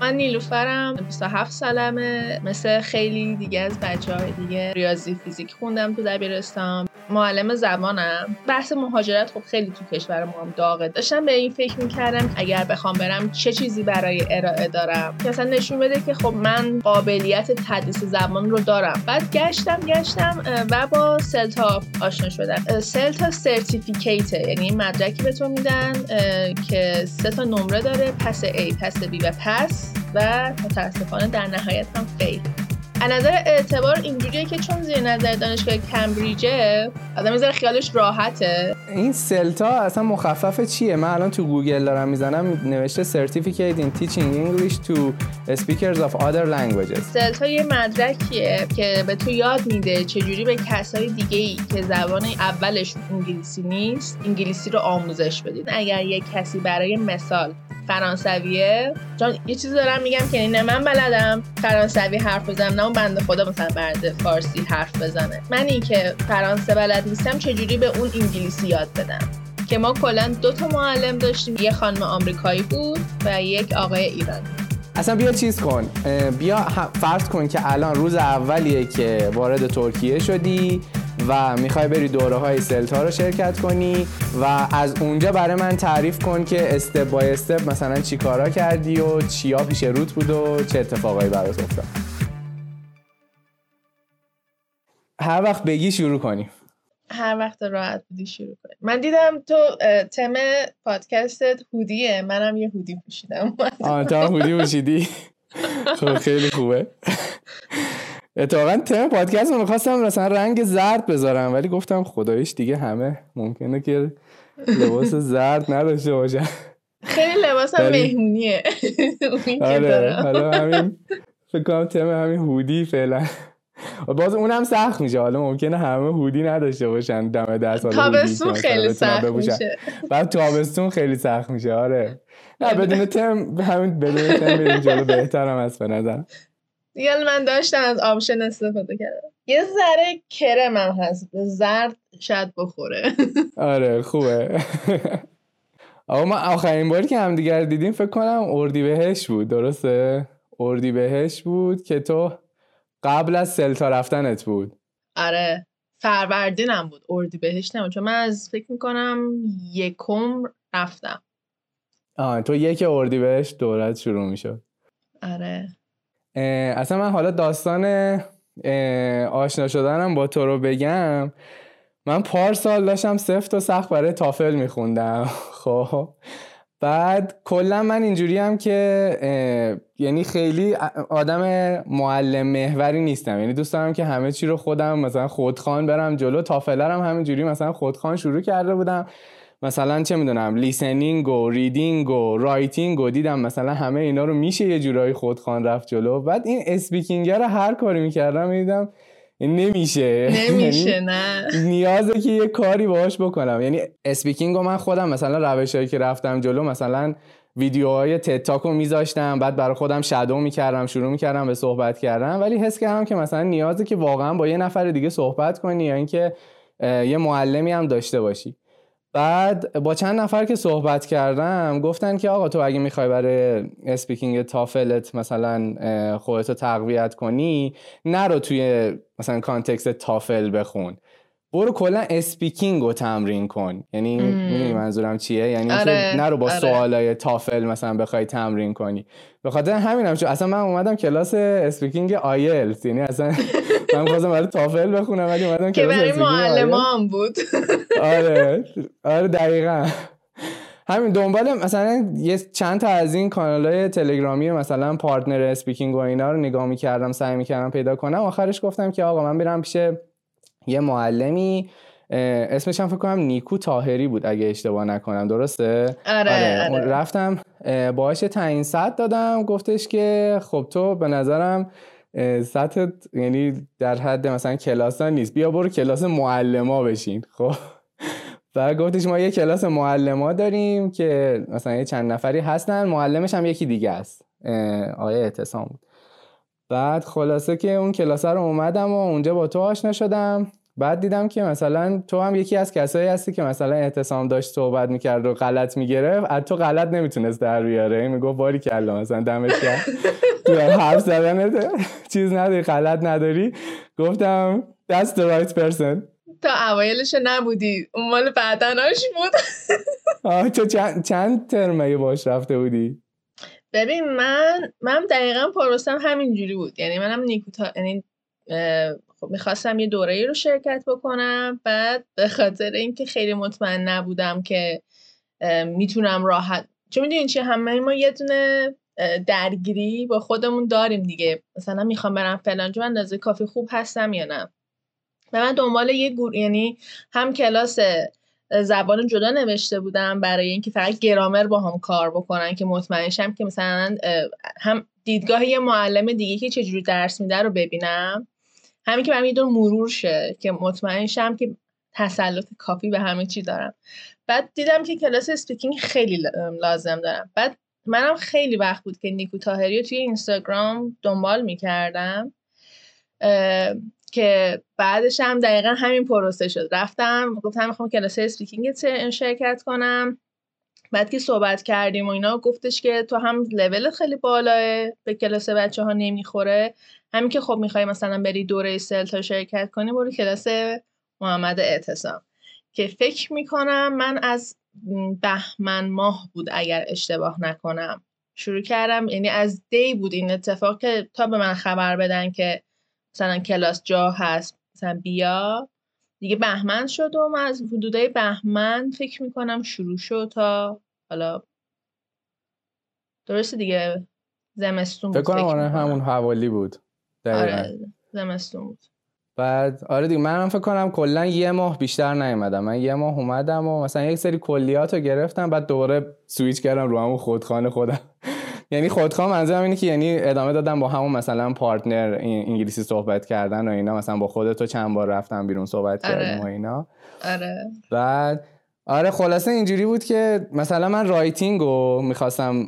من نیلوفرم 27 سالمه مثل خیلی دیگه از بچه های دیگه. ریاضی فیزیک خوندم تو دبیرستان. معلم زبانم. بحث مهاجرت خب خیلی تو کشور ما هم داغه. داشتم به این فکر می‌کردم اگر بخوام برم چه چیزی برای ارائه دارم؟ که مثلا نشون بده که خب من قابلیت تدریس زبان رو دارم. بعد گشتم گشتم و با CELTA آشنا شدم. CELTA certificate یعنی مدرکی به تو میدن که سه تا نمره داره پس A پس B و پس و متاسفانه در نهایت هم فیل نظر اعتبار اینجوریه که چون زیر نظر دانشگاه کمبریجه آدم می‌ذاره خیالش راحته. این سلتا اصلا مخفف چیه؟ من الان تو گوگل دارم می‌زنم نوشته Certificate in Teaching English to Speakers of Other Languages. سلتا یه مدرکیه که به تو یاد میده چجوری به کسای دیگه ای که زبان اولش انگلیسی نیست انگلیسی رو آموزش بدید اگر یه کسی برای مثال فرانسویه. چون یه چیزی دارم میگم که نه من بلدم فرانسوی حرف بزنم نه اون بنده خدا مثلا برده فارسی حرف بزنه. من این که فرانسه بلد نیستم چجوری به اون انگلیسی یاد بدم؟ که ما کلا دو تا معلم داشتیم یه خانم آمریکایی بود و یک آقای ایرانی. اصلا بیا چیز کن بیا فرض کن که الان روز اولیه که وارد ترکیه شدی. و می‌خوای بری دوره های سلتا رو شرکت کنی و از اونجا برای من تعریف کن که استپ بای استپ مثلا چی کارا کردی و چیا پیش روت بود و چه اتفاقایی برات افتاد. هر وقت بگی شروع کنیم. هر وقت راحت بودی شروع کنیم. من دیدم تو تم پادکستت هودیه. منم یه هودی پوشیدم. آه تو هودی پوشیدی؟ خب خیلی خوبه. اتفاقا تم پادکست رو می‌خواستم مثلا رنگ زرد بذارم ولی گفتم خدایش دیگه همه ممکنه که لباس زرد نداشته باشن خیلی لباس هم مهمونیه. آره حالا همین فکر کنم تم همین هودی فعلا. باز اونم سخت میشه. حالا ممکنه همه هودی نداشته باشن دم دست تابستون خیلی سخت میشه. بعد تابستون خیلی سخت میشه. آره. نه بدون تم همین بدون تم بریم جلو بهترم از به نظر دیگه من داشتم از آپشن استفاده کردم. یه ذره کرم هم هست. زرد شاید بخوره. آره خوبه. آقا ما آخرین باری که همدیگر دیدیم فکر کنم اردی بهش بود. درسته؟ اردی بهش بود که تو قبل از سلتا رفتنت بود. آره. فروردینم بود. اردی بهش نمون چون من از فکر می‌کنم یکم رفتم. آه تو یک اردی بهش دورت شروع می‌شد. آره. اصلا من حالا داستان آشنا شدنم با تو رو بگم. من پارسال داشتم سفت و سخت برای تافل میخوندم. خب. بعد کلا من اینجوری هم که یعنی خیلی آدم معلم محوری نیستم. یعنی دوست دارم که همه چی رو خودم مثلا خودخوان برم جلو. تافلم همینجوری مثلا خودخوان شروع کرده بودم. مثلا چه می‌دونم listening و reading و writing و دیدم مثلا همه اینا رو میشه یه جورایی خودخوان رفت جلو. بعد این speaking رو هر کاری می‌کردم می‌دیدم نمیشه. نمیشه یعنی نه. نیازه که یه کاری باهاش بکنم. یعنی speaking رو من خودم مثلا روشایی که رفتم جلو مثلا ویدیوهای TED Talk رو میذاشتم بعد برای خودم shadow می‌کردم شروع می‌کردم به صحبت کردم ولی حس کردم که مثلا نیازه که واقعا با یه نفر دیگه صحبت کنی یا اینکه یه معلمی هم داشته باشی. بعد با چند نفر که صحبت کردم گفتن که آقا تو اگه می‌خوای برای speaking تافلت مثلا خودتو تقویت کنی نرو توی مثلا context تافل بخون. برو کلا speaking رو تمرین کن. یعنی می‌دونی منظورم چیه؟ یعنی آره، نرو با آره. سوالای تافل مثلا بخوای تمرین کنی. به خاطر همینم چون اصلا من اومدم کلاس speaking آیلتس. یعنی اصلا من خواستم برای تافل بخونم ولی اومدم که برای معلمان بود. آره. آره دقیقا. همین دنبال مثلا یه چند تا از این کانال های تلگرامی مثلا partner speaking و اینا رو نگاه می‌کردم سعی می‌کردم پیدا کنم. آخرش گفتم که آقا من برم پیش یه معلمی اسمش هم فکر کنم نیکو تاهری بود اگه اشتباه نکنم درسته آره, آره. آره. رفتم باهاش تعیین صد دادم گفتش که خب تو به نظرم سطح یعنی در حد مثلا کلاس نیست بیا برو کلاس معلما بشین خب و گفتش ما یه کلاس معلما داریم که مثلا یه چند نفری هستن معلمش هم یکی دیگه است آقای اعتصام بود بعد خلاصه که اون کلاس رو اومدم و اونجا با تو آشنا شدم. بعد دیدم که مثلا تو هم یکی از کسایی هستی که مثلا اعتصام داشت صحبت می‌کرد و غلط می‌گرفت. از تو غلط نمی‌تونست در بیاره. می‌گفت باری کلا مثلا دمت کرد تو حرف زدن چیز نداری غلط نداری. گفتم that's the right person. تا اوایلش نبودی. اون مال بعدناش بود. آه تو چند, چند ترمه باش رفته بودی؟ ببین من من دقیقا پروسم همینجوری بود. یعنی منم نیکوتا یعنی خب می‌خواستم یه دوره رو شرکت بکنم بعد به خاطر اینکه خیلی مطمئن نبودم که می‌تونم راحت چون می‌دونین چی؟ همه ما یه دونه درگیری با خودمون داریم دیگه. مثلا می‌خوام برم فلان جو اندازه کافی خوب هستم یا نه. و من دنبال یه گور یعنی هم کلاس زبان جدا نوشته بودم برای اینکه فقط گرامر با هم کار بکنن که مطمئنشم که مثلا هم دیدگاه یه معلم دیگه که چجوری درس میده رو ببینم. همین که برام یه دور مرور شه که مطمئن شم که تسلط کافی به همه چی دارم. بعد دیدم که کلاس speaking خیلی لازم دارم. بعد منم خیلی وقت بود که نیکو طاهری توی اینستاگرام دنبال می‌کردم. که بعدش هم دقیقا همین پروسه شد. رفتم گفتم می‌خوام کلاس speaking شرکت کنم. بعد که صحبت کردیم و اینا گفتش که تو هم لول خیلی بالاه به کلاس بچه ها نمی‌خوره. همین که خب می‌خوای مثلا بری دوره سلتا شرکت کنی برو کلاس محمد اعتصام. که فکر می‌کنم من از بهمن ماه بود اگر اشتباه نکنم. شروع کردم یعنی از دی بود این اتفاق که تا به من خبر بدن که مثلا کلاس جا هست مثلا بیا. دیگه بهمن شد و من از حدودای بهمن فکر می‌کنم شروع شد تا حالا. درسته دیگه؟ زمستون فکر کنم آره همون حوالی بود. آره زمستون بود. بعد آره دیگه من فکر کنم کلا یه ماه بیشتر نیومدم. من یه ماه اومدم و مثلا یک سری کلیات رو گرفتم بعد دوباره سویچ کردم رو همون خودخانه خودم. یعنی خودخواه منظورم اینه که یعنی ادامه دادم با همون مثلا پارتنر انگلیسی صحبت کردن و اینا. مثلا با خودت چند بار رفتم بیرون صحبت آره. کردیم و اینا. آره. بعد آره خلاصه اینجوری بود که مثلا من writing رو می‌خواستم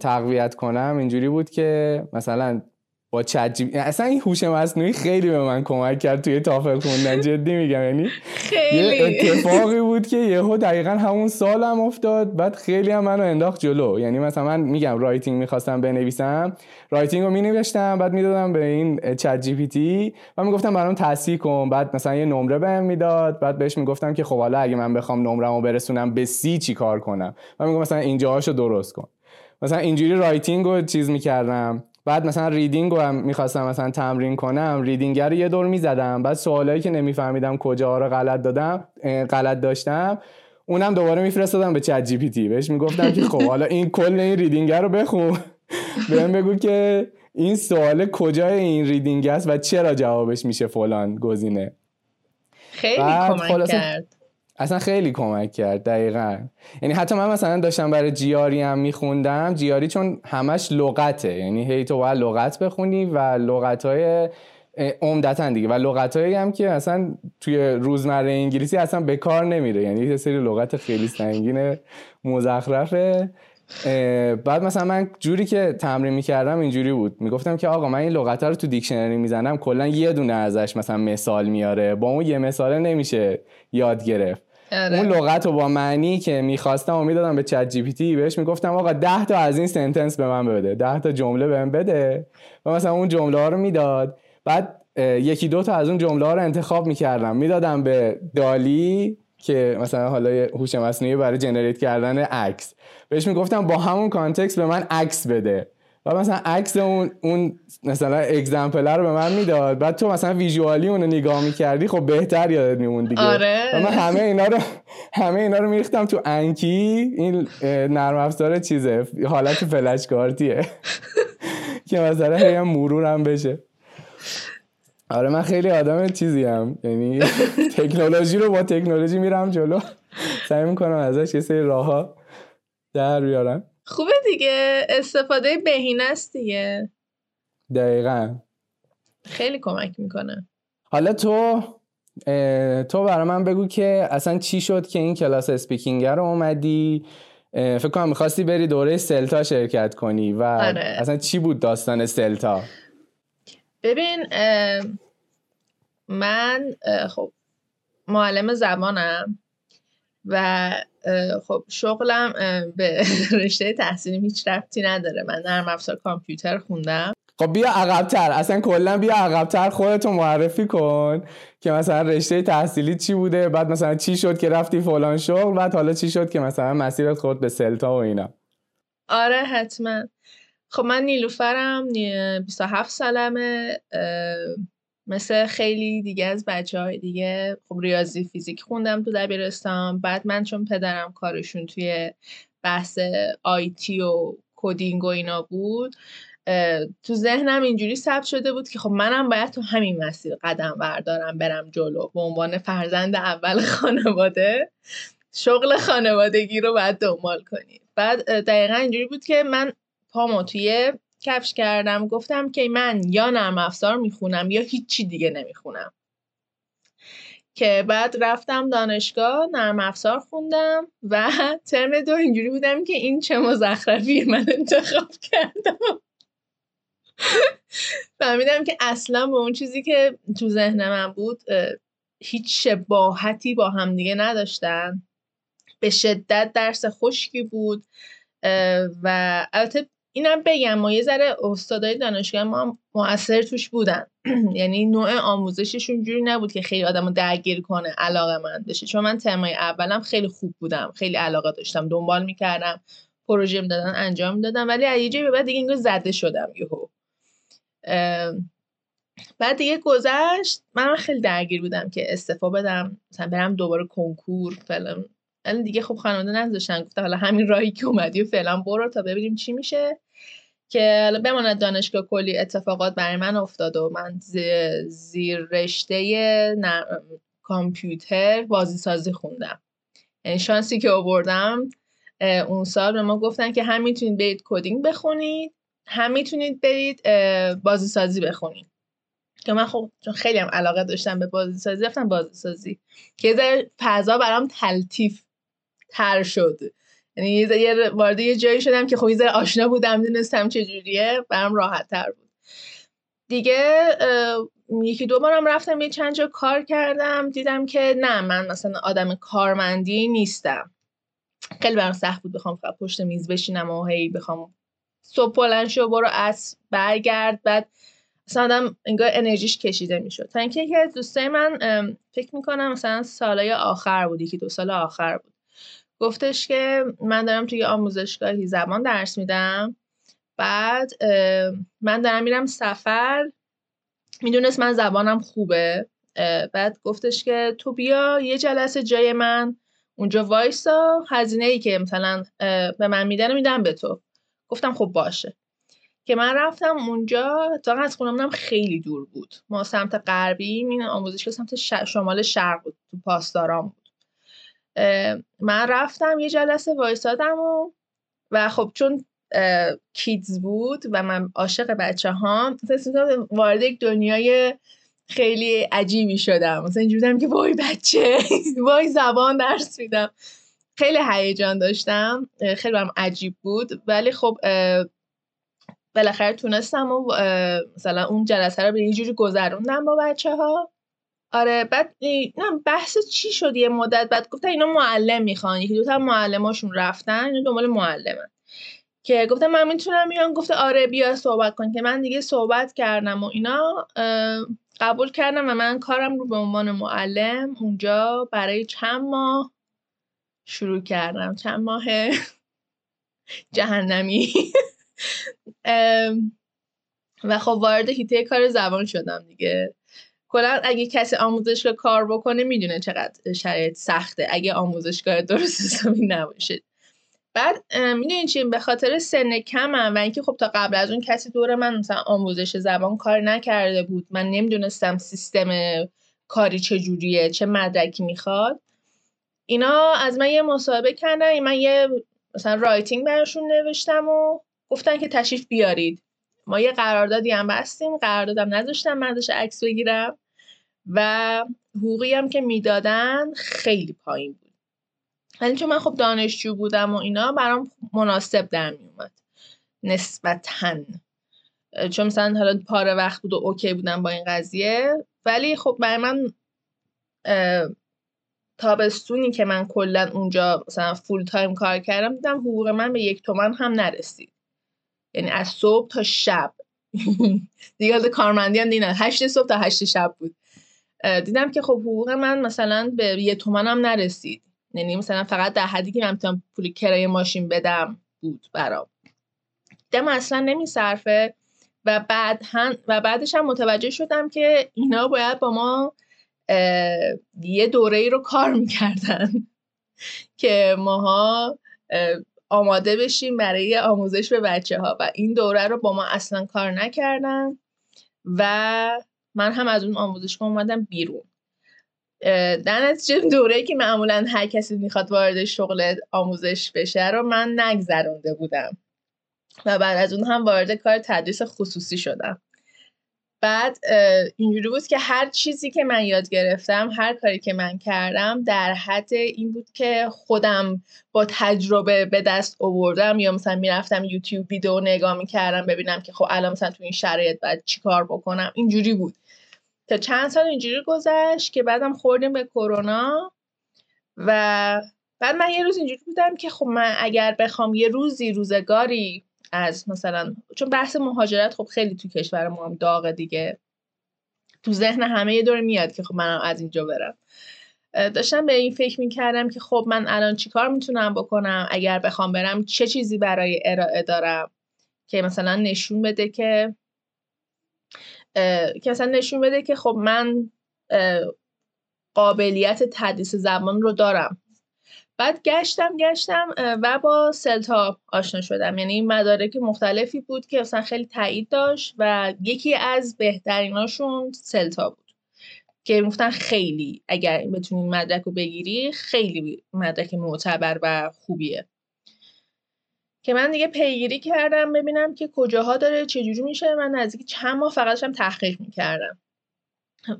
تقویت کنم. اینجوری بود که مثلا با چت اصلا این هوش مصنوعی خیلی به من کمک کرد توی تافل خوندن. جدی میگم یعنی خیلی. یه اتفاقی بود که یهو دقیقا همون سالم هم افتاد. بعد خیلی هم منو انداخت جلو. یعنی مثلا من میگم writing می‌خواستم بنویسم. writing رو مینوشتم بعد می‌دادم به این ChatGPT و می‌گفتم برام تصحیح کن. بعد مثلا یه نمره بهم می‌داد. بعد بهش می‌گفتم که خب حالا اگه من بخوام نمرهمو برسونم به C چی کار کنم؟ و میگم مثلا اینجاهاشو درست کن. مثلا اینجوری writing رو چیز می‌کردم. بعد مثلا reading رو هم می‌خواستم مثلا تمرین کنم reading رو یه دور می‌زدم. بعد سوالایی که نمیفهمیدم کجا رو غلط دادم غلط داشتم اونم دوباره میفرستادم به ChatGPT. بهش می‌گفتم که خب حالا این کل این reading رو بخون. بهم بگو که این سوال کجای این reading است و چرا جوابش میشه فلان گزینه. خیلی کمک کرد. اصلا خیلی کمک کرد دقیقا. یعنی حتی من مثلا داشتم برای جیاری هم میخوندم. جیاری چون همش لغته. یعنی هی تو باید لغت بخونی و لغت های عمدتا دیگه. و لغت هم که اصلا توی روزمره انگلیسی اصلا به کار نمیره. یعنی یه سری لغت خیلی سنگین مزخرفه بعد مثلا من جوری که تمرین می‌کردم اینجوری بود. می‌گفتم که آقا من این لغت رو تو دیکشنری می‌زنم کلا یه دونه ازش مثلا مثال میاره. با اون یه مثال نمیشه یاد گرفت. اون لغت رو با معنی که می‌خواستم و می‌دادم به ChatGPT بهش می‌گفتم آقا ده تا از این sentence به من بده ده تا جمله بهم بده. و مثلا اون جمله ها رو می‌داد. بعد یکی دو تا از اون جمله ها رو انتخاب می‌کردم. می‌دادم به DALL-E که مثلا حالا هوش مصنوعی برای generate کردن عکس. بهش می‌گفتم با همون context به من عکس بده. و مثلا عکس اون اون مثلا example رو به من می‌داد. بعد تو مثلا visually اون رو نگاه می‌کردی خب بهتر یادت میمونه دیگه. آره. و من همه اینا رو همه اینا رو میریختم تو انکی. این نرم افزار چیزه. حالت فلش کارتیه که مثلا هی مرورم بشه. آره من خیلی آدم چیزی هم یعنی تکنولوژی رو با تکنولوژی میرم جلو. سعی می‌کنم ازش یه سری راه در بیارم. خوبه دیگه استفاده بهینه است دیگه. دقیقا. خیلی کمک می‌کنه. حالا تو تو برای من بگو که اصلا چی شد که این کلاس speaking رو اومدی؟ فکر کنم می‌خواستی بری دوره CELTA شرکت کنی و آره. اصلا چی بود داستان CELTA؟ ببین من خب معلم زبانم. و خب شغلم به رشته تحصیلی هیچ ربطی نداره. من نرم افزار کامپیوتر خوندم. خب بیا عقبتر. اصلا کلا بیا عقبتر خودتو معرفی کن که مثلا رشته تحصیلی چی بوده بعد مثلا چی شد که رفتی فلان شغل بعد حالا چی شد که مثلا مسیرت خود به سلتا و اینا. آره حتما. خب من نیلوفرم 27 سالمه مثل خیلی دیگه از بچه های دیگه خب ریاضی فیزیک خوندم تو دبیرستان. بعد من چون پدرم کارشون توی بحث IT و coding و اینا بود تو ذهنم اینجوری ثبت شده بود که خب منم باید تو همین مسیر قدم بردارم برم جلو. به عنوان فرزند اول خانواده شغل خانوادگی رو باید دنبال کنی. بعد دقیقا اینجوری بود که من پامو توی کفش کردم. گفتم که من یا نرم افزار می‌خونم یا هیچی دیگه نمی‌خونم. که بعد رفتم دانشگاه نرم افزار خوندم و ترم دو اینجوری بودم که این چه مزخرفی من انتخاب کردم. فهمیدم که اصلا به اون چیزی که تو ذهن من بود هیچ شباهتی با هم دیگه نداشتن. به شدت درس خشکی بود و البته اینم بگم ما یه ذره استادای دانشگاه ما موثر توش بودن. یعنی نوع آموزششون جوری نبود که خیلی آدمو درگیر کنه علاقه من بشه چون من ترمای اولم خیلی خوب بودم خیلی علاقه داشتم. دنبال می‌کردم پروژه می‌دادن انجام می‌دادم ولی از یه به بعد دیگه زده شدم یهو. بعد دیگه گذشت من خیلی درگیر بودم که استفا بدم مثلا برم دوباره کنکور فلان. الان دیگه خب خانواده نذاشتن. گفته حالا همین راهی که اومدی و فعلا برو تا ببینیم چی میشه. که حالا بماند دانشگاه کلی اتفاقات برای من افتاد و من زیر رشته کامپیوتر بازی سازی خوندم. یعنی شانسی که آوردم اون سال به ما گفتن که هم می‌تونید برید کدینگ بخونید هم می‌تونید برید بازی سازی بخونید. که من خب چون خیلی هم علاقه داشتم به بازی سازی رفتم بازی سازی که فضا برام تلتیف تر شد. یعنی یه وارد یه جایی شدم که خب یه آشنا بودم دونستم چجوریه برام راحت تر بود. دیگه یکی دو بارم رفتم یه چند جا کار کردم دیدم که نه من مثلا آدم کارمندی نیستم. خیلی برام سخت بود بخوام فقط پشت میز بشینم و هی بخوام صبح بلند شو برو از برگرد. بعد مثلا آدم انگار انرژیش کشیده می‌شد. تا اینکه یکی از دوستای من فکر می‌کنم مثلا سالای آخر بود یکی دو سال آخر بود. گفتش که من دارم توی آموزشگاهی زبان درس میدم. بعد من دارم میرم سفر. می‌دونست من زبانم خوبه. بعد گفتش که تو بیا یه جلسه جای من. اونجا وایسا. هزینه ای که مثلا به من میدن میدم به تو. گفتم خب باشه. که من رفتم اونجا تا از خونمونم خیلی دور بود. ما سمت غربی این آموزشگاه سمت شمال شرق بود. تو پاسداران بود. من رفتم یه جلسه وایسادم و و خب چون کیدز بود و من عاشق بچه ها وارد یک دنیای خیلی عجیبی شدم. مثلا اینجوری که وای بچه وای زبان درس میدم. خیلی هیجان داشتم. خیلی برم عجیب بود. ولی خب بالاخره تونستم و مثلا اون جلسه رو به یه جوری گذروندم با بچه ها آره بعد نه بحث چی شد یه مدت؟ بعد گفتن اینا معلم می‌خوان. یکی دوتا معلماشون رفتن اینا دنبال معلمن. که گفتم من می‌تونم بیان گفته آره بیا صحبت کن. که من دیگه صحبت کردم و اینا قبول کردم و من کارم رو به عنوان معلم اونجا برای چند ماه شروع کردم. چند ماه جهنمی. و خب وارد هیته کار زبان شدم دیگه. کلا اگه کسی آموزشگاه کار بکنه می‌دونه چقدر شرایط سخته. اگه آموزشگاه درست حسابی نباشه. بعد می‌دونین چی؟ به خاطر سن کمم و اینکه خب تا قبل از اون کسی دور من مثلا آموزش زبان کار نکرده بود من نمی‌دونستم سیستم کاری چجوریه چه مدرکی می‌خواد. اینا از من یه مصاحبه کردن من یه مثلا رایتینگ براشون نوشتم و گفتن که تشریف بیارید. ما یه قراردادی هم بستیم قراردادم نذاشتم من عکس بگیرم و حقوقی هم که می‌دادن خیلی پایین بود. ولی چون من خب دانشجو بودم و اینا برام مناسب در میومد نسبتا. چون مثلا حالا پاره وقت بود و okay بودم با این قضیه ولی خب برای من تابستونی که من کلا اونجا مثلا full time کار کردم دیدم حقوق من به یک تومن هم نرسید. یعنی از صبح تا شب. دیگه کارمندی هم دیدن. هشت صبح تا هشت شب بود. دیدم که خب حقوق من مثلا به یه تومن هم نرسید. یعنی مثلا فقط در حدی که من پول کرایه ماشین بدم بود برام. دیدم اصلا نمیصرفه و بعد و بعدش هم متوجه شدم که اینا باید با ما یه دوره ای رو کار می‌کردن. که ماها آماده بشیم برای آموزش به بچه ها و این دوره رو با ما اصلا کار نکردن و من هم از اون آموزش اومدم بیرون. در نتیجه دوره که معمولا هر کسی می‌خواد وارد شغل آموزش بشه رو من نگذرونده بودم. و بعد از اون هم وارد کار تدریس خصوصی شدم. بعد اینجوری بود که هر چیزی که من یاد گرفتم هر کاری که من کردم در حد این بود که خودم با تجربه به دست آوردم. یا مثلا می‌رفتم یوتیوب ویدیو نگاه می‌کردم ببینم که خب الان مثلا تو این شرایط باید چیکار بکنم. اینجوری بود. تا چند سال اینجوری گذشت که بعدم خوردیم به کرونا و بعد من یه روز اینجوری بودم که خب من اگر بخوام یه روزی روزگاری از مثلا چون بحث مهاجرت خب خیلی تو کشور ما هم داغه دیگه. تو ذهن همه یه دور میاد که خب منم از اینجا برم. داشتم به این فکر می‌کردم که خب من الان چیکار می‌تونم بکنم؟ اگر بخوام برم چه چیزی برای ارائه دارم؟ که مثلا نشون بده که که مثلا نشون بده که خب من قابلیت تدریس زبان رو دارم. بعد گشتم گشتم و با سلتا آشنا شدم. یعنی مدارک مختلفی بود که اصلا خیلی تایید داشت و یکی از بهتریناشون سلتا بود. که گفتن خیلی اگر بتونی مدرک رو بگیری خیلی مدرک معتبر و خوبیه. که من دیگه پیگیری کردم ببینم که کجاها داره چجوری میشه. من نزدیک چند ماه فقط تحقیق می‌کردم.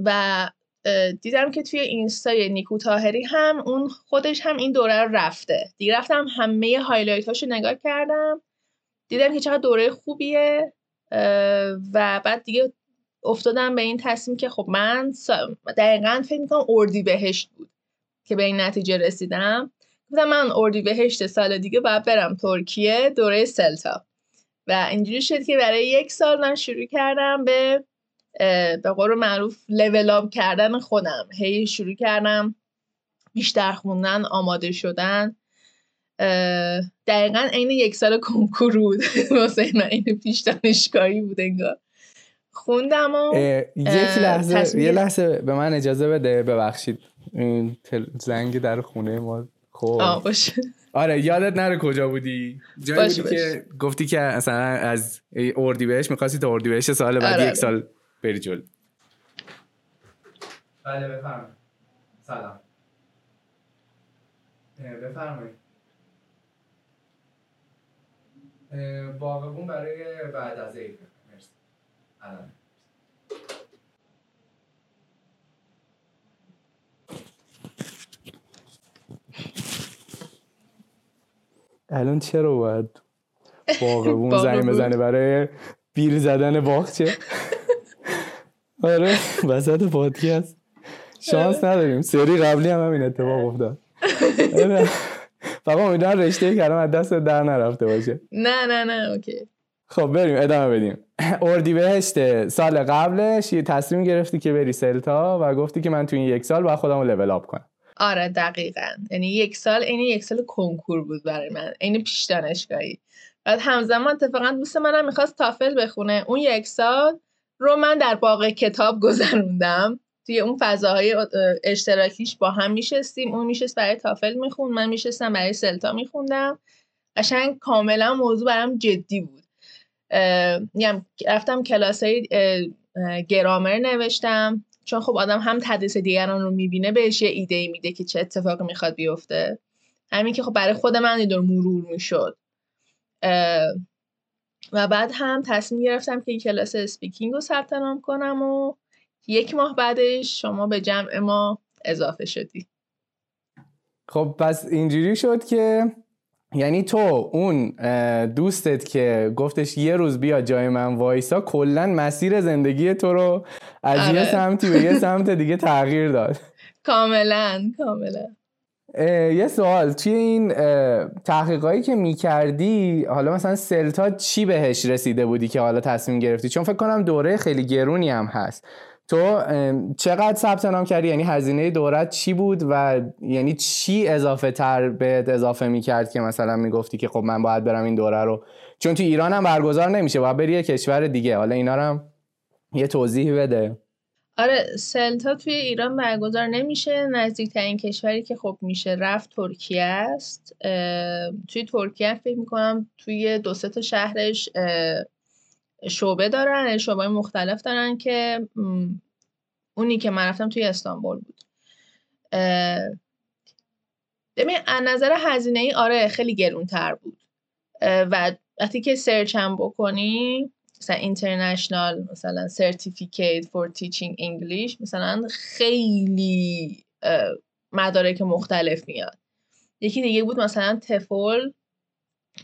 و دیدم که توی اینستای نیکو طاهری هم اون خودش هم این دوره رو رفته. دیگه رفتم همه highlight هاشو نگاه کردم. دیدم که چقدر دوره خوبیه و بعد دیگه افتادم به این تصمیم که خب من دقیقا فکر می‌کنم اردی بهشت بود که به این نتیجه رسیدم. گفتم من اردی بهشت سال دیگه باید برم ترکیه دوره CELTA. و اینجوری شد که برای یک سال من شروع کردم به به قول معروف لول آپ کردن خودم. هی شروع کردم بیشتر خوندن آماده شدن. دقیقا عین یک سال کنکور بود. واسه من این پیش دانشگاهی بود انگار. خوندم و یک لحظه یه لحظه به من اجازه بده ببخشید. این زنگ در خونه ما. خب. آره یادت نره کجا بودی؟ جایی بودی که گفتی که اصلا از اردیبهشت می‌خواستی تا اردیبهشت سال بعد آره. یک سال بری جل بله بفرمایید. سلام. بفرمایید. باغبون برای بعد از عید. مرسی. الان. الان چرا باید باغبون زنگ بزنه برای بیر زدن باغچه آره وسط پادکست. شانس نداریم. سری قبلی هم همین اتفاق افتاد. آره. فقط امیدوارم رشته کردم از دست در نرفته باشه. نه نه نه اوکی. خب بریم ادامه بدیم. اردی بهشت سال قبلش یه تصمیم گرفتی که بری سلتا و گفتی که من تو این یک سال باید خودم رو لول آپ کنم. آره دقیقا. یعنی یک سال این یک سال کنکور بود برای من. این پیش دانشگاهی. بعد همزمان اتفاقا دوست منم می‌خواست تافل بخونه. اون یک سال رو من در باغ کتاب گذروندم. توی اون فضاهای اشتراکیش با هم میشستیم. اون میشست برای تافل می‌خوند من میشستم برای سلتا میخوندم. قشنگ کاملا موضوع برام جدی بود. رفتم کلاس های گرامر نوشتم. چون خب آدم هم تدریس دیگران رو می‌بینه بهش یه ایده میده که چه اتفاقی می‌خواد بیفته. همین که خب برای خود من این مرور می‌شد. و بعد هم تصمیم گرفتم که این کلاس speaking رو ثبت نام کنم و یک ماه بعدش شما به جمع ما اضافه شدی. خب پس اینجوری شد که یعنی تو اون دوستت که گفتش یه روز بیا جای من وایسا کلا مسیر زندگی تو رو از یه آره. سمتی به یه سمت دیگه تغییر داد. کاملا کاملا. یه سوال. توی این تحقیقایی که می‌کردی حالا مثلا سلتا چی بهش رسیده بودی که حالا تصمیم گرفتی؟ چون فکر کنم دوره خیلی گرونی هم هست. تو چقدر ثبت نام کردی؟ یعنی هزینه دورت چی بود و یعنی چی اضافه تر بهت اضافه می‌کرد که مثلا می‌گفتی که خب من باید برم این دوره رو؟ چون تو ایران هم برگزار نمیشه. باید بری یه کشور دیگه. حالا اینا رو هم یه توضیح بده. آره سلتا توی ایران برگزار نمیشه. نزدیکترین کشوری که خب میشه رفت ترکیه است. توی ترکیه فکر می‌کنم توی دو تا شهرش شعبه دارن شعبه مختلف دارن که اونی که من رفتم توی استانبول بود. ببین از نظر هزینه ای آره خیلی گرونتر بود. و وقتی که سرچ هم بکنی مثلا international مثلا certificate for teaching English مثلا خیلی مدارک مختلف میاد. یکی دیگه بود مثلا TEFL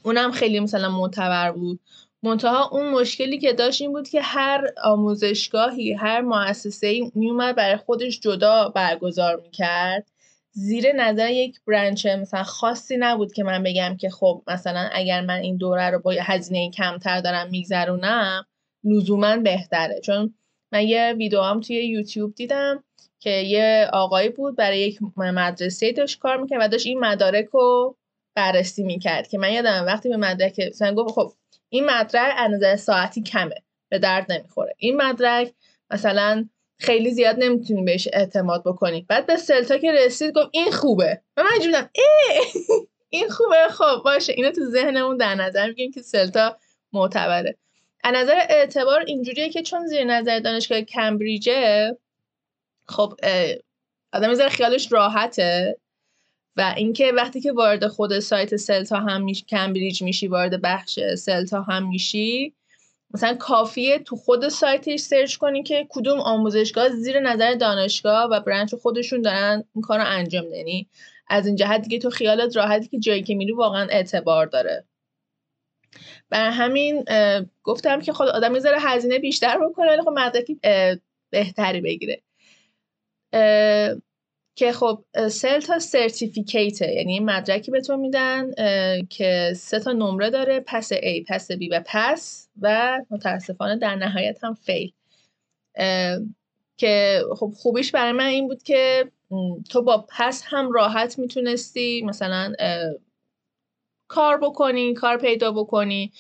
اونم خیلی مثلا معتبر بود. منتها اون مشکلی که داشت این بود که هر آموزشگاهی هر مؤسسه ای میومد برای خودش جدا برگزار می‌کرد. زیر نظر یک برنچ مثلا خاصی نبود که من بگم که خب مثلا اگر من این دوره رو با هزینه کمتر دارم میگذرونم لزوما بهتره. چون من یه ویدیو توی یوتیوب دیدم که یه آقایی بود برای یک مدرسه داشت کار می‌کرد و داشت این مدارک رو بررسی می‌کرد که من یادم وقتی به مدرک مثلا گفت خب این مدرک از نظر ساعتی کمه به درد نمی‌خوره. این مدرک مثلا خیلی زیاد نمی‌تونی بهش اعتماد بکنی. بعد به سلتا که رسید گفت این خوبه. و من اینجوری این خوبه خب باشه. اینو تو ذهنمون در نظر میگیم که سلتا معتبره. از نظر اعتبار اینجوریه که چون زیر نظر دانشگاه کمبریجه خب آدم می‌ذاره خیالش راحته و اینکه وقتی که وارد خود سایت سلتا هم میشی کمبریج میشی وارد بخش سلتا هم میشی مثلا کافیه تو خود سایتش سرچ کنی که کدوم آموزشگاه زیر نظر دانشگاه و برنچ خودشون دارن این کار رو انجام دنی از این جهت دیگه تو خیالت راحتی که جایی که میری واقعا اعتبار داره. بر همین گفتم که خود آدم می‌ذاره هزینه بیشتر بکنه ولی خب مدرکی بهتری بگیره. که خب سل تا سرتیفیکیته یعنی مدرکی به تو میدن که سه تا نمره داره پس A پس B و پس و متاسفانه در نهایت هم فیل که خب خوبیش برای من این بود که تو با پس هم راحت می‌تونستی مثلا کار بکنی کار پیدا بکنی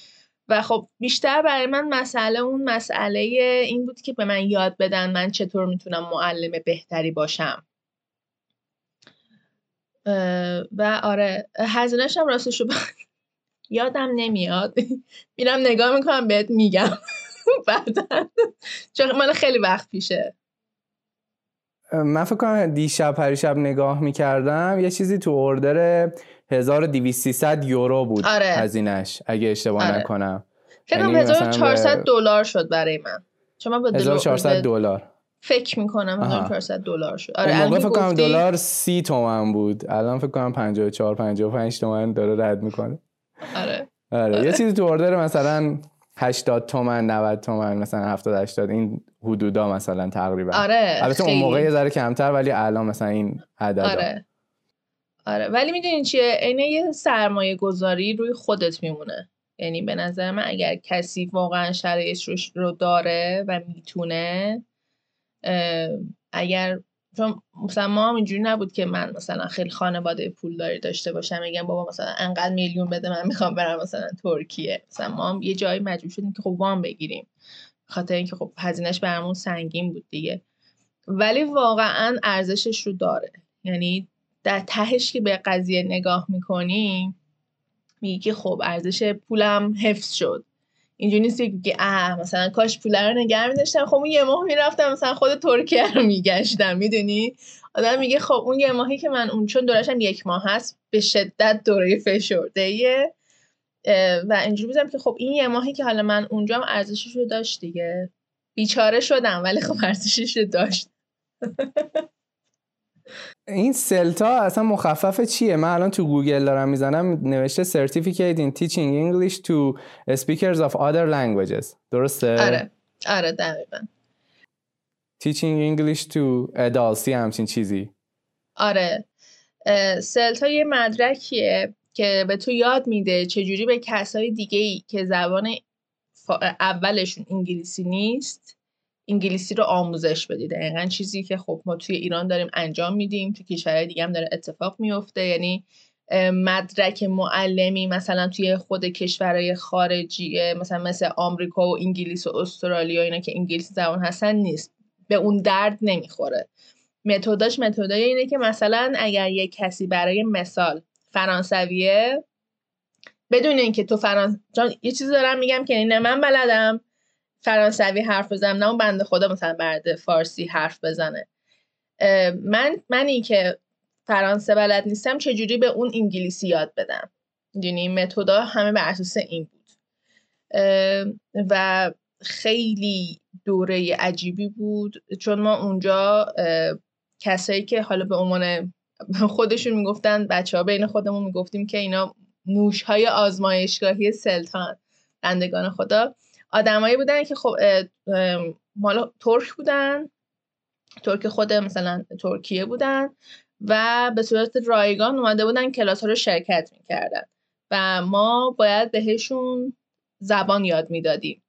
و خب بیشتر برای من مسئله اون مسئله این بود که به من یاد بدن من چطور می‌تونم معلم بهتری باشم. و آره هزینهش هم راستش رو یادم نمیاد. میرم نگاه می‌کنم بهت میگم. بعدا. چون من خیلی وقت پیشه. من فکر کنم دیشب پریشب نگاه می‌کردم یه چیزی تو اردر 1200 یورو بود آره. هزینهش اگه اشتباه آره. نکنم. فکر کنم 1400 دلار شد برای من. چون من با 1400 دلار. فکر می‌کنم 1400 دلار شد. آره موقع فکر کنم دلار 30 تومن بود. الان فکر کنم 54 55 تومن داره رد می‌کنه. آره. آره یه چیزی تو اوردر مثلا 80 تومن 90 تومن مثلا 70 80 این حدودا مثلا تقریبا. آره البته اون موقع یه ذره کمتر ولی الان مثلا این عدد آره. آره ولی می‌دونین چیه؟ عین یه سرمایه گذاری روی خودت میمونه. یعنی به نظر من اگر کسی واقعا شرایطش رو داره و می‌تونه اگر چون مثلا ما هم اینجوری نبود که من مثلا خیلی خانواده پول داری داشته باشم میگم بابا مثلا انقدر میلیون بده من می‌خوام برم مثلا ترکیه. مثلا ما هم یه جایی مجبور شدیم که خب وام بگیریم. خاطر اینکه خب هزینهش برامون سنگین بود دیگه. ولی واقعا ارزشش رو داره. یعنی در تهش که به قضیه نگاه می‌کنیم میگی که خب ارزش پولم حفظ شد. اینجوری نیست که اه مثلا کاش پول رو نگه می‌داشتم. خب اون یه ماه می‌رفتم مثلا خود ترکیه رو میگشتم می‌دونی؟ آدم میگه خب اون یه ماهی که من اون چون دورشم یک ماه هست به شدت دوره فشرده و اینجوری بودم که خب این یه ماهی که حالا من اونجا ارزشش رو داشت دیگه. بیچاره شدم ولی خب ارزشش رو داشت. این سلتا اصلا مخفف چیه؟ من الان تو گوگل دارم می‌زنم نوشته Certificate in Teaching English to Speakers of Other Languages. درسته؟ آره. آره دقیقا. Teaching English to Adults همچین چیزی. آره. سلتا یه مدرکیه که به تو یاد میده چجوری به کسای دیگه ای که زبان اولشون انگلیسی نیست انگلیسی رو آموزش بدید دقیقا چیزی که خب ما توی ایران داریم انجام میدیم تو کشورهای دیگه هم داره اتفاق میفته. یعنی مدرک معلمی مثلا توی خود کشورهای خارجی مثلا مثل آمریکا و انگلیس و استرالیا اینا که انگلیسی زبان هستن نیست. به اون درد نمی‌خوره. متداش متدای اینه که مثلا اگر یه کسی برای مثال فرانسویه بدون اینکه تو فرانس یه چیزی دارم میگم که نه من بلدم فرانسوی حرف بزنم نه اون بنده خدا مثلا برده فارسی حرف بزنه. من منی که فرانسه بلد نیستم چجوری به اون انگلیسی یاد بدم؟ یعنی متدا همه بر اساس این بود. و خیلی دوره عجیبی بود چون ما اونجا کسایی که حالا به عنوان خودشون می‌گفتن بچه ها بین خودمون می‌گفتیم که اینا موش های آزمایشگاهی سلطان بندگان خدا. آدمایی بودن که خب مالا ترک بودن. ترک خود مثلا ترکیه بودن و به صورت رایگان اومده بودن کلاس ها رو شرکت می‌کردن و ما باید بهشون زبان یاد می‌دادیم.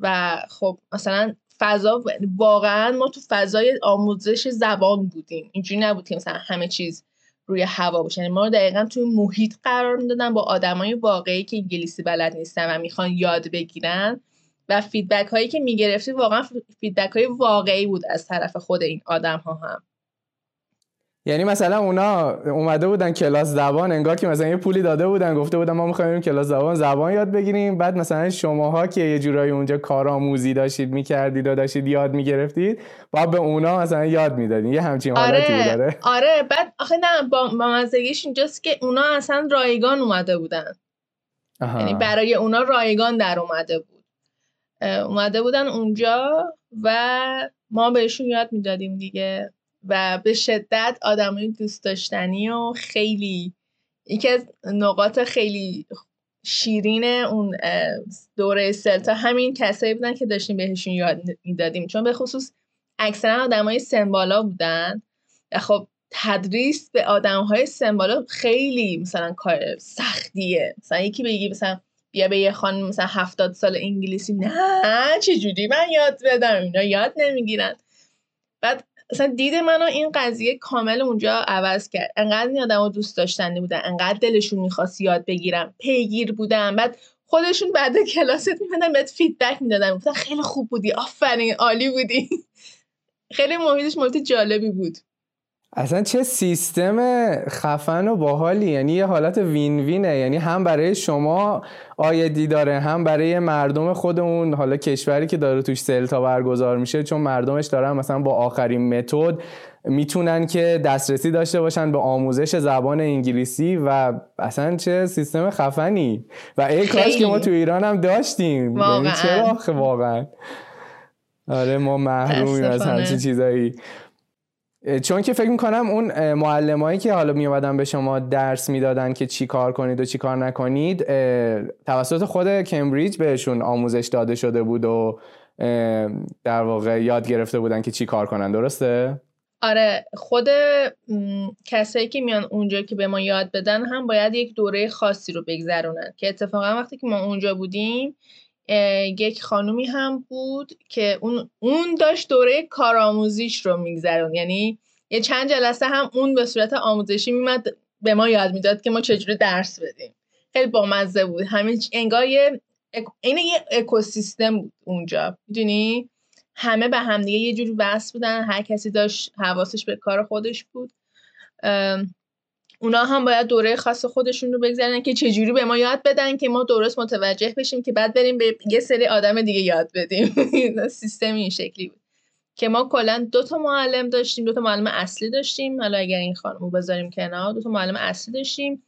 و خب مثلا فضا واقعا ما تو فضای آموزش زبان بودیم. اینجوری نبود که مثلا همه چیز روی هوا باشه. یعنی ما دقیقا توی محیط قرار می‌دادن با آدمای واقعی که انگلیسی بلد نیستن و می‌خوان یاد بگیرن. و feedback هایی که می‌گرفتی واقعا feedback های واقعی بود از طرف خود این آدم ها هم. یعنی مثلا اونا اومده بودن کلاس زبان انگار که مثلا یه پولی داده بودن گفته بودن ما می‌خوایم کلاس زبان زبان یاد بگیریم. بعد مثلا شماها که یه جورایی اونجا کارآموزی داشتید می‌کردید و داشتید یاد می‌گرفتید با به اونا مثلا یاد می‌دادین. یه همچین آره، حالتی آره. آره. بعد آخه نه با, با مزگیش اینجاست که اونا اصلا رایگان اومده بودن. یعنی برای اونا رایگان در اومده بود. اومده بودن اونجا و ما بهشون یاد می‌دادیم دیگه و به شدت آدمای دوست داشتنی و خیلی یکی از نقاط خیلی شیرین اون دوره سلتا همین کسایی بودن که داشتیم بهشون یاد می‌دادیم. چون به خصوص اکثرا آدمای سمبالا بودن و خب تدریس به آدم های سمبالا خیلی مثلا کار سختیه. مثلا یکی بگی مثلا بیا به یه خانم مثلا هفتاد سال انگلیسی نه چجوری من یاد بدم اینا یاد نمی‌گیرن. بعد اصلا دید منو این قضیه کامل اونجا عوض کرد. انقدر این آدم دوست داشتنی بودن انقدر دلشون می‌خواست یاد بگیرم پیگیر بودن. بعد خودشون بعد کلاست میمدن بهت فیدبک می‌دادن. گفتن خیلی خوب بودی آفرین عالی بودی. خیلی محیطش محیط جالبی بود. اصلا چه سیستم خفن و باحالی. یعنی یه حالت وین وینه یعنی هم برای شما آیدی داره هم برای مردم خودمون. حالا کشوری که داره توش سلتا برگزار میشه چون مردمش دارن مثلا با آخرین متد می‌تونن که دسترسی داشته باشن به آموزش زبان انگلیسی و اصلا چه سیستم خفنی. و ای کاش که ما تو ایران هم داشتیم. یعنی واقعا. چرا واقعا؟ آره ما محرومیم از همچین چیزایی. چون که فکر می‌کنم اون معلمایی که حالا میومدن به شما درس می‌دادن که چی کار کنید و چی کار نکنید توسط خود کمبریج بهشون آموزش داده شده بود و در واقع یاد گرفته بودن که چی کار کنن درسته؟ آره خود کسایی که میان اونجا که به ما یاد بدن هم باید یک دوره خاصی رو بگذرونن که اتفاقا وقتی که ما اونجا بودیم یک خانومی هم بود که اون, اون داشت دوره کارآموزیش رو میگذرون یعنی یه چند جلسه هم اون به صورت آموزشی میمد به ما یاد می‌داد که ما چجوری درس بدیم. خیلی بامزه بود. همین انگار یه این یه اکوسیستم بود اونجا. می‌دونی؟ همه به همدیگه یه جوری وصل بودن. هر کسی داشت حواسش به کار خودش بود. اونا هم باید دوره خاص خودشون رو بگذارن که چجوری به ما یاد بدن که ما درست متوجه بشیم که بعد بریم به یه سری آدم دیگه یاد بدیم. سیستم این شکلی بود. که ما کلا دو تا معلم داشتیم دو تا معلم اصلی داشتیم. حالا اگر این خانم رو بذاریم کنار دو تا معلم اصلی داشتیم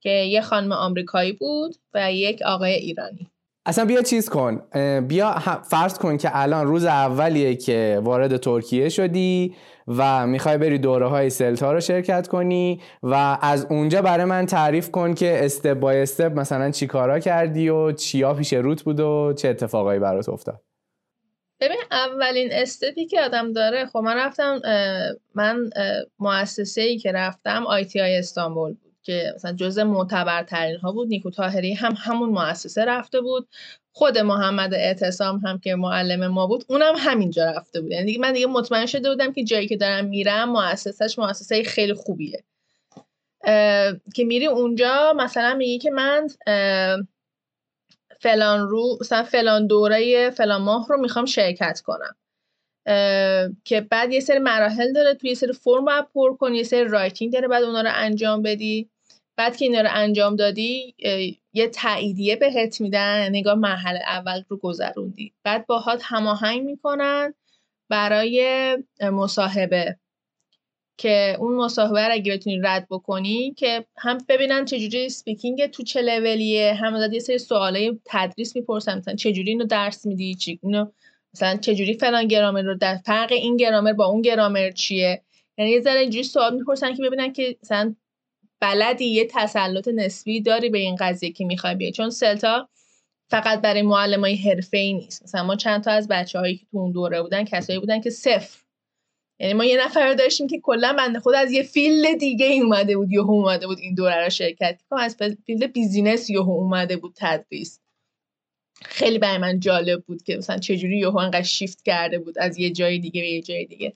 که یه خانم آمریکایی بود و یک آقای ایرانی. اصلا بیا چیز کن. بیا فرض کن که الان روز اولیه که وارد ترکیه شدی و می‌خوای بری دوره های سلتا رو شرکت کنی و از اونجا برای من تعریف کن که استپ بای استپ مثلا چی کارا کردی و چیا پیش روت بود و چه اتفاقایی برات افتاد؟ ببین اولین استپی که آدم داره خب من رفتم من مؤسسه ای که رفتم آی تی آی استانبول بود که مثلا جزء معتبرترین ها بود. نیکو تاهری هم همون مؤسسه رفته بود. خود محمد اعتصام هم که معلم ما بود اونم همینجا رفته بود. یعنی من دیگه مطمئن شده بودم که جایی که دارم میرم مؤسسهش مؤسسه خیلی خوبیه. که میری اونجا مثلا میگی که من فلان رو مثلا فلان دوره فلان ماه رو می‌خوام شرکت کنم. که بعد یه سری مراحل داره توی یه سری فرم باید پر کنی یه سری writing داره بعد اونا رو انجام بدی. بعد که اینا رو انجام دادی یه تاییدیه بهت میدن نگاه مرحله اول رو گذروندی. بعد باهات هماهنگ می‌کنن برای مصاحبه. که اون مصاحبه رو اگه بتونی رد بکنی که هم ببینن چجوری speaking تو چه لولیه هم از یه سری سوالای تدریس می‌پرسن مثلا چجوری اینو درس میدی چی اینو مثلا چجوری فلان گرامر رو در فرق این گرامر با اون گرامر چیه؟ یعنی یه ذره اینجوری سوال می‌پرسن که ببینن که مثلا بلدی یه تسلط نسبی داری به این قضیه که می‌خوای بیای؟ چون CELTA فقط برای معلمای حرفه‌ای نیست. مثلا ما چند تا از بچه‌هایی که تو اون دوره بودن کسایی بودن که صفر. یعنی ما یه نفر داشتیم که کلا بنده خدا از یه field دیگه ای اومده بود یهو اومده بود این دوره رو شرکت کنه. از field business یهو اومده بود تدریس. خیلی برای من جالب بود که مثلا چجوری یهو انقدر شیفت کرده بود از یه جای دیگه به یه جای دیگه.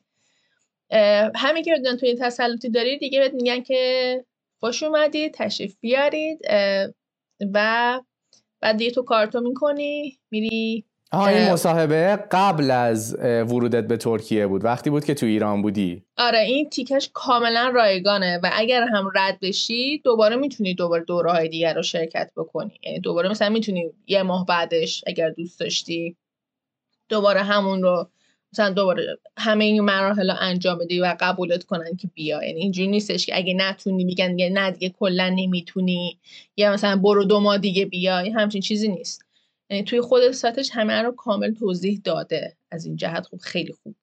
همین که بدونن توی تسلطی دارید دیگه بهت میگن که خوش اومدید تشریف بیارید و بعد دیگه تو کارتو می‌کنی میری آها این مصاحبه قبل از ورودت به ترکیه بود. وقتی بود که تو ایران بودی. آره این تیکش کاملا رایگانه و اگر هم رد بشی دوباره می‌تونی دوباره دوره های دیگر رو شرکت بکنی. یعنی دوباره مثلا می‌تونی یه ماه بعدش اگر دوست داشتی دوباره همون رو مثلا دوباره همه این مراحل رو انجام بدی و قبولت کنن که بیا. یعنی اینجوری نیستش که اگه نتونی میگن نه دیگه کلا نمی‌تونی. یا مثلا برو دو ماه دیگه بیا. همچین چیزی نیست. یعنی توی خود سایتش همه رو کامل توضیح داده. از این جهت خوب خیلی خوب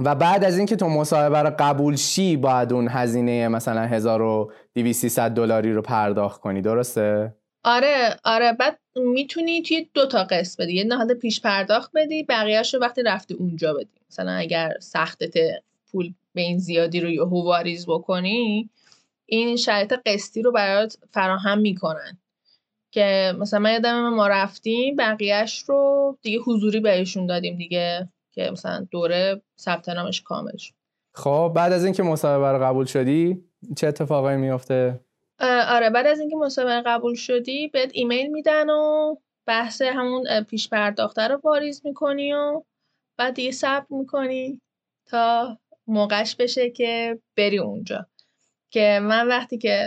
و بعد از اینکه تو مصاحبه رو قبول شی باید اون هزینه مثلا 1200 دلاری رو پرداخت کنی. درسته؟ آره آره بعد می‌تونی توی دو تا قسط بدی یه نهاد پیش پرداخت بدی بقیهش رو وقتی رفتی اونجا بدی. مثلا اگر سختت پول به این زیادی رو یهو واریز بکنی این شرایط قسطی رو برات فراهم می‌کنن. که مثلا من یادم ما رفتیم بقیهش رو دیگه حضوری بهشون دادیم دیگه که مثلا دوره ثبت نامش کامل شد. خب بعد از اینکه مصاحبه رو قبول شدی چه اتفاقایی میافته؟ آره بعد از اینکه مصاحبه قبول شدی بهت ایمیل میدن و بحث همون پیش پرداخته رو واریز می‌کنی و بعد دیگه ثبت می‌کنی تا موقعش بشه که بری اونجا. که من وقتی که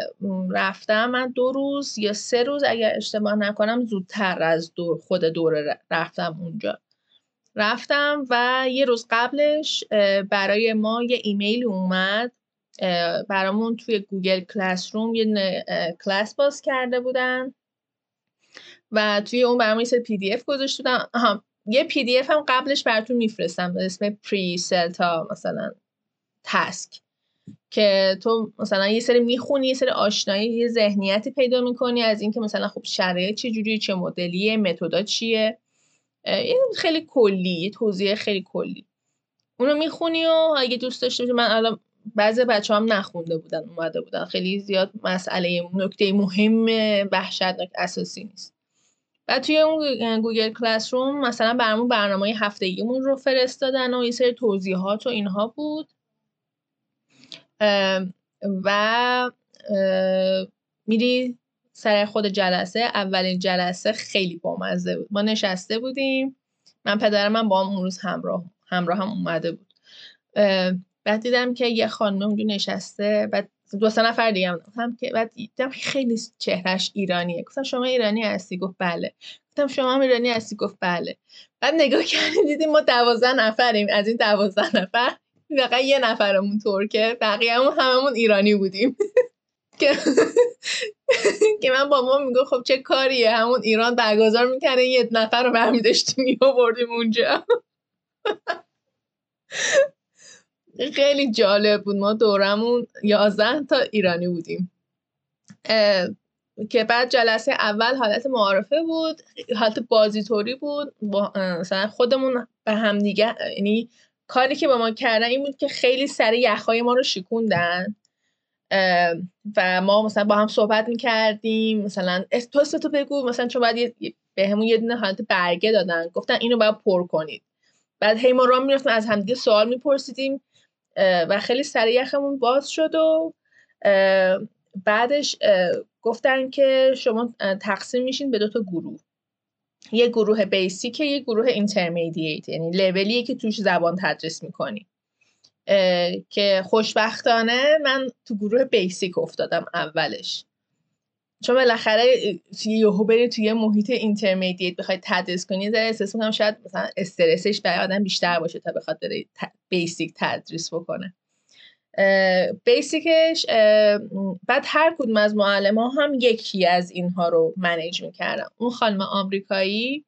رفتم من دو روز یا سه روز اگر اشتباه نکنم زودتر از دور خود دوره رفتم اونجا. رفتم و یه روز قبلش برای ما یه ایمیل اومد برامون توی Google Classroom یه کلاس باز کرده بودن. و توی اون برامون یه PDF گذاشته بودن. یه PDF هم قبلش براتون میفرستم به اسم pre CELTA مثلا task. که تو مثلا یه سری می‌خونی یه سری آشنایی یه ذهنیتی پیدا می‌کنی از اینکه مثلا خب شرایط چه جوری چه مدلیه متدا چیه. این خیلی کلی توضیح خیلی کلی. اونو می‌خونی و اگه دوست داشته من الان بعضی بچه هم نخونده بودن اومده بودن. خیلی زیاد مسئله نکته مهم وحشتناک اساسی نیست. و توی اون گوگل کلاس روم مثلا برامون برنامه هفتگیمون رو فرستادن و یه سری توضیحات و اینها بود. و میری سر خود جلسه. اولین جلسه خیلی بامزه بود. ما نشسته بودیم. من پدرم من با هم اون روز همراه همراه هم اومده بود. بعد دیدم که یه خانم اونجا نشسته بعد دو سه نفر دیگه هم که بعد دیدم خیلی چهرش ایرانیه. گفتم شما ایرانی هستی؟ گفت بله. گفتم شما هم ایرانی هستی؟ گفت بله. بعد نگاه کردیم دیدیم ما دوازده نفریم. از این دوازده نفر فقط یه نفرمون ترکه بقیه‌مون هممون ایرانی بودیم. که من با ما میگو خب چه کاریه؟ همون ایران برگزار می‌کنه یه نفر رو برمی داشتیم میابردیم خیلی جالب بود. ما دورمون یازده تا ایرانی بودیم. که بعد جلسه اول حالت معارفه بود حالت بازیطوری بود. مثلا خودمون به هم دیگه یعنی کاری که با ما کردن این بود که خیلی سر یخهای ما رو شکوندن. و ما مثلا با هم صحبت می‌کردیم. مثلا تو تو بگو. مثلا چون باید به همون یه دونه حالت برگه دادن. گفتن اینو باید پر کنید. بعد هی ما را می‌رفتیم از همدیگه سوال میپرسیدیم. و خیلی سر یخمون باز شد و بعدش گفتن که شما تقسیم میشین به دو تا گروه. یه گروه بیسیک یه گروه اینترمدییت یعنی لولیه که توش زبان تدریس می‌کنی. که خوشبختانه من تو گروه بیسیک افتادم اولش. چون بالاخره یهو بری توی یه محیط اینترمدییت بخوای تدریس کنی در احساس می‌کنم شاید مثلا استرسش برای آدم بیشتر باشه تا بخواد بره بیسیک تدریس بکنه. بیسیکش بعد هر کدوم از معلم ها هم یکی از اینها رو منیج می‌کردن. اون خانم آمریکایی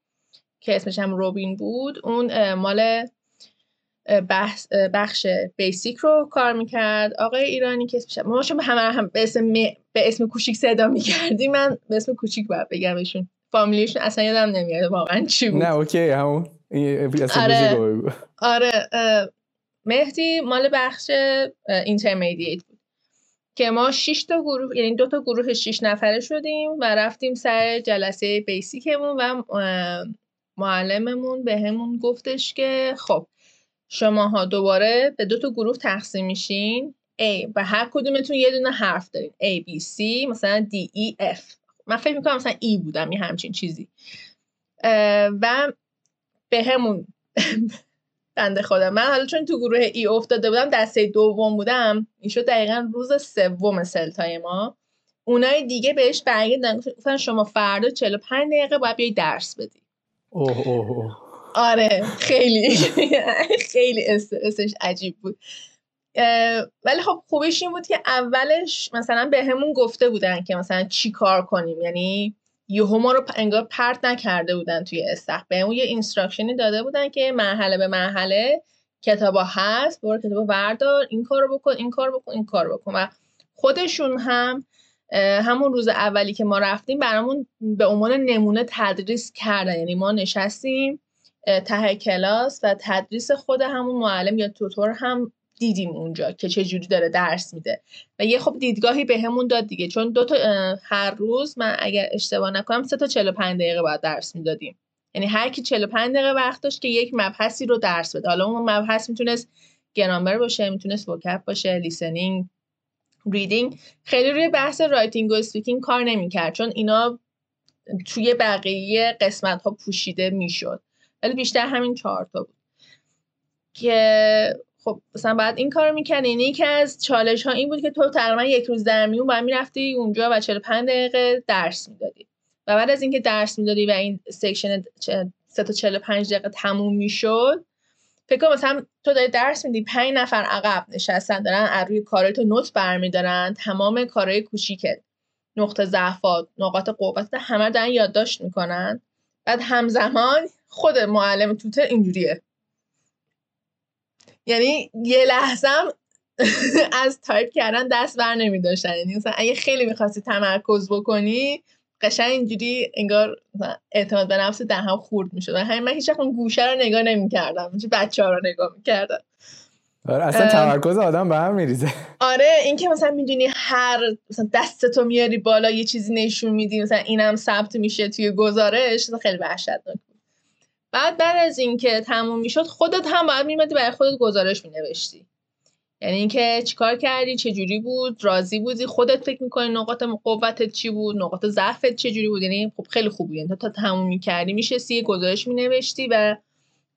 که اسمش هم روبین بود اون مال بحث بخش basic رو کار می‌کرد. آقای ایرانی که اسمش ما شما همه هم به اسم, به اسم کوچیک صدا می‌کردیم. من به اسم کوچیک باید بگمشون فامیلیشون اصلا یادم نمیاد واقعا چی بود. نه اوکی همون. آره. آره مهدی مال بخش intermediate بود. که ما 6 تا گروه یعنی دو تا گروه 6 نفره شدیم و رفتیم سر جلسه basic مون و معلممون به همون گفتش که خب شماها دوباره به دو تا گروه تقسیم میشین. A و هر کدومتون یه دونه حرف دارین. A B C مثلا D E F. من فکر می‌کنم مثلا E بودم یه همچین چیزی. و به همون بنده خودم. من حالا چون تو گروه ای افتاده بودم دسته دوم بودم. این شد دقیقا روز سوم سلتای ما. اونای دیگه بهش برگردن. گفتن شما فردا 45 دقیقه باید بیای درس بدی. اوه اوه. آره خیلی خیلی استرسش عجیب بود. ولی خب خوبش این بود که اولش مثلا بهمون گفته بودن که مثلا چی کار کنیم. یعنی یهو ما رو انگار پرت نکرده بودن توی استخر. بهمون یه instruction ی داده بودن که مرحله به مرحله کتابا هست برو کتابا بردار این کار رو بکن این کار بکن این کار بکن. و خودشون هم همون روز اولی که ما رفتیم برامون به عنوان نمونه تدریس کردن. یعنی ما نشستیم ته کلاس و تدریس خود همون معلم یا توتور هم دیدیم اونجا که چه جوری داره درس میده. و یه خب دیدگاهی بهمون داد دیگه. چون دو تا هر روز من اگر اشتباه نکنم سه تا 45 دقیقه باید درس می‌دادیم. یعنی هر کی 45 دقیقه وقت داشت که یک مبحثی رو درس بده. حالا اون مبحث می‌تونست گرامر باشه می‌تونست وکپ باشه لیسنینگ reading خیلی روی بحث writing و speaking کار نمی‌کرد. چون اینا توی بقیه قسمت ها پوشیده می‌شد. ولی بیشتر همین چهار تا بود. که خب مثلا بعد این کارو می‌کنی یعنی یکی از چالش ها این بود که تو تقریبا یک روز در میون باید می‌رفتی اونجا و 45 دقیقه درس می‌دادی. و بعد از اینکه درس می‌دادی و این section 3 تا 45 دقیقه تموم می‌شد فکر کنم مثلا تو داری درس میدی پنج نفر عقب نشستن دارن از روی کارهای تو note برمیدارن تمام کارهای کوچیکت نقطه ضعفات نقاط قوت همه دارن یادداشت می‌کنن. بعد همزمان خود معلم توتر اینجوریه. یعنی یه لحظه از تایپ کردن دست بر نمی داشتن یعنی مثلا اگه خیلی می‌خواستی تمرکز بکنی قشنگ اینجوری انگار اعتماد به نفس در هم خورد می‌شد. همین من هیچ اون گوشه رو نگاه نمی‌کردم. بچه ها رو نگاه می‌کردم. آره اصلا تمرکز آدم به هم میریزه. آره اینکه مثلا می‌دونی هر مثلا دستتو میاری بالا یه چیزی نشون میدی مثلا اینم ثبت میشه توی گزارش خیلی وحشتناک بعد بعد از اینکه تموم می‌شد خودت هم باید میمدی برای خودت گزارش مینوشتی. یعنی اینکه چیکار کردی چه جوری بود راضی بودی؟ خودت فکر می‌کنی نقاط قوتت چی بود؟ نقاط ضعفت چه جوری بود؟ یعنی خب خیلی خوب بود یعنی تا تموم می‌کردی میشستی یه گزارش مینوشتی و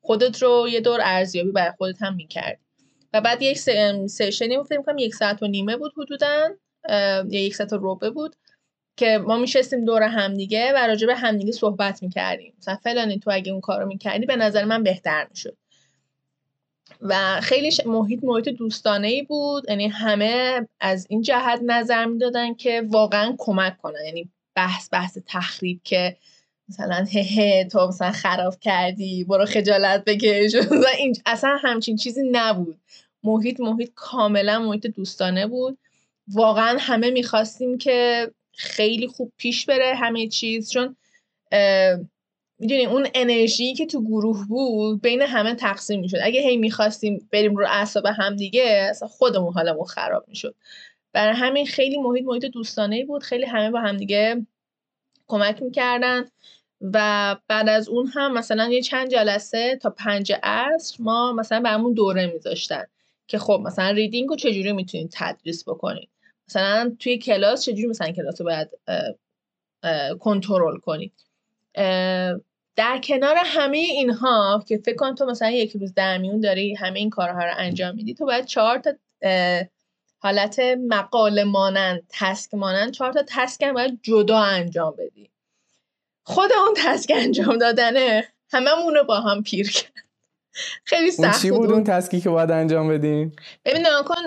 خودت رو یه دور ارزیابی برای خودت هم می‌کردی. و بعد یک سشنی می‌کنم یک ساعت و نیمه بود حدودا یا یک ساعت و ربع بود. که ما میشستیم دور همدیگه و راجع به همدیگه صحبت می‌کردیم. مثلا فلانی تو اگه اون کارو می‌کردی به نظر من بهتر می‌شد. و خیلی محیط محیط دوستانه ای بود. یعنی همه از این جهت نظر می‌دادن که واقعا کمک کنن. یعنی بحث بحث تخریب که مثلا هه هه تو مثلا خراب کردی برو خجالت بکش. اصلا همچین چیزی نبود. محیط محیط کاملا محیط دوستانه بود. واقعا همه می‌خواستیم که خیلی خوب پیش بره همه چیز چون می‌دونی اون انرژی که تو گروه بود بین همه تقسیم می‌شد. اگه هی می‌خواستیم بریم رو اعصاب هم دیگه اصلا خودمون حالمون خراب می‌شد. برای همین خیلی محیط محیط دوستانه بود. خیلی همه با هم دیگه کمک می‌کردن و بعد از اون هم مثلا یه چند جلسه تا پنج عصر ما مثلا برامون دوره میذاشتن که خب مثلا reading رو چجوری می‌تونید تدریس بکنید؟ مثلا توی کلاس چجوری مثلا کلاس رو باید کنترل کنید در کنار همه اینها که فکر کن تو مثلا یک روز در میون داری همه این کارها رو انجام میدی تو باید چهار تا حالت مقاله مانند task مانند چهار تا task هم باید جدا انجام بدی. خود اون task انجام دادنه هممون رو با هم پیر کرد. خیلی سخت چی بود؟ اون task ی که باید انجام بدیم؟ ببین کن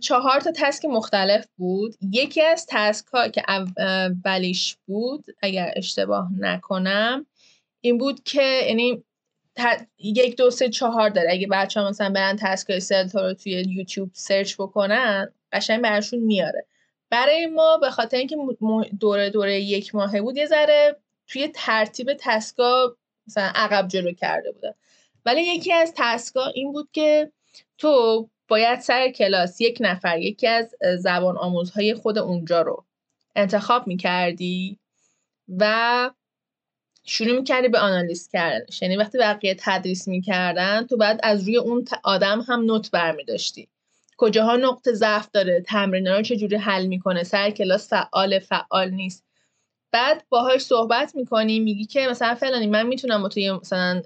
چهار تا task مختلف بود. یکی از task ها که اولیش بود اگر اشتباه نکنم این بود که یعنی یک دو سه چهار داره. اگه بچه ها مثلا برن task CELTA رو توی YouTube search بکنن قشنگ براشون میاره. برای ما به خاطر اینکه دوره دوره یک ماهه بود یه ذره توی ترتیب تسکا مثلا عقب جلو کرده بودن ولی یکی از تسکا این بود که تو باید سر کلاس یک نفر یکی از زبان آموزهای خود اونجا رو انتخاب می‌کردی و شروع می‌کردی به آنالیز کردنش. یعنی وقتی بقیه تدریس می‌کردن تو بعد از روی اون آدم هم نوت برمیداشتی. کجاها نقطه ضعف داره تمرین رو چجوری حل می‌کنه سر کلاس فعال فعال نیست. بعد باهاش صحبت می‌کنی میگی که مثلا فلانی من می‌تونم با توی مثلا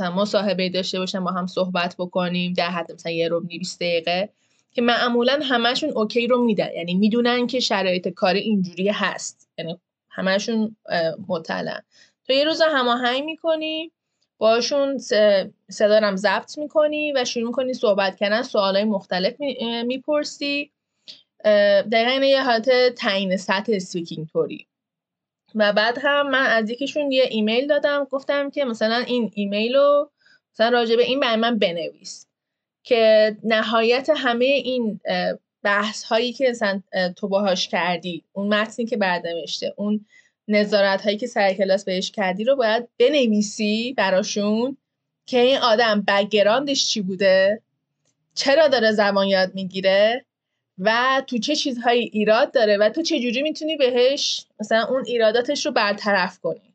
مثلا مصاحبه داشته باشم با هم صحبت بکنیم در حد مثلا یه رو 20 دقیقه که معمولا همشون اوکی رو میدن. یعنی می‌دونن که شرایط کاری اینجوری هست. یعنی همشون مطلع. تو یه روز هماهنگ می‌کنی باشون صدارم ضبط می‌کنی و شروع می‌کنی صحبت کردن سوالای مختلف می‌پرسی. دقیقا یه حالت تعیین سطح speaking طوری و بعد هم من از یکیشون یه ایمیل دادم گفتم که مثلا این ایمیل رو مثلا راجع به این برای من بنویس که نهایت همه این بحث هایی که مثلا تو باهاش کردی اون متنی که برداشته اون نظارت هایی که سر کلاس بهش کردی رو باید بنویسی براشون که این آدم background ش چی بوده؟ چرا داره زبان یاد می‌گیره؟ و تو چه چیزهایی ایراد داره و تو چه جوری می‌تونی بهش مثلا اون ایراداتش رو برطرف کنی؟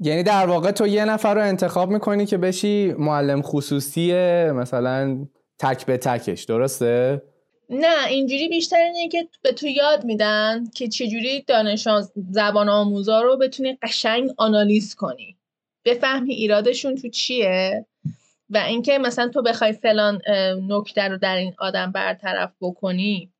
یعنی در واقع تو یه نفر رو انتخاب می‌کنی که بشی معلم خصوصی مثلا تک به تکش درسته؟ نه اینجوری بیشتر اینه که به تو یاد میدن که چجوری دانش زبان آموزا رو بتونی قشنگ آنالیز کنی. بفهمی ایرادشون تو چیه و اینکه مثلا تو بخوای فلان نکته رو در این آدم برطرف بکنی.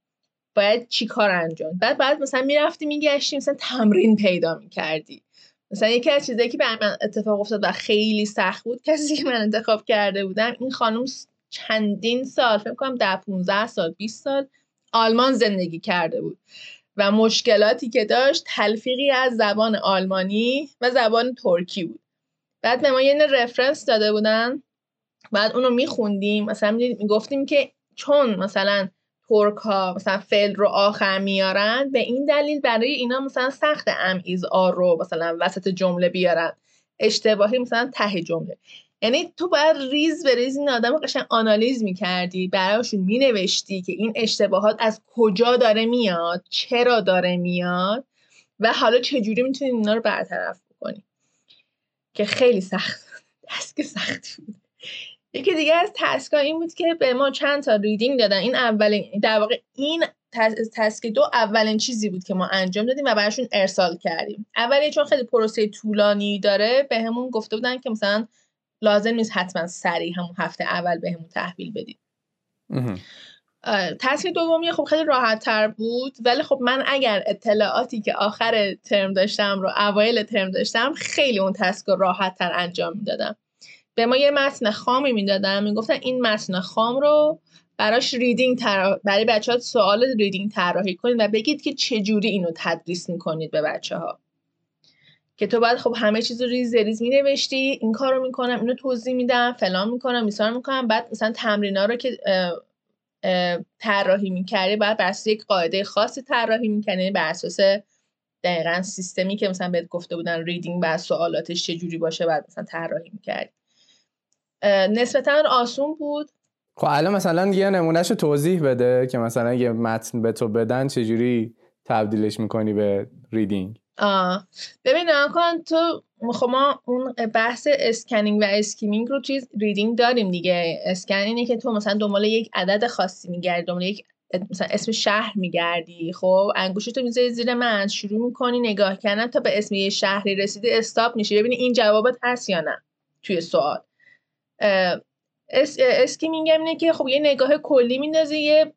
باید چی کار انجام؟ بعد بعد مثلا می‌رفتی میگشتی مثلا تمرین پیدا می‌کردی. مثلا یکی از چیزایی که برای من اتفاق افتاد و خیلی سخت بود کسی که من انتخاب کرده بودم این خانم چندین سال فکر کنم ده 15 سال 20 سال آلمان زندگی کرده بود. و مشکلاتی که داشت تلفیقی از زبان آلمانی و زبان ترکی بود. بعد به ما یه reference داده بودن. بعد اونو میخوندیم. مثلا می‌گفتیم که چون مثلا ترک مثلا فعل رو آخر میارن به این دلیل برای اینا مثلا سخت am is are رو مثلا وسط جمله بیارن. اشتباهی مثلا ته جمله. یعنی تو باید ریز به ریز این آدم قشنگ آنالیز می‌کردی براشون مینوشتی که این اشتباهات از کجا داره میاد چرا داره میاد و حالا چجوری می‌تونی اینا رو برطرف بکنی. که خیلی سخت. دست که سختی بود یکی دیگه از تسکا این بود که به ما چند تا ریدینگ دادن. این اولین در واقع این تسک دو اولین چیزی بود که ما انجام دادیم و براشون ارسال کردیم. اولی چون خیلی پروسه طولانی داره به همون گفته بودن که مثلا لازم نیست حتما سریع همون هفته اول بهمون به تحویل بدید task دومی خب خیلی راحت تر بود ولی خب من اگر اطلاعاتی که آخر ترم داشتم رو اوایل ترم داشتم خیلی اون task رو راحت تر انجام می‌دادم. به ما یه متن خامی می‌دادن می‌گفتن این متن خام رو براش reading تر... برای بچه ها سوال reading طراحی کنید و بگید که چجوری اینو تدریس می‌کنید به بچه ها که تو باید خب همه چیز رو ریز ریز می نوشتی این کار رو می‌کنم اینو توضیح میدم فلان می‌کنم بیسار می‌کنم بعد مثلا تمرینا رو که طراحی می‌کردی بعد بر یک قاعده خاصی طراحی می‌کنی بر اساس دقیقا سیستمی که مثلا بهت گفته بودن reading بعد سوالاتش چجوری باشه بعد مثلا طراحی می‌کردی. نسبتا آسون بود. خب الان مثلا یه نمونهش توضیح بده که مثلا یه متن به تو بدن چجوری تبدیلش می‌کنی به reading؟ آه. ببین کن تو خب ما اون بحث scanning و skimming رو چیز reading داریم دیگه. اسکن اینه که تو مثلا دنبال یک عدد خاصی میگردی دنبال یک مثلا اسم شهر میگردی. خب انگشتو می‌ذاری زیر متن شروع می‌کنی نگاه کردن تا به اسم یه شهری رسیدی stop میشه ببینی این جوابت هست یا نه توی سوال. اس، skimming اینه که خب یه نگاه کلی میندازی یه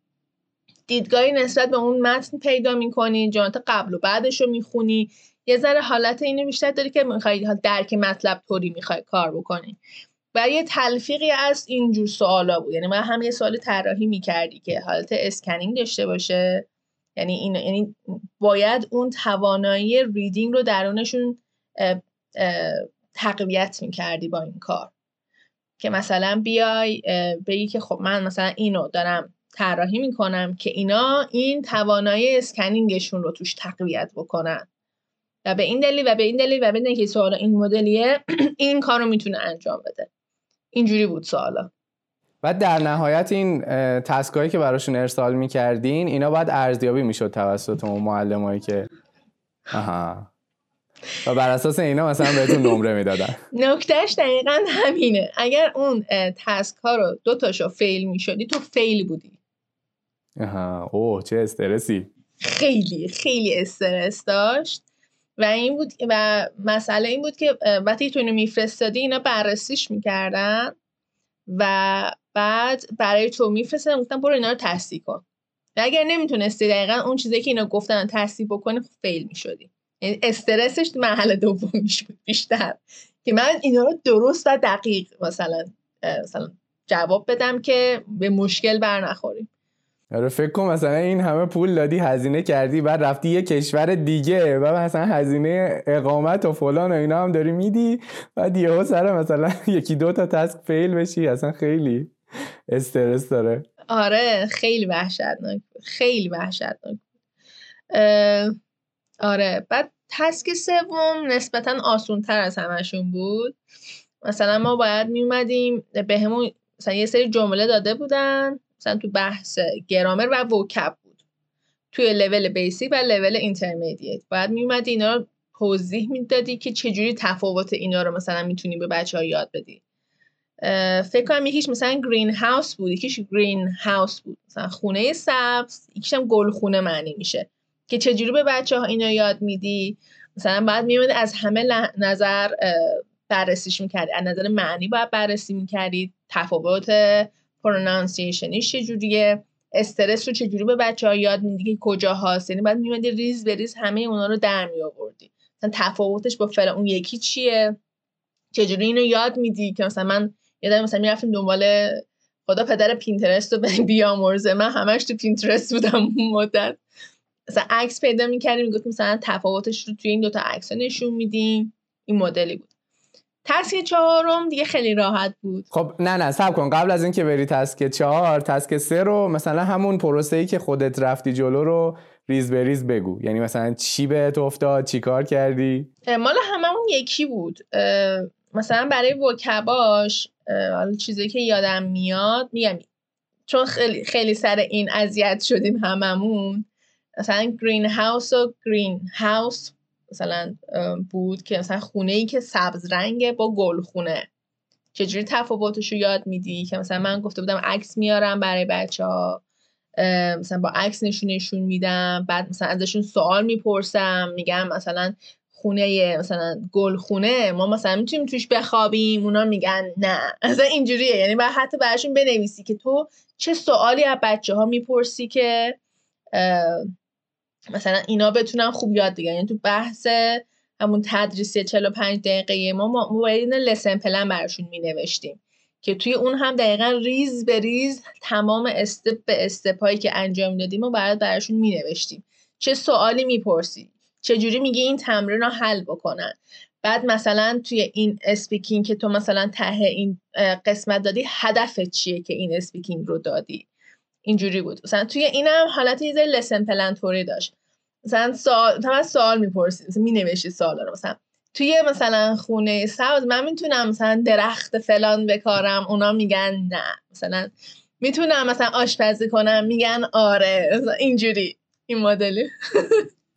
دیدگاهی نسبت به اون متن پیدا می‌کنی جانت قبل و بعدش رو می‌خونی. یه ذره حالت اینو بیشتر داری که می‌خوای درک مطلب طوری می‌خوای کار بکنی. و یه تلفیقی از اینجور سوالا بود. یعنی من هم یه سوال طراحی می‌کردی که حالت scanning داشته باشه؟ یعنی این یعنی باید اون توانایی ریدینگ رو درونشون تقویت می‌کردی با این کار. که مثلا بیای بگی که خب من مثلا اینو دارم طراحی می‌کنم که اینا این توانایی اسکنینگشون رو توش تقویت بکنن. و به این دلیل و به این دلیل و به این که سوال این مدلیه این کار رو می‌تونه انجام بده. اینجوری بود سوالا. و در نهایت این تسکایی که براشون ارسال می‌کردین اینا باید ارزیابی می‌شد توسط اون معلمایی که آها. و بر اساس اینا مثلا بهتون نمره می‌دادن. نکتهش دقیقا همینه. اگر اون تسک ها رو دو تاشو فیل می‌شدی تو فیل بودی. آها اوه چه استرسی. خیلی خیلی استرس داشت. و این بود و مسئله این بود که وقتی تو اینو میفرستادی اینا بررسیش می‌کردن. و بعد برای تو میفرستن گفتن برو اینا رو تصدیق کن. و اگر نمی‌تونستی دقیقا اون چیزی که اینا گفتن تصدیق بکنی خب فیل می‌شدی. یعنی استرسش تو مرحله دومیش بود بیشتر. که من اینا رو درست و دقیق مثلا مثلا جواب بدم که به مشکل بر نخوریم. آره فکر کن مثلا این همه پول دادی هزینه کردی بعد رفتی یه کشور دیگه و مثلا هزینه اقامت و فلان و اینا هم داری میدی بعد یهو سر مثلا یکی دو تا task fail بشی اصلا خیلی استرس داره. آره خیلی وحشتناک خیلی وحشتناک. آره. بعد task سوم نسبتا آسون تر از همشون بود. مثلا ما باید می اومدیم به همون مثلا یه سری جمله داده بودن. مثلا تو بحث گرامر و vocab بود. توی level basic و level intermediate. باید میومدی اینا رو توضیح می‌دادی که چجوری تفاوت اینا رو مثلا می‌تونی به بچه ها یاد بدی. فکر کنم یکیش مثلا green house بود. یکیش greenhouse بود. مثلا خونه سبز یکیش هم گل خونه معنی میشه. که چجوری به بچه ها اینا یاد میدی؟ مثلا بعد میومد از همه نظر بررسیش می‌کردی. از نظر معنی باید بررسی می‌کردی. تفاوت pronunciation ش چجوریه؟ استرس رو چجوری به بچه ها یاد میدی که کجا هاست یعنی بعد میمدی ریز به ریز همه اونا رو در می آوردی مثلا تفاوتش با فعلا اون یکی چیه؟ چجوری اینو یاد میدی که مثلا من یادم مثلا می‌رفتیم دنبال خدا پدر Pinterest رو بیامرزه. من همش تو Pinterest بودم اون مدت. مثلا عکس پیدا می‌کردیم می‌گفت مثلا تفاوتش رو توی این دوتا عکس نشون میدیم. این مدلی بود. task چهارم دیگه خیلی راحت بود. خب نه نه صبر کن. قبل از اینکه بری task چهار task سه رو مثلا همون پروسه ای که خودت رفتی جلو رو ریز به ریز بگو. یعنی مثلا چی بهت افتاد؟ چی کار کردی؟ مال هممون یکی بود. مثلا برای vocab اش حالا چیزی که یادم میاد میگم چون خیلی خیلی سر این اذیت شدیم هممون. مثلا green house و greenhouse مثلا بود که مثلا خونه ای که سبز رنگه با گل خونه. چجوری تفاوتش رو یاد میدی؟ که مثلا من گفته بودم عکس میارم برای بچه ها مثلا با عکس نشونشون میدم بعد مثلا ازشون سوال می‌پرسم میگم مثلا خونه مثلا گل خونه ما مثلا می‌تونیم توش بخوابیم اونا میگن نه. اصلا اینجوریه. یعنی باید حتی براشون بنویسی که تو چه سوالی از بچه ها می‌پرسی که مثلا اینا بتونن خوب یاد دیگه یعنی تو بحث همون تدریسی 45 دقیقه ما ما باید لسن پلن براشون می نوشتیم که توی اون هم دقیقا ریز به ریز تمام step به step ایی که انجام دادیم و برات براشون می نوشتیم چه سوالی می‌پرسی؟ چجوری میگی این تمرین رو حل بکنن؟ بعد مثلا توی این speaking که تو مثلا ته این قسمت دادی هدفت چیه که این speaking رو دادی؟ اینجوری بود. مثلا توی اینم حالت یه lesson plan طوری داشت. مثلا سوال مثلا سوال می‌پرسی مثلا مینوشتی سوال رو مثلا توی مثلا خونه سبز من می‌تونم مثلا درخت فلان بکارم اونا میگن نه. مثلا می‌تونم مثلا آشپزی کنم میگن آره. اینجوری. این مدلی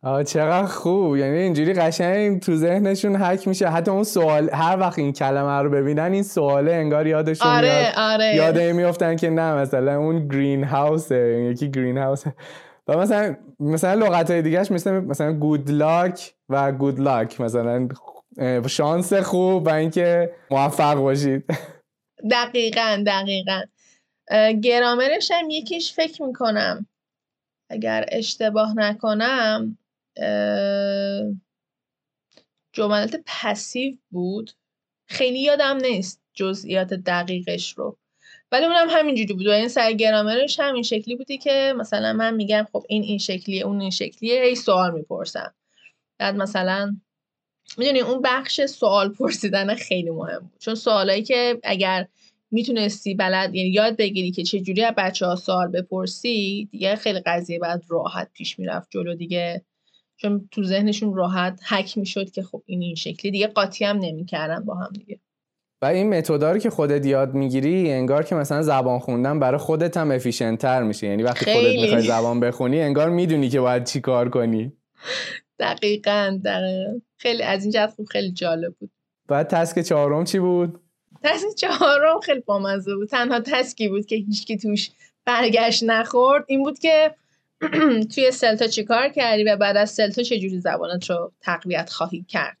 آه چقدر خوب. یعنی اینجوری قشنگ تو ذهنشون حک میشه. حتی اون سوال هر وقت این کلمه رو ببینن این سواله انگار یادشون آره میاد. آره. یاده میفتن که نه مثلا اون گرین هاوسه یکی گرین هاوسه و مثلا مثلا لغت های دیگهش مثل مثلا گود لاک و گود لاک مثلا شانس خوب و اینکه موفق باشید. دقیقا دقیقا. گرامرش هم یکیش فکر می‌کنم. اگر اشتباه نکنم جملات پسیو بود. خیلی یادم نیست جزئیات دقیقش رو. ولی اونم همینجوری بود و این سر گرامرش همین شکلی بودی که مثلا من میگم خب این این شکلیه اون این شکلیه ای سوال می‌پرسم. بعد مثلا می‌دونی اون بخش سوال پرسیدن خیلی مهم بود. چون سوالایی که اگر می‌تونستی بلد یعنی یاد بگیری که چه جوری از بچه ها سوال بپرسی دیگه خیلی قضیه بعد راحت پیش می‌رفت جلو دیگه. چون تو ذهنشون راحت حک می‌شد که خب این این شکلی دیگه قاطی هم نمی‌کردن با هم دیگه. و این متودا رو که خودت یاد می‌گیری انگار که مثلا زبان خوندن برای خودت هم افیشنت تر میشه. یعنی وقتی خودت می‌خوای زبان بخونی انگار می‌دونی که باید چی کار کنی. دقیقا دقیقا. خیلی از این جهت خوب خیلی جالب بود. بعد تسک چهارم چی بود؟ تسک چهارم خیلی بامزه بود. تنها تسکی بود که هیچکی توش برگشت نخورد. این بود که توی سلتا چی کار کردی و بعد از سلتا چجوری زبانت رو تقویت خواهی کرد؟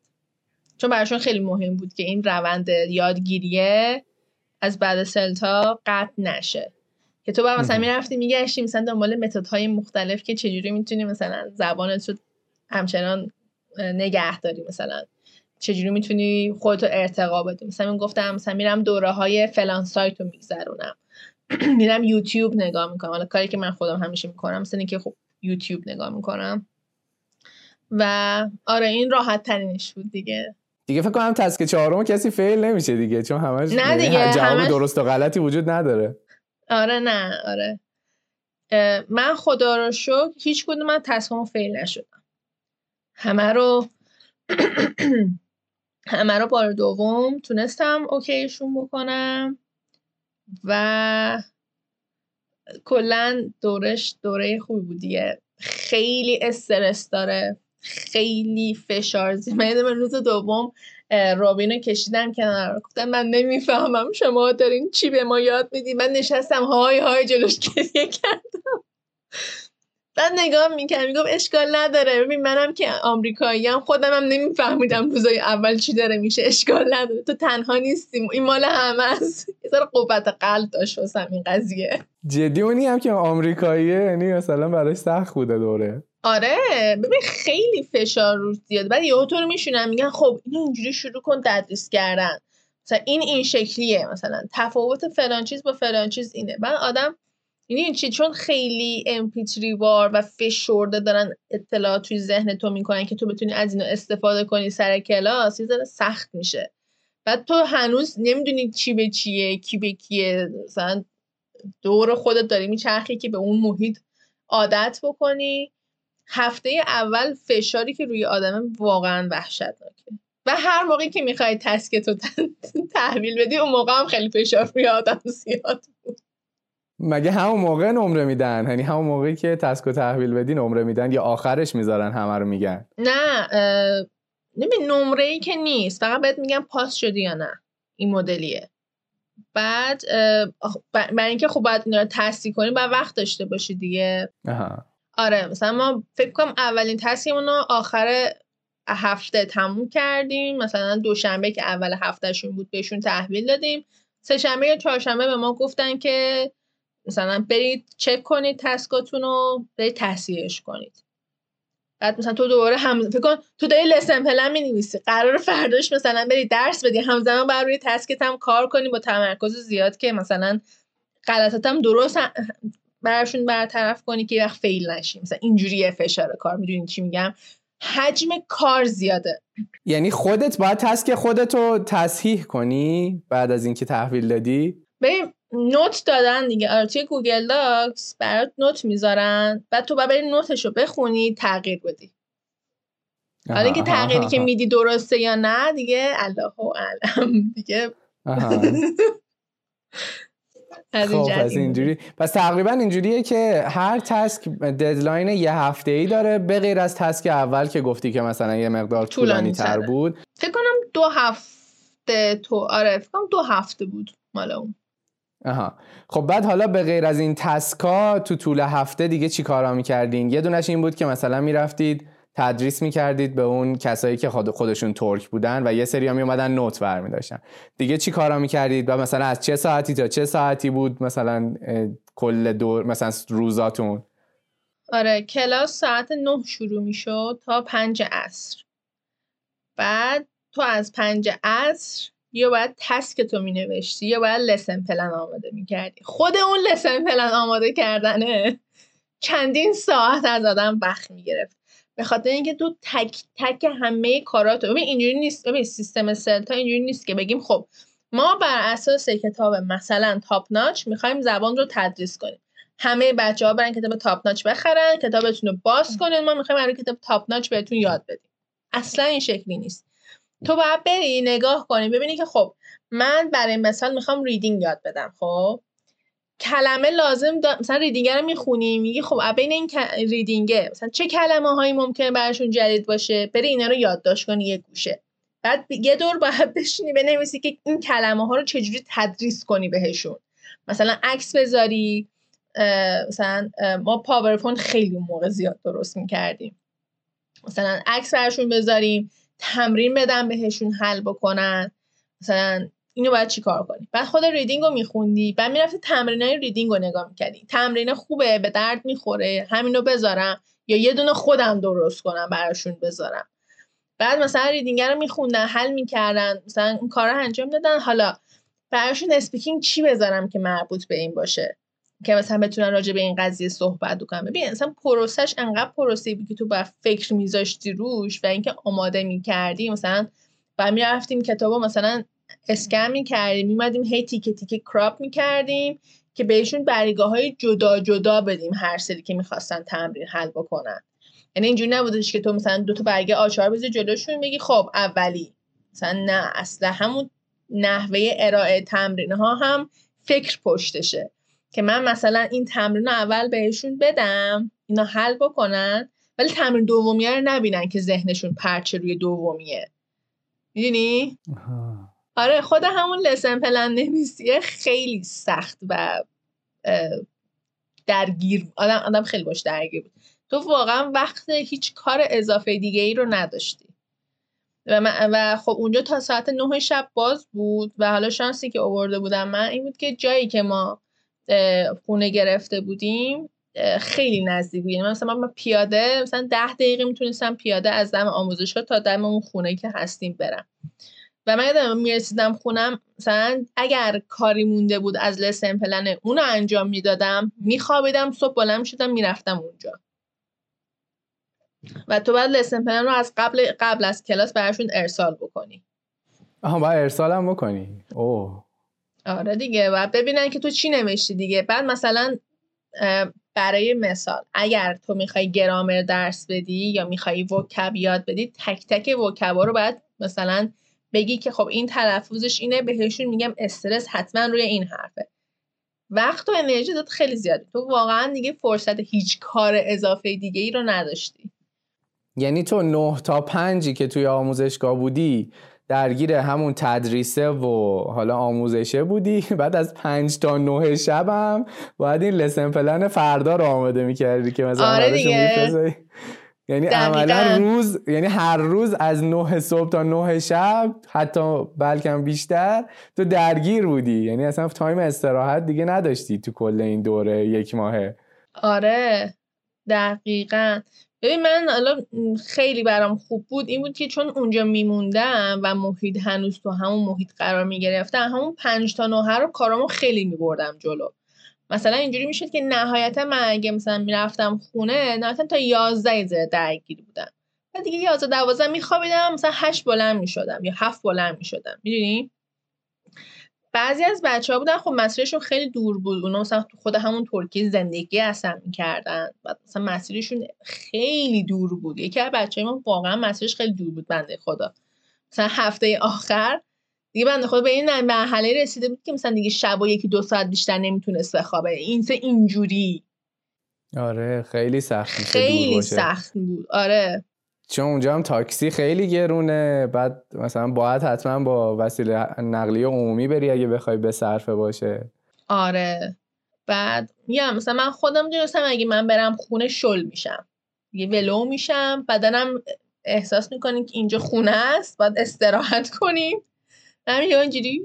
چون براشون خیلی مهم بود که این روند یادگیریه از بعد سلتا قطع نشه. که تو باید مثلا می‌رفتی میگشتی مثلا دنبال متدهای مختلف که چجوری می‌تونی مثلا زبانت رو همچنان نگه داری مثلا. چجوری می‌تونی خودتو ارتقا بدی؟ مثلا من گفتم مثلا میرم دوره های فلان سایت رو میگذرونم. میرم یوتیوب نگاه می‌کنم. حالا کاری که من خودم همیشه می‌کنم مثلا که خب یوتیوب نگاه می‌کنم. و آره این راحت ترینش بود دیگه. دیگه فکر کنم تسک چهارم کسی فیل نمیشه دیگه چون همش نه یعنی دیگه جواب همش... درست و غلطی وجود نداره. آره نه آره. من خدا رو شکر هیچ کدوم من تصمیم فیل نشدم. همه رو همه رو بار دوم تونستم اوکیشون بکنم و کلا دورش دوره خوبی بود دیگه. خیلی استرس داره. خیلی فشار زیر من روز دوم رابین رو کشیدم کنار. گفتم من نمی‌فهمم شما دارین چی به ما یاد میدی من نشستم های های جلوش گریه کردم. بعد نگاه می‌کرد می‌گفت اشکال نداره. ببین منم که آمریکایی هم خودم هم نمیفهمیدم روزای اول چی داره میشه. اشکال نداره. تو تنها نیستیم این مال همه است. یه ذره قوت قلب داشت واسم این قضیه. جدی اونی هم که آمریکاییه یعنی مثلا براش سخت بوده دوره. آره ببین خیلی فشار روش زیاد بعد یهو تو رو میشونن میگن خب اینو اینجوری شروع کن تدریس کردن. مثلا این این شکلیه مثلا. تفاوت فلان چیز با فلان چیز اینه. بعد آدم این چی؟ چون خیلی امپیتری وار و فشرده دارن اطلاعات توی ذهن تو می‌کنن که تو بتونی از اینو استفاده کنی سر کلاس یه ذره سخت میشه. بعد تو هنوز نمی‌دونی چی به چیه کی به کیه. مثلا دور خودت داری میچرخی که به اون محیط عادت بکنی. هفته اول فشاری که روی آدم واقعا وحشتناکه. و هر موقعی که می‌خوای تسکت رو تحویل بدی اون موقع هم خیلی فشار روی آدم زیاد بود. مگه همون موقع نمره میدن؟ یعنی همون موقعی که تسک و تحویل بدی نمره میدن یا آخرش می‌ذارن همه رو میگن؟ نه نمی نمره ای که نیست. فقط بهت میگن پاس شدی یا نه. این مدلیه. بعد برای اینکه خب باید اینا رو کنی باید وقت داشته باشی دیگه. آها. آره مثلا ما فکر کنم اولین تصمیمون رو آخر هفته تموم کردیم. مثلا دوشنبه که اول هفتهشون بود بهشون تحویل دادیم. سه شنبه یا چهارشنبه به ما گفتن که مثلا برید چک کنید تسکاتون رو برید تصحیحش کنید. بعد مثلا تو دوباره هم فکر کن تو داری لسن پلن می نویسی قرار فرداش مثلا بری درس بدی همزمان بر روی تسکت هم کار کنی با تمرکز زیاد که مثلا غلطات هم درست براشون برطرف کنی که وقت فیل نشی. مثلا اینجوریه فشار کار می‌دونی چی میگم؟ حجم کار زیاده. یعنی خودت باید task خودت رو تصحیح کنی بعد از اینکه تحویل دادی؟ ببین note دادن دیگه. آره توی Google Docs برات note می‌ذارن بعد تو بری note ش رو بخونی تغییر بدی. حالا اینکه تغییری که میدی درسته یا نه دیگه الله اعلم دیگه. خب پس اینجوری. پس تقریبا اینجوریه که هر task deadline یه هفته ای داره به غیر از task اول که گفتی که مثلا یه مقدار طولانی تر بود. فکر کنم دو هفته تو آره فکر کنم دو هفته بود مال اون. آها. خب بعد حالا به غیر از این تسکا تو طول هفته دیگه چی کارا می‌کردین؟ یه دونش این بود که مثلا می‌رفتید تدریس می‌کردید به اون کسایی که خودشون ترک بودن و یه سری هم اومدن نوت برمی داشتن دیگه چی کارا می‌کردید؟ و مثلا از چه ساعتی تا چه ساعتی بود مثلا کل دور مثلا روزاتون؟ آره کلاس ساعت نه شروع می‌شد تا پنج عصر. بعد تو از پنج عصر یا باید task تو می نوشتی یا باید lesson plan آماده می کردی خود اون لسن پلن آماده کردنه. چندین ساعت از آدم وقت می گرفت به خاطر اینکه تو تک تک همه کاراتو ببین اینجوری نیست. ببین سیستم CELTA اینجوری نیست که بگیم خب ما بر اساس کتاب مثلا Top Notch می‌خوایم زبان رو تدریس کنیم. همه بچه ها برن کتاب Top Notch بخرن کتابتون رو باز کنین ما می‌خوایم برای کتاب Top Notch بهتون یاد بدیم. اصلا این شکلی نیست. تو باید بری نگاه کنی ببینی که خب من برای مثال می‌خوام ریدینگ یاد بدم خب؟ کلمه لازم دا... مثلا ریدینگ رو می‌خونی میگی خب بین این ریدینگه مثلا چه کلمه هایی ممکنه براشون جدید باشه؟ بری اینا رو یادداشت کنی یه گوشه. بعد یه دور باید بشینی بنویسی که این کلمه ها رو چجوری تدریس کنی بهشون. مثلا عکس بذاری مثلا ما پاورپوینت خیلی موقع زیاد درست می‌کردیم. مثلا عکس براشون بذاریم تمرین بدن بهشون حل بکنن. مثلا اینو باید چیکار کنی؟ بعد خود reading رو میخوندی بعد می‌رفتی تمرین های reading رو نگاه می‌کردی. تمرین خوبه به درد می‌خوره همینو بذارم یا یه دونه خودم درست کنم براشون بذارم. بعد مثلا reading رو میخوندن حل می‌کردن مثلا اون کار رو انجام دادن. حالا براشون speaking چی بذارم که مربوط به این باشه؟ که مثلا بتونن راجع به این قضیه صحبت کنن. ببین مثلا پروسش انقدر پروسه بود که تو با فکر میذاشتی روش و اینکه آماده می‌کردی. مثلا و می‌رفتیم کتابو مثلا اسکن می‌کردیم. میمدیم هی تیکه تیکه کراپ می‌کردیم که بهشون برگاه های جدا جدا بدیم هر سری که می‌خواستن تمرین حل بکنن. یعنی اینجوری نبودش که تو مثلا دو تا برگه آچار بذاری جلوشون بگی خب اولی. مثلا نه اصلا همون نحوه ارائه تمرین ها هم فکر پشتشه. که من مثلا این تمرین اول بهشون بدم اینا حل بکنن ولی تمرین دومیه رو نبینن که ذهنشون پرچه روی دومیه. می‌دونی؟ آره خود همون لسن پلن نویسیه خیلی سخت و درگیر آدم, آدم خیلی باش درگیر بود. تو واقعا وقت هیچ کار اضافه دیگه ای رو نداشتی. و, و خب اونجا تا ساعت نه شب باز بود و حالا شانسی که آورده بودم من این بود که جایی که ما خونه گرفته بودیم خیلی نزدیک بود. یعنی مثلا من پیاده مثلا ده دقیقه می‌تونستم پیاده از دم آموزشگاه تا دم اون خونه که هستیم برم. و من یادم می‌رسیدم خونم مثلا اگر کاری مونده بود از لسن پلن اونو انجام می‌دادم میخوابیدم صبح بلند شدم می‌رفتم اونجا. و تو باید لسن پلن رو از قبل قبل از کلاس براشون ارسال بکنی. آها باید ارسال هم بکنی. اوه. آره دیگه و ببینن که تو چی نوشتی دیگه. بعد مثلا برای مثال اگر تو می‌خوای گرامر درس بدی یا می‌خوای وکب یاد بدی تک تک وکبا رو باید مثلا بگی که خب این تلفظش اینه بهشون میگم استرس حتما روی این حرفه. وقت و انرژی داد خیلی زیاده تو واقعا دیگه فرصت هیچ کار اضافه دیگه ای رو نداشتی. یعنی تو نه تا پنجی که توی آموزشگاه بودی درگیر همون تدریسه و حالا آموزشه بودی بعد از پنج تا نه شبم باید این لسن پلن فردا رو آماده می‌کردی که مثلا آره دیگه. یعنی عملا روز یعنی هر روز از نه صبح تا نه شب حتی بلکم بیشتر تو درگیر بودی. یعنی اصلا تایم استراحت دیگه نداشتی تو کل این دوره یک ماهه. آره. دقیقا. ببین من الان خیلی برام خوب بود این بود که چون اونجا میموندم و محیط هنوز تو همون محیط قرار می‌گرفتم همون پنج تا نوه رو کارامو خیلی میبردم جلو. مثلا اینجوری می‌شد که نهایتا من اگه مثلا می‌رفتم خونه نهایتا تا یازده زیر درگیر بودم. و دیگه یازده دوازده میخوابیدم مثلا هشت بلند می‌شدم یا هفت بلند می‌شدم. می‌دونی؟ بعضی از بچه ها بودن خب مسیرشون خیلی دور بود. اونا مثلا تو خود همون ترکیه زندگی اصلا می‌کردن. و مثلا مسیرشون خیلی دور بود. یکی از بچه ما واقعا مسیرش خیلی دور بود بنده خدا. مثلا هفته آخر دیگه بنده خدا به این مرحله رسیده بود که مثلا دیگه شب و یکی دو ساعت بیشتر نمی‌تونست بخوابه. این اینجوری؟ آره خیلی سخت خیلی سخت بود. آره. چون اونجا هم تاکسی خیلی گرونه. بعد مثلا باید حتما با وسیله نقلیه عمومی بری اگه بخوای به صرفه باشه. آره. بعد میگم مثلا من خودم دونستم اگه من برم خونه شل میشم. یه ولو میشم. بدنم احساس می‌کنیم که اینجا خونه است. باید استراحت کنیم همین اینجوری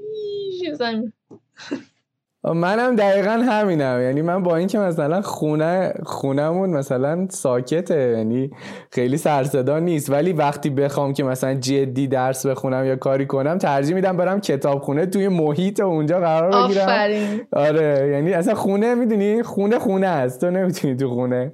منم دقیقا همینم. یعنی من با اینکه مثلا خونه خونمون مثلا ساکته یعنی خیلی سرصدا نیست. ولی وقتی بخوام که مثلا جدی درس بخونم یا کاری کنم ترجیح میدم برم کتابخونه توی محیط اونجا قرار بگیرم. آفرین. آره یعنی اصلا خونه می‌دونی؟ خونه خونه است. تو نمی‌تونی تو خونه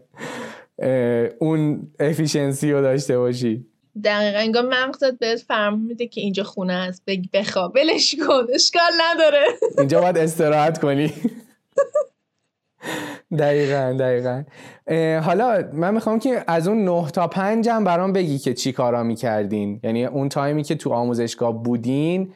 اون efficiency رو داشته باشی. دقیقا انگار مغزت بهت فرمون میده که اینجا خونه است. بخواب. ولش کن. اشکال نداره. اینجا باید استراحت کنی. دقیقا دقیقا. حالا من می‌خوام که از اون 9 تا 5 هم برام بگی که چی کارا می‌کردین. یعنی اون time ی که تو آموزشگاه بودین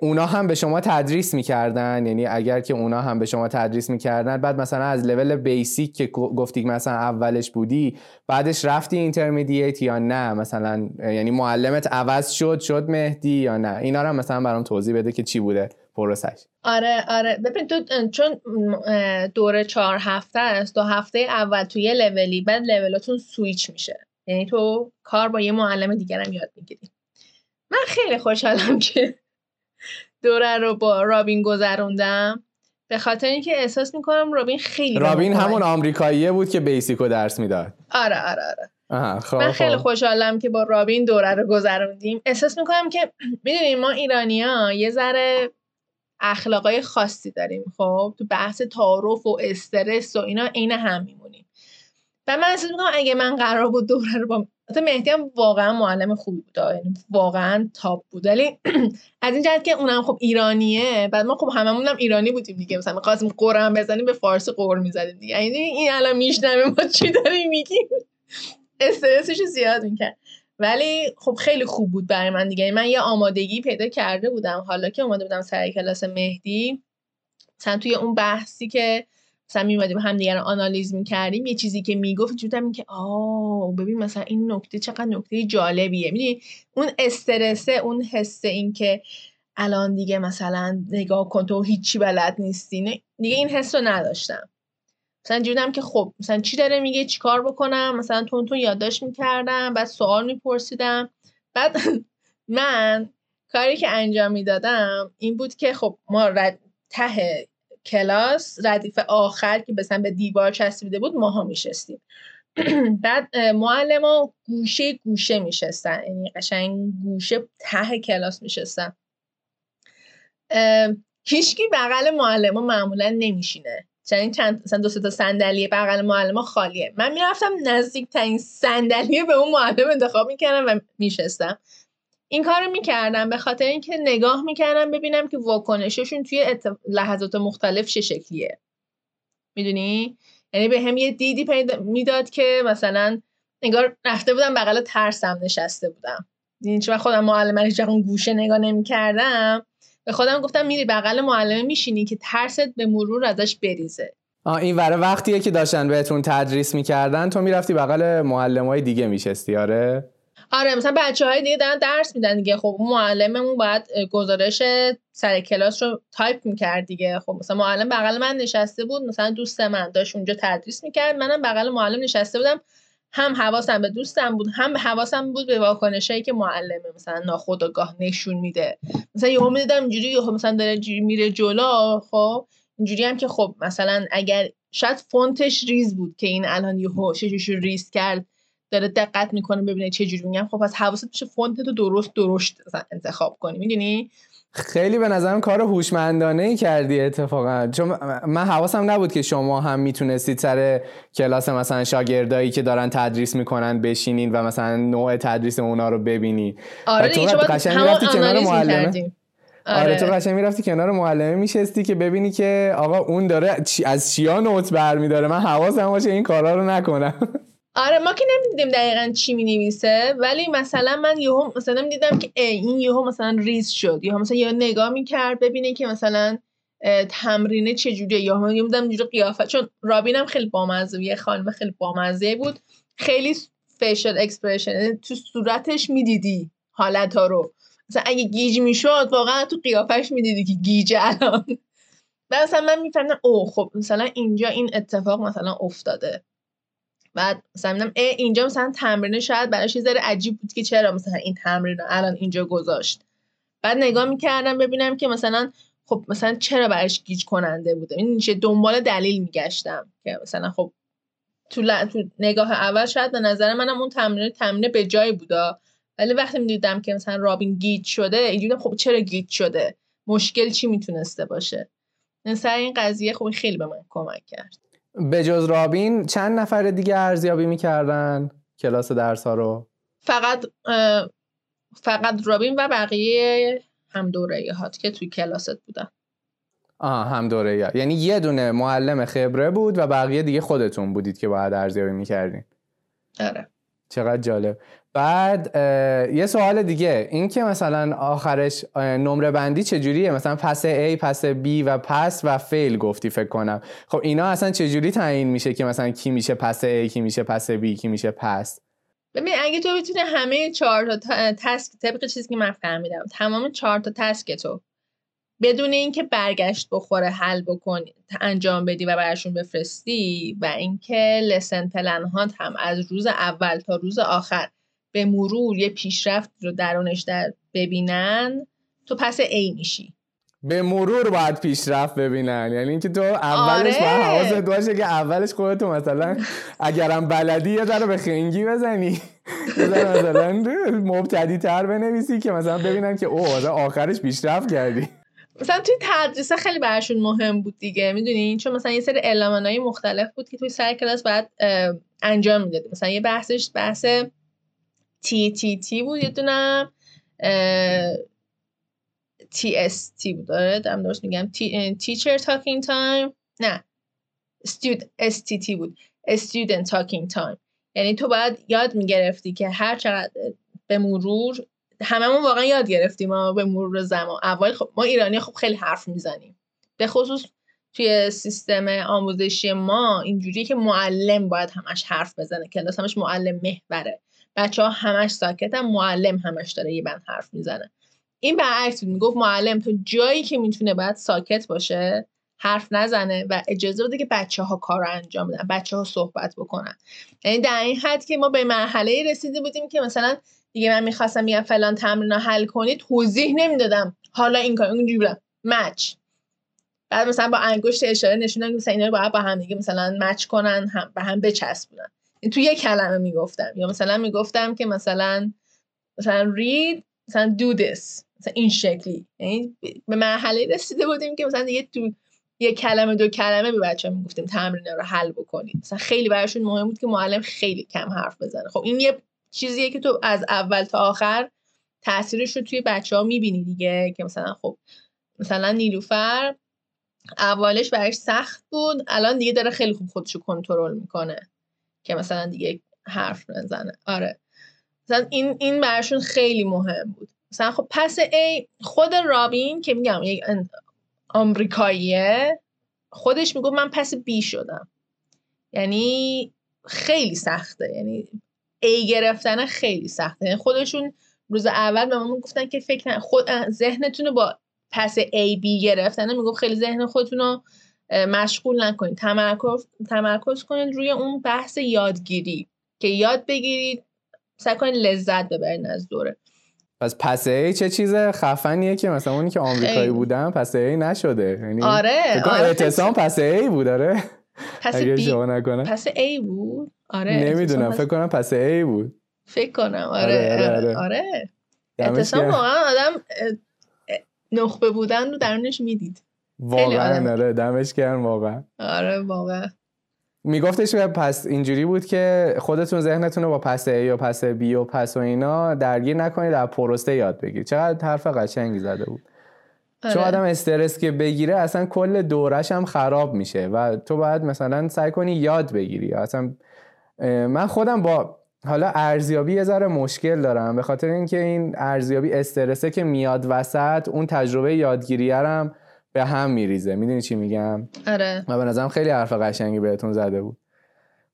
اونا هم به شما تدریس می‌کردن. یعنی اگر که اونا هم به شما تدریس می‌کردن بعد مثلا از level basic که گفتی مثلا اولش بودی بعدش رفتی intermediate یا نه؟ مثلا یعنی معلمت عوض شد شد مهدی یا نه؟ اینا رو مثلا برام توضیح بده که چی بوده پروسش. آره آره. ببین تو چون دوره چهار هفته است دو هفته اول تو یه لولی بعد لولاتون سویچ میشه. یعنی تو کار با یه معلم دیگرم یاد می‌گیری. من خیلی خوشحالم که دوره رو با رابین گذروندم. به خاطر اینکه احساس می‌کنم رابین خیلی رابین همون آمریکاییه بود که بیسیکو درس می‌داد. آره آره آره. خب من خیلی خب. خوشحالم که با رابین دوره رو گذروندیم. احساس می‌کنم که می‌دونیم ما ایرانیا یه ذره اخلاقای خاصی داریم خب؟ تو بحث تعارف و استرس و اینا عین هم میمونیم. و من احساس می‌کنم اگه من قرار بود دوره رو با مثلا مهدی هم واقعا معلم خوبی بود یعنی واقعا تاپ بود. ولی از این جهت که اونم خب ایرانیه بعد ما خب هممون هم ایرانی بودیم دیگه. مثلا می‌خواستیم قرم بزنیم به فارسی قور می‌زدیم دیگه. یعنی این الان میشنوه ما چی داریم میگیم. استرسش زیاد می‌کرد. ولی خب خیلی خوب بود برای من دیگه. من یه آمادگی پیدا کرده بودم. حالا که اومده بودم سر کلاس مهدی مثلا توی اون بحثی که مثلا میمدیم هم دیگر رو آنالیز می‌کردیم یه چیزی که می‌گفت جودم که آه ببین مثلا این نکته چقدر نکته جالبیه. می‌دونی؟ اون استرسه اون حس این که الان دیگه مثلا نگاه کن تو هیچی بلد نیستی. دیگه این حس رو نداشتم. مثلا جودم که خب مثلا چی داره میگه؟ چیکار بکنم؟ مثلا تون تون یادداشت می‌کردم بعد سوال میپرسیدم. بعد من کاری که انجام می‌دادم این بود که خب ما رد ته کلاس ردیف آخر که مثلا به دیوار چسبیده بود ماها میشستیم. بعد معلم ها گوشه گوشه میشستن. یعنی قشنگ گوشه ته کلاس میشستن. هیچکی بغل معلم ها معمولا نمیشینه. چنین چند مثلا دو تا صندلی بغل معلم خالیه. من می‌رفتم نزدیک ترین صندلی به اون معلم انتخاب می‌کردم و میشستم. این کار رو می‌کردم به خاطر اینکه نگاه می‌کردم ببینم که واکنششون توی لحظات مختلف چه شکلیه. می‌دونی؟ یعنی به هم یه دیدی پیدا می‌داد که مثلا نگار رفته بودم بغل ترسم نشسته بودم. یعنی چون خودم معلم اون گوشه نگاه نمی‌کردم به خودم گفتم میری بغل معلمه میشینی که ترست به مرور ازش بریزه. آه این وره وقتیه که داشتن بهتون تدریس می‌کردن تو می‌رفتی بغل معلم های دیگه میشستی آره؟ آره مثلا بچه های دیگه دارن درس میدن دیگه. خب معلممون باید گزارش سر کلاس رو تایپ می‌کرد دیگه. خب مثلا معلم بغل من نشسته بود مثلا دوست من داشت اونجا تدریس می‌کرد. منم بغل معلم نشسته بودم. هم حواسم به دوستم بود هم حواسم بود به واکنشایی که معلمه. مثلا ناخودآگاه نشون میده. مثلا یهو می‌دیدم اینجوری یهو مثلا داره میره جلو. خب اینجوری هم که خب مثلا اگر شاید فونتش ریز بود که این الان یهو ششش ریز کرد. داره دقت می‌کنه ببینه چه جوری میگم. خب پس حواست میشه فونت تو درست درست انتخاب کنی. می‌دونی؟ خیلی به نظرم کار هوشمندانه ای کردی اتفاقا. چون من حواسم نبود که شما هم می‌تونستید سر کلاس مثلا شاگردایی که دارن تدریس می‌کنن بشینین و مثلا نوع تدریس اونا رو ببینی آره دیگه شما کنار معلمه. آره, آره. تو قشنگ می‌رفتی کنار معلمه میشستی که ببینی که آقا اون داره از چیا نوت برمیداره. من حواسم باشه این کارا رو نکنم. آره ما که نمی‌دیدیم دقیقا چی می نویسه ولی مثلا من یهو مثلا می‌دیدم که این یهو مثلا ریز شد. یا مثلا یا نگاه می‌کرد ببینه که مثلا تمرینه چجوریه یا من میدم اینجوری قیافه چون رابینم خیلی بامزه یه خانم خیلی بامزه بود. خیلی facial expression یعنی تو صورتش می‌دیدی حالت ها رو. مثلا اگه گیج می‌شد واقعا تو قیافش می‌دیدی که گیجه الان. و مثلا من می‌فهمم او خب مثلا اینجا این اتفاق مثلا افتاده. بعد مثلا اینجا مثلا تمرین شاید براش یه ذره عجیب بود که چرا مثلا این تمرین رو الان اینجا گذاشت. بعد نگاه می‌کردم ببینم که مثلا خب مثلا چرا براش گیج کننده بوده این چه دنبال دلیل میگشتم که مثلا خب تو, تو نگاه اول شاید به نظر منم اون تمرین تمرین به جای بودا. ولی وقتی می‌دیدم که مثلا رابین گیج شده اینجوری خب چرا گیج شده؟ مشکل چی می‌تونسته باشه؟ سر این قضیه خب خیلی به من کمک کرد. به جز رابین چند نفر دیگه ارزیابی می‌کردن کلاس درس ها رو؟ فقط فقط رابین و بقیه هم دوره هات که توی کلاست بودن. آها هم دوره یا. یعنی یه دونه معلم خبره بود و بقیه دیگه خودتون بودید که باید ارزیابی می‌کردین. آره. چقدر جالب. بعد یه سوال دیگه. این که مثلا آخرش نمره بندی چجوریه؟ مثلا پس A پس B و پس و فیل گفتی فکر کنم. خب اینا اصلا چجوری تعیین میشه که مثلا کی میشه پس A کی میشه پس B کی میشه پس؟ ببین اگه تو بتونی همه چهار تا تسک طبق چیزی که من فهمیدم تمام چهار تا تسک تو بدون اینکه برگشت بخوره حل بکنی انجام بدی و برشون بفرستی و اینکه لسن پلن هم از روز اول تا روز آخر به مرور یه پیشرفت رو درونش در ببینن تو پس ای میشی. به مرور باید پیشرفت ببینن. یعنی اینکه تو اولش آره. باید حواست باشه که اولش خودتو مثلا اگرم بلدی یه ذره به خنگی بزنی. مثلا مبتدی تر بنویسی که مثلا ببینن که او آخرش پیشرفت کردی. مثلا توی تدریسه خیلی براشون مهم بود دیگه. می‌دونی؟ چون مثلا یه سری های مختلف بود که توی سر کلاس باید انجام می‌دادی. مثلا یه بحثش بحث تی تی تی بود یه دونم تی اس تی بود. داره دارم درست میگم. teacher talking time نه stud STT بود. student talking time یعنی تو باید یاد می‌گرفتی که هر چقدر به مرور هممون واقعا یاد گرفتیم ما به مرور زمان. اول خب ما ایرانی خب خیلی حرف می‌زنیم. به خصوص توی سیستم آموزشی ما اینجوریه که معلم باید همش حرف بزنه. کلاس همش معلم محوره. بچه ها همش ساکتن معلم همش داره یه بند حرف می‌زنه. این برعکس بود می‌گفت معلم تو جایی که می‌تونه باید ساکت باشه حرف نزنه و اجازه بده که بچه ها کار انجام بدن بچه ها صحبت بکنن. یعنی در این حد که ما به مرحله رسیده بودیم که مثلا دیگه من می‌خواستم میگم فلان تمرین حل کنید توضیح نمی‌دادم. حالا این کار اونجوری بودم. مچ. بعد مثلا با انگشت اشاره نشوندم که مثلا اینا رو باید با هم دیگه مثلا مچ کنن هم به هم بچسبونن. تو یه کلمه می‌گفتم یا مثلا می‌گفتم که مثلا مثلا read مثلا do this مثلا این شکلی. یعنی به مرحله رسیده بودیم که مثلا دیگه تو یه کلمه دو کلمه به بچه می‌گفتیم تمرین رو حل بکنید مثلا خیلی براشون مهم بود که معلم خیلی کم حرف بزنه. خب این یه چیزیه که تو از اول تا آخر تاثیرش رو توی بچه ها می‌بینی دیگه که مثلا خب مثلا نیلوفر اولش برایش سخت بود الان دیگه داره خیلی خوب خودشو کنترل می‌کنه. که مثلا دیگه حرف نزنه. آره. مثلا این این براشون خیلی مهم بود. مثلا خب پس ای خود رابین که میگم یک آمریکاییه خودش می‌گفت من پس بی شدم. یعنی خیلی سخته. یعنی ای گرفتن خیلی سخته. یعنی خودشون روز اول به ما گفتن که فکر خود ذهنتون رو با پس ای بی گرفتن. می‌گفت خیلی ذهن خودتون رو مشغول نکنید. تمرکز تمرکز کنید روی اون بحث یادگیری که یاد بگیرید سعی کنید لذت ببرید از دوره. پس پس ای چه چیز خفنیه که مثلا اونی که آمریکایی بودن پس ای نشده. یعنی آره, آره. اعتصام پس ای بود آره. پس بی... پس ای بود؟ آره نمی‌دونم فکر کنم پس ای بود. فکر کنم آره آره, آره. آره. اعتصام واقعا آدم نخبه بودن رو درونش می‌دید. واقعا آره دمش گرم واقعا. آره واقعا. میگفتش پس اینجوری بود که خودتون ذهنتون رو با پس A یا پس B و پس و اینا درگیر نکنید در پروسته یاد بگیرید چقدر حرف قشنگی زده بود. چون آره. آدم استرس که بگیره اصلا کل دورش هم خراب میشه و تو باید مثلا سعی کنی یاد بگیری. اصلا من خودم با حالا ارزیابی یه ذره مشکل دارم. به خاطر اینکه این ارزیابی استرسه که میاد وسط اون تجربه یادگیریه هم به هم میریزه. می‌دونی چی میگم؟ آره. و به نظرم خیلی حرف قشنگی بهتون زده بود.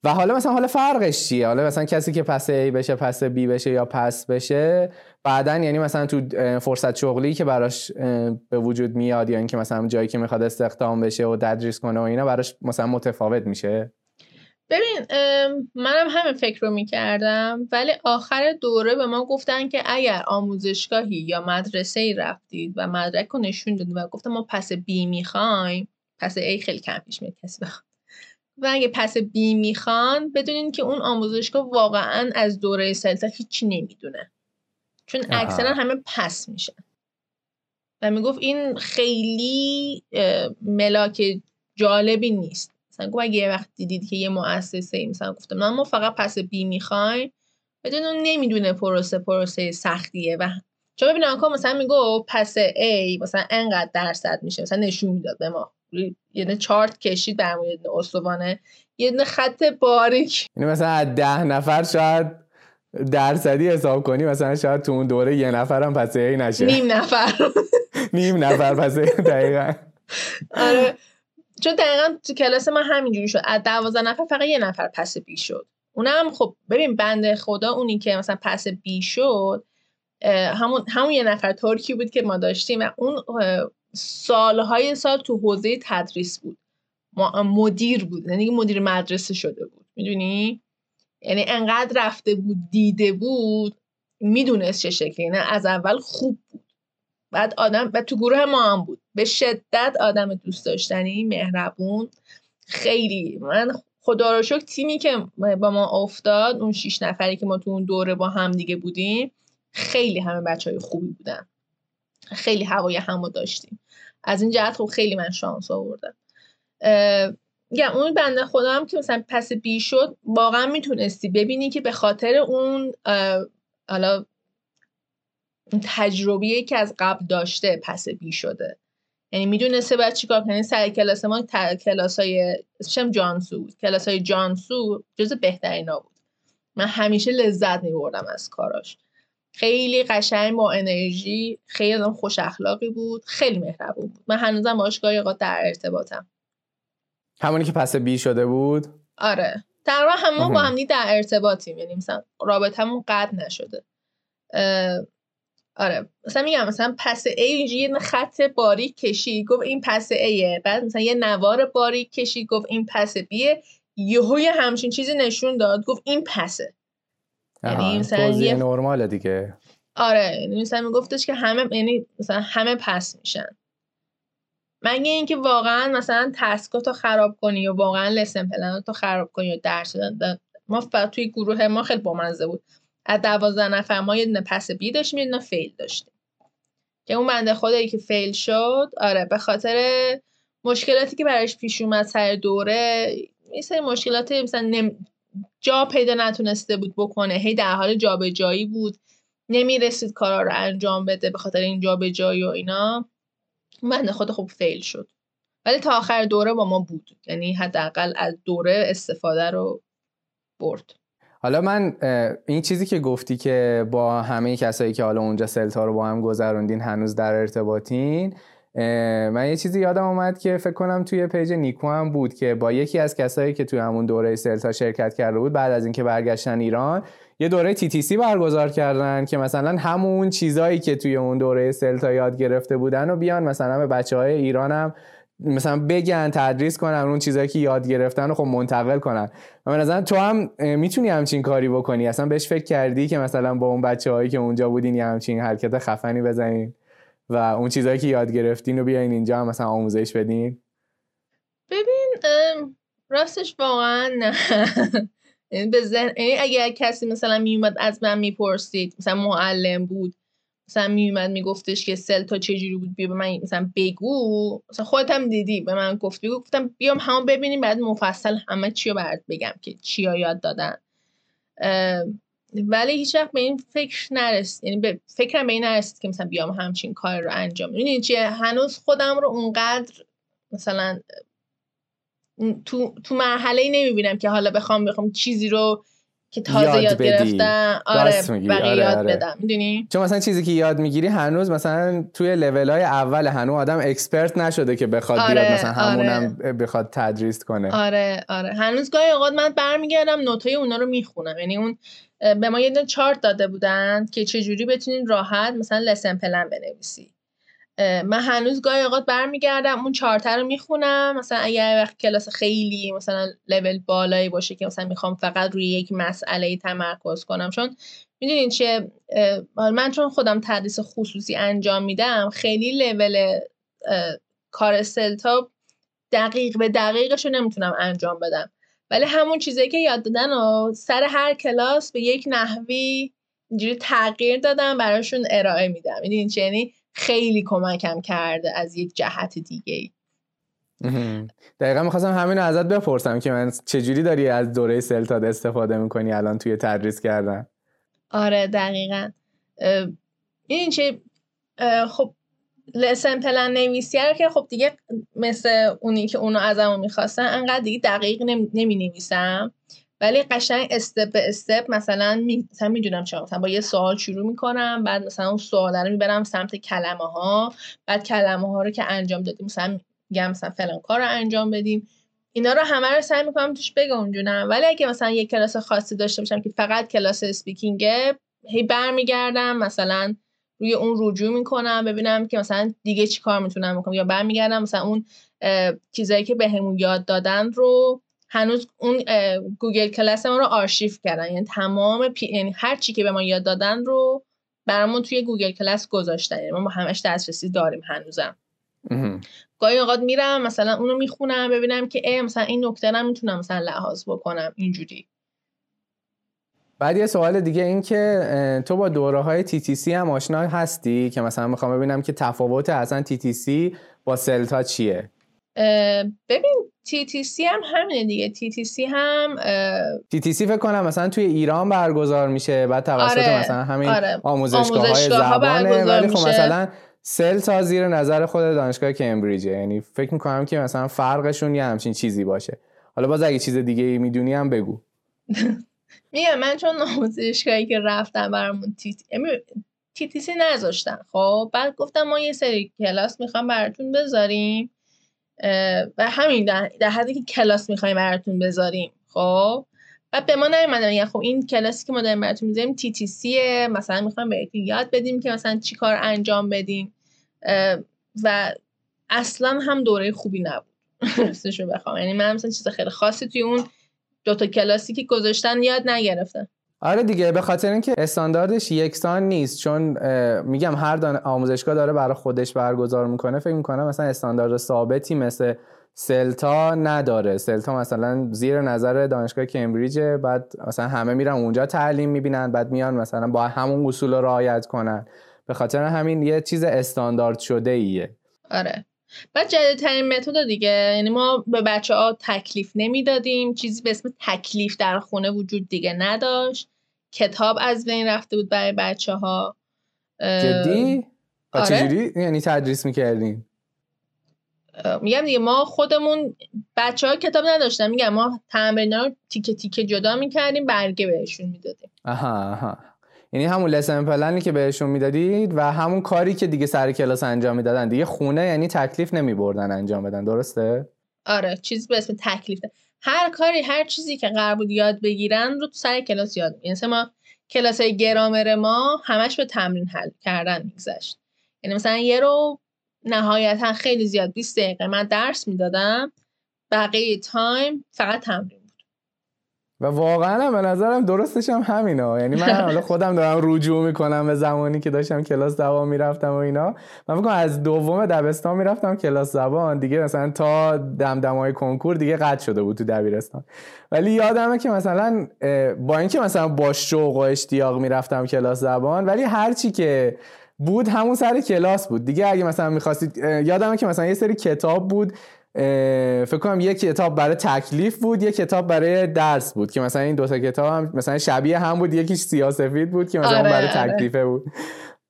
و حالا مثلا حالا فرقش چیه؟ حالا مثلا کسی که پس A بشه پس B بشه یا پس بشه بعدا یعنی مثلا تو فرصت شغلی که براش به وجود میاد یا اینکه مثلا جایی که می‌خواد استخدام بشه و تدریس کنه و اینا براش مثلا متفاوت میشه؟ ببین منم همه فکر رو می‌کردم ولی آخر دوره به ما گفتن که اگر آموزشگاهی یا مدرسه ای رفتید و مدرک رو نشون دادید و گفتم ما پس بی می‌خوایم پس ای خیلی کم پیش میاد کسی بخواد. و اگه پس بی می‌خوان بدونین که اون آموزشگاه واقعا از دوره سلتا هیچی نمی‌دونه. چون اکثرا همه پس میشن. و می‌گفت این خیلی ملاک جالبی نیست. مثلا گفت اگه یه وقت دیدید که یه مؤسسه ای مثلا گفتم نه ما فقط پس بی می‌خوایم بدون اون نمی‌دونه پروسه پروسه سختیه و چون ببین آنکا مثلا میگو پس A مثلا انقدر درصد میشه مثلا نشون می‌داد به ما. یه چارت کشید در مورد استوانه یه دونه خط باریک. یعنی مثلا از ده نفر شاید درصدی حساب کنی مثلا شاید تو اون دوره یه نفرم پس ای نشه. نیم نفر. نیم نفر پس دقیقا. آره. چون دقیقا تو کلاس من همینجوری شد. از دوازده نفر فقط یه نفر پس بی شد. اونم خب ببین بنده خدا اونی که مثلا پس بی شد همون همون یه نفر ترکی بود که ما داشتیم و اون سالهای سال تو حوزه تدریس بود. مدیر بود. یعنی مدیر مدرسه شده بود. می‌دونی؟ یعنی انقدر رفته بود دیده بود می‌دونست چه شکلی. نه از اول خوب بود. بعد آدم و تو گروه ما هم بود. به شدت آدم دوست داشتنی مهربون. خیلی. من خدا رو شکر تیمی که با ما افتاد اون شیش نفری که ما تو اون دوره با هم دیگه بودیم خیلی همه بچه های خوبی بودن. خیلی هوای همو داشتیم. از این جهت خب خیلی من شانس آوردم. یا اون بنده خدا هم که مثلا پس بی شد واقعا می‌تونستی ببینی که به خاطر اون حالا تجربیه که از قبل داشته پس بی شده. یعنی می‌دونسته باید چیکار کنه؟ سر کلاس ما کلاس های اسمشم جانسو بود. کلاس های جانسو جز بهترین بود. من همیشه لذت میبردم از کاراش. خیلی قشنگ با انرژی خیلی آدم خوش اخلاقی بود خیلی مهربون بود. من هنوزم باش گاهی در ارتباطم. همونی که پس بی شده بود؟ آره. تقریبا همون با هم در ارتباطیم. یعنی مثلا رابطمون قطع نشده. آره مثلا میگم مثلا پس A یه خط باریک کشی گفت این پس Aه بعد مثلا یه نوار باریک کشی گفت این پس Bه یهو یه همچین چیزی نشون داد گفت این پسه یعنی مثلا یه نرماله دیگه. آره یعنی مثلا میگفتش که همه یعنی مثلا همه پس میشن. مگه اینکه واقعا مثلا تسکاتو خراب کنی یا واقعا لسن پلناتو خراب کنی یا درس ما فقط توی گروه ما خیلی بامزه بود. از دوازده نفر ما یه دونه پس بی داشتیم یه فیل داشتیم. که اون بنده خدایی که فیل شد آره به خاطر مشکلاتی که براش پیش اومد سر دوره یه سری مشکلات مثلا نم... جا پیدا نتونسته بود بکنه. هی در حال جابجایی بود. نمی‌رسید کارا رو انجام بده به خاطر این جابجایی و اینا. بنده خود خوب فیل شد. ولی تا آخر دوره با ما بود. یعنی حداقل از دوره استفاده رو برد. حالا من این چیزی که گفتی که با همه کسایی که حالا اونجا سلتا رو با هم گذروندین هنوز در ارتباطین من یه چیزی یادم اومد که فکر کنم توی page نیکو هم بود که با یکی از کسایی که توی همون دوره CELTA شرکت کرده بود بعد از اینکه برگشتن ایران یه دوره TTC برگزار کردن که مثلا همون چیزایی که توی اون دوره CELTA یاد گرفته بودن و بیان مثلا به بچه های ایران هم مثلا بگن تدریس کنن اون چیزایی که یاد گرفتن رو خب منتقل کنن. و مثلا تو هم می‌تونی همچین کاری بکنی. اصلا بهش فکر کردی که مثلا با اون بچه هایی که اونجا بودین یه همچین حرکت خفنی بزنین و اون چیزهایی که یاد گرفتین رو بیاین اینجا هم مثلا آموزش بدین؟ ببین راستش واقعا نه. یعنی به یعنی اگر کسی مثلا میومد از من می‌پرسید مثلا معلم بود مثلا میومد میگفتش که سلتا چجوری بود؟ بیا به من مثلا بگو. مثلا خودت هم دیدی به من گفت. بگو گفتم بیام همون ببینیم بعد مفصل همه چی رو برات بگم که چی یاد دادن. ولی هیچ وقت به این فکر نرسید یعنی به فکرم به این نرسید که مثلا بیام همچین کار رو انجام می‌دونی چیه؟ هنوز خودم رو اونقدر مثلا تو تو مرحله ای نمی‌بینم که حالا بخوام بخوام چیزی رو که تازه یاد, یاد گرفتم آره بقیه آره، یاد آره. بدم می‌دونی؟ چون مثلا چیزی که یاد می‌گیری هنوز مثلا توی لول های اول هنوز آدم اکسپرت نشده که بخواد آره، بیاد مثلا همونم آره. بخواد تدریس کنه. آره آره. هنوز گاهی اوقات من برمیگردم نوتای اونا رو می‌خونم. یعنی اون به ما یه دونه چارت داده بودن که چجوری بتونین راحت مثلا لسن پلن بنویسی من هنوز گاهی اوقات برمیگردم اون چارتر رو می‌خونم. مثلا اگر وقت کلاس خیلی مثلا لول بالایی باشه که مثلا می‌خوام فقط روی یک مسئله تمرکز کنم. چون می‌دونین چه من چون خودم تدریس خصوصی انجام میدم خیلی لول کار سلتا دقیق به دقیقش رو نمی‌تونم انجام بدم. ولی همون چیزایی که یاد دادن و سر هر کلاس به یک نحوی اینجوری تغییر دادم براشون ارائه میدم. یعنی خیلی کمکم کرده از یک جهت دیگه ای دقیقا می‌خواستم همین رو ازت بپرسم که من چجوری داری از دوره سلتاد استفاده می‌کنی؟ الان توی تدریس کردن. آره دقیقا. این چه خب لسن پلن نویسیه رو که خب دیگه مثل اونی که اونو ازمون می‌خواستن انقدر دیگه دقیق نمی نویسم. ولی قشنگ استپ به استپ مثلا می... می‌دونم چرا. مثلا با یه سوال شروع می‌کنم بعد مثلا اون سوال رو می‌برم سمت کلمه ها بعد کلمه ها رو که انجام دادیم مثلا میگم مثلا فلان کار رو انجام بدیم. اینا رو همه رو سعی می‌کنم توش بگنجونم. ولی اگه مثلا یه کلاس خاصی داشته باشم که فقط کلاس اسپیکینگه هی برمیگردم مثلا روی اون رجوع می‌کنم ببینم که مثلا دیگه چی کار می‌تونم بکنم. یا برمیگردم مثلا اون چیزایی که بهمون یاد دادن رو هنوز اون گوگل کلاس ما رو آرشیو کردن. یعنی تمام پی... یعنی هر چی که به ما یاد دادن رو برامون توی گوگل کلاس گذاشتن. یعنی ما با همش دسترسی داریم هنوزم. گاهی اوقات میرم مثلا اونو می‌خونم ببینم که ای مثلا این نکته رو می‌تونم مثلا لحاظ بکنم. اینجوری. بعد یه سوال دیگه این که تو با دوره های TTC هم آشنا هستی که مثلا می‌خوام ببینم که تفاوت اصلا TTC با سلتا چیه؟ ببین TTC هم همینه دیگه. TTC هم TTC فکر کنم مثلا توی ایران برگزار میشه بعد توسط آره، مثلا همین آره. آموزشگاه های زبانه. ولی خب مثلا سل تا زیر نظر خود دانشگاه کمبریجه. یعنی فکر می‌کنم که مثلا فرقشون یه همچین چیزی باشه. حالا باز اگه چیز دیگه ای می‌دونی هم بگو. میگم من چون آموزشگاهی که رفتم برامون تی تی سی نذاشتن خب؟ بعد گفتم ما یه سری کلاس می‌خوام براتون بذاریم. و همین در, حدی که کلاس می‌خوایم براتون بذاریم. خب؟ بعد به ما نیومدن. میگن خب این کلاسی که ما داریم براتون می‌ذاریم تی تی سیه مثلا می‌خوایم بهتون یاد بدیم که مثلا چی کار انجام بدیم. و اصلا هم دوره خوبی نبود. راستشو بخوام. یعنی من مثلا چیز خیلی خاصی توی اون دوتا کلاسی که گذاشتن یاد نگرفتم. آره دیگه به خاطر اینکه استانداردش یکسان نیست چون میگم هر دان آموزشگاه داره برای خودش برگزار می‌کنه. فکر می‌کنم مثلا استاندارد ثابتی مثل سلتا نداره. سلتا مثلا زیر نظر دانشگاه کمبریج بعد مثلا همه میرن اونجا تعلیم می‌بینن بعد میان مثلا با همون اصول رو رعایت کنن. به خاطر همین یه چیز استاندارد شده ایه آره. بعد جدیدترین متد دیگه یعنی ما به بچه ها تکلیف نمی‌دادیم چیزی به اسم تکلیف در خونه وجود دیگه نداشت. کتاب از بین رفته بود برای بچه ها جدی؟ آره؟ چجوری؟ یعنی تدریس می‌کردین؟ میگم دیگه ما خودمون بچه ها کتاب نداشتن. میگم ما تمرین رو تیکه تیکه جدا می‌کردیم برگه بهشون می‌دادیم. آها آها. یعنی همون lesson plan ی که بهشون می‌دادید و همون کاری که دیگه سر کلاس انجام می‌دادن. دیگه خونه یعنی تکلیف نمیبردن انجام بدن. درسته؟ آره چیز به اسم تکلیف. هر کاری هر چیزی که قرار بود یاد بگیرن رو تو سر کلاس یاد یعنی ما کلاس های گرامر ما همش به تمرین حل کردن میگذشت. یعنی مثلا یه رو نهایتا خیلی زیاد 20 دقیقه من درس می‌دادم بقیه time فقط تمرین. و واقعا به نظرم درستش هم همینه یعنی من حالا خودم دارم رجوع می‌کنم به زمانی که داشتم کلاس زبان می‌رفتم و اینا. من فکر از دوم دبستان می‌رفتم کلاس زبان دیگه مثلا تا دمدمای کنکور دیگه قطع شده بود تو دبیرستان. ولی یادمه که مثلا با اینکه مثلا با شوق و اشتیاق می‌رفتم کلاس زبان ولی هرچی که بود همون سر کلاس بود. دیگه اگه مثلا می‌خواستید یادمه که مثلا یه سری کتاب بود فکر کنم یک کتاب برای تکلیف بود یک کتاب برای درس بود که مثلا این دوتا کتاب هم مثلا شبیه هم بود یکیش سیاسفید بود که مثلا آره، برای آره. تکلیفه بود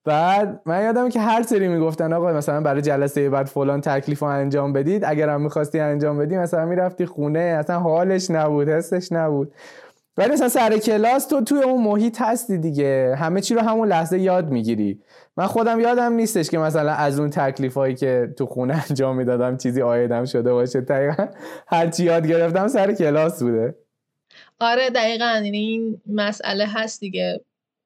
بعد من یادم که هر سری می‌گفتن آقا مثلا برای جلسه بعد فلان تکلیف رو انجام بدید اگر هم می‌خواستی انجام بدی مثلا می‌رفتی خونه اصلا حالش نبود حسش نبود ولی مثلا سر کلاس تو توی اون محیط هستی دیگه. همه چی رو همون لحظه یاد می‌گیری. من خودم یادم نیستش که مثلا از اون تکلیف هایی که تو خونه انجام می‌دادم چیزی آیدم شده باشه. دقیقا هر چی یاد گرفتم سر کلاس بوده. آره دقیقا. یعنی این مسئله هست دیگه.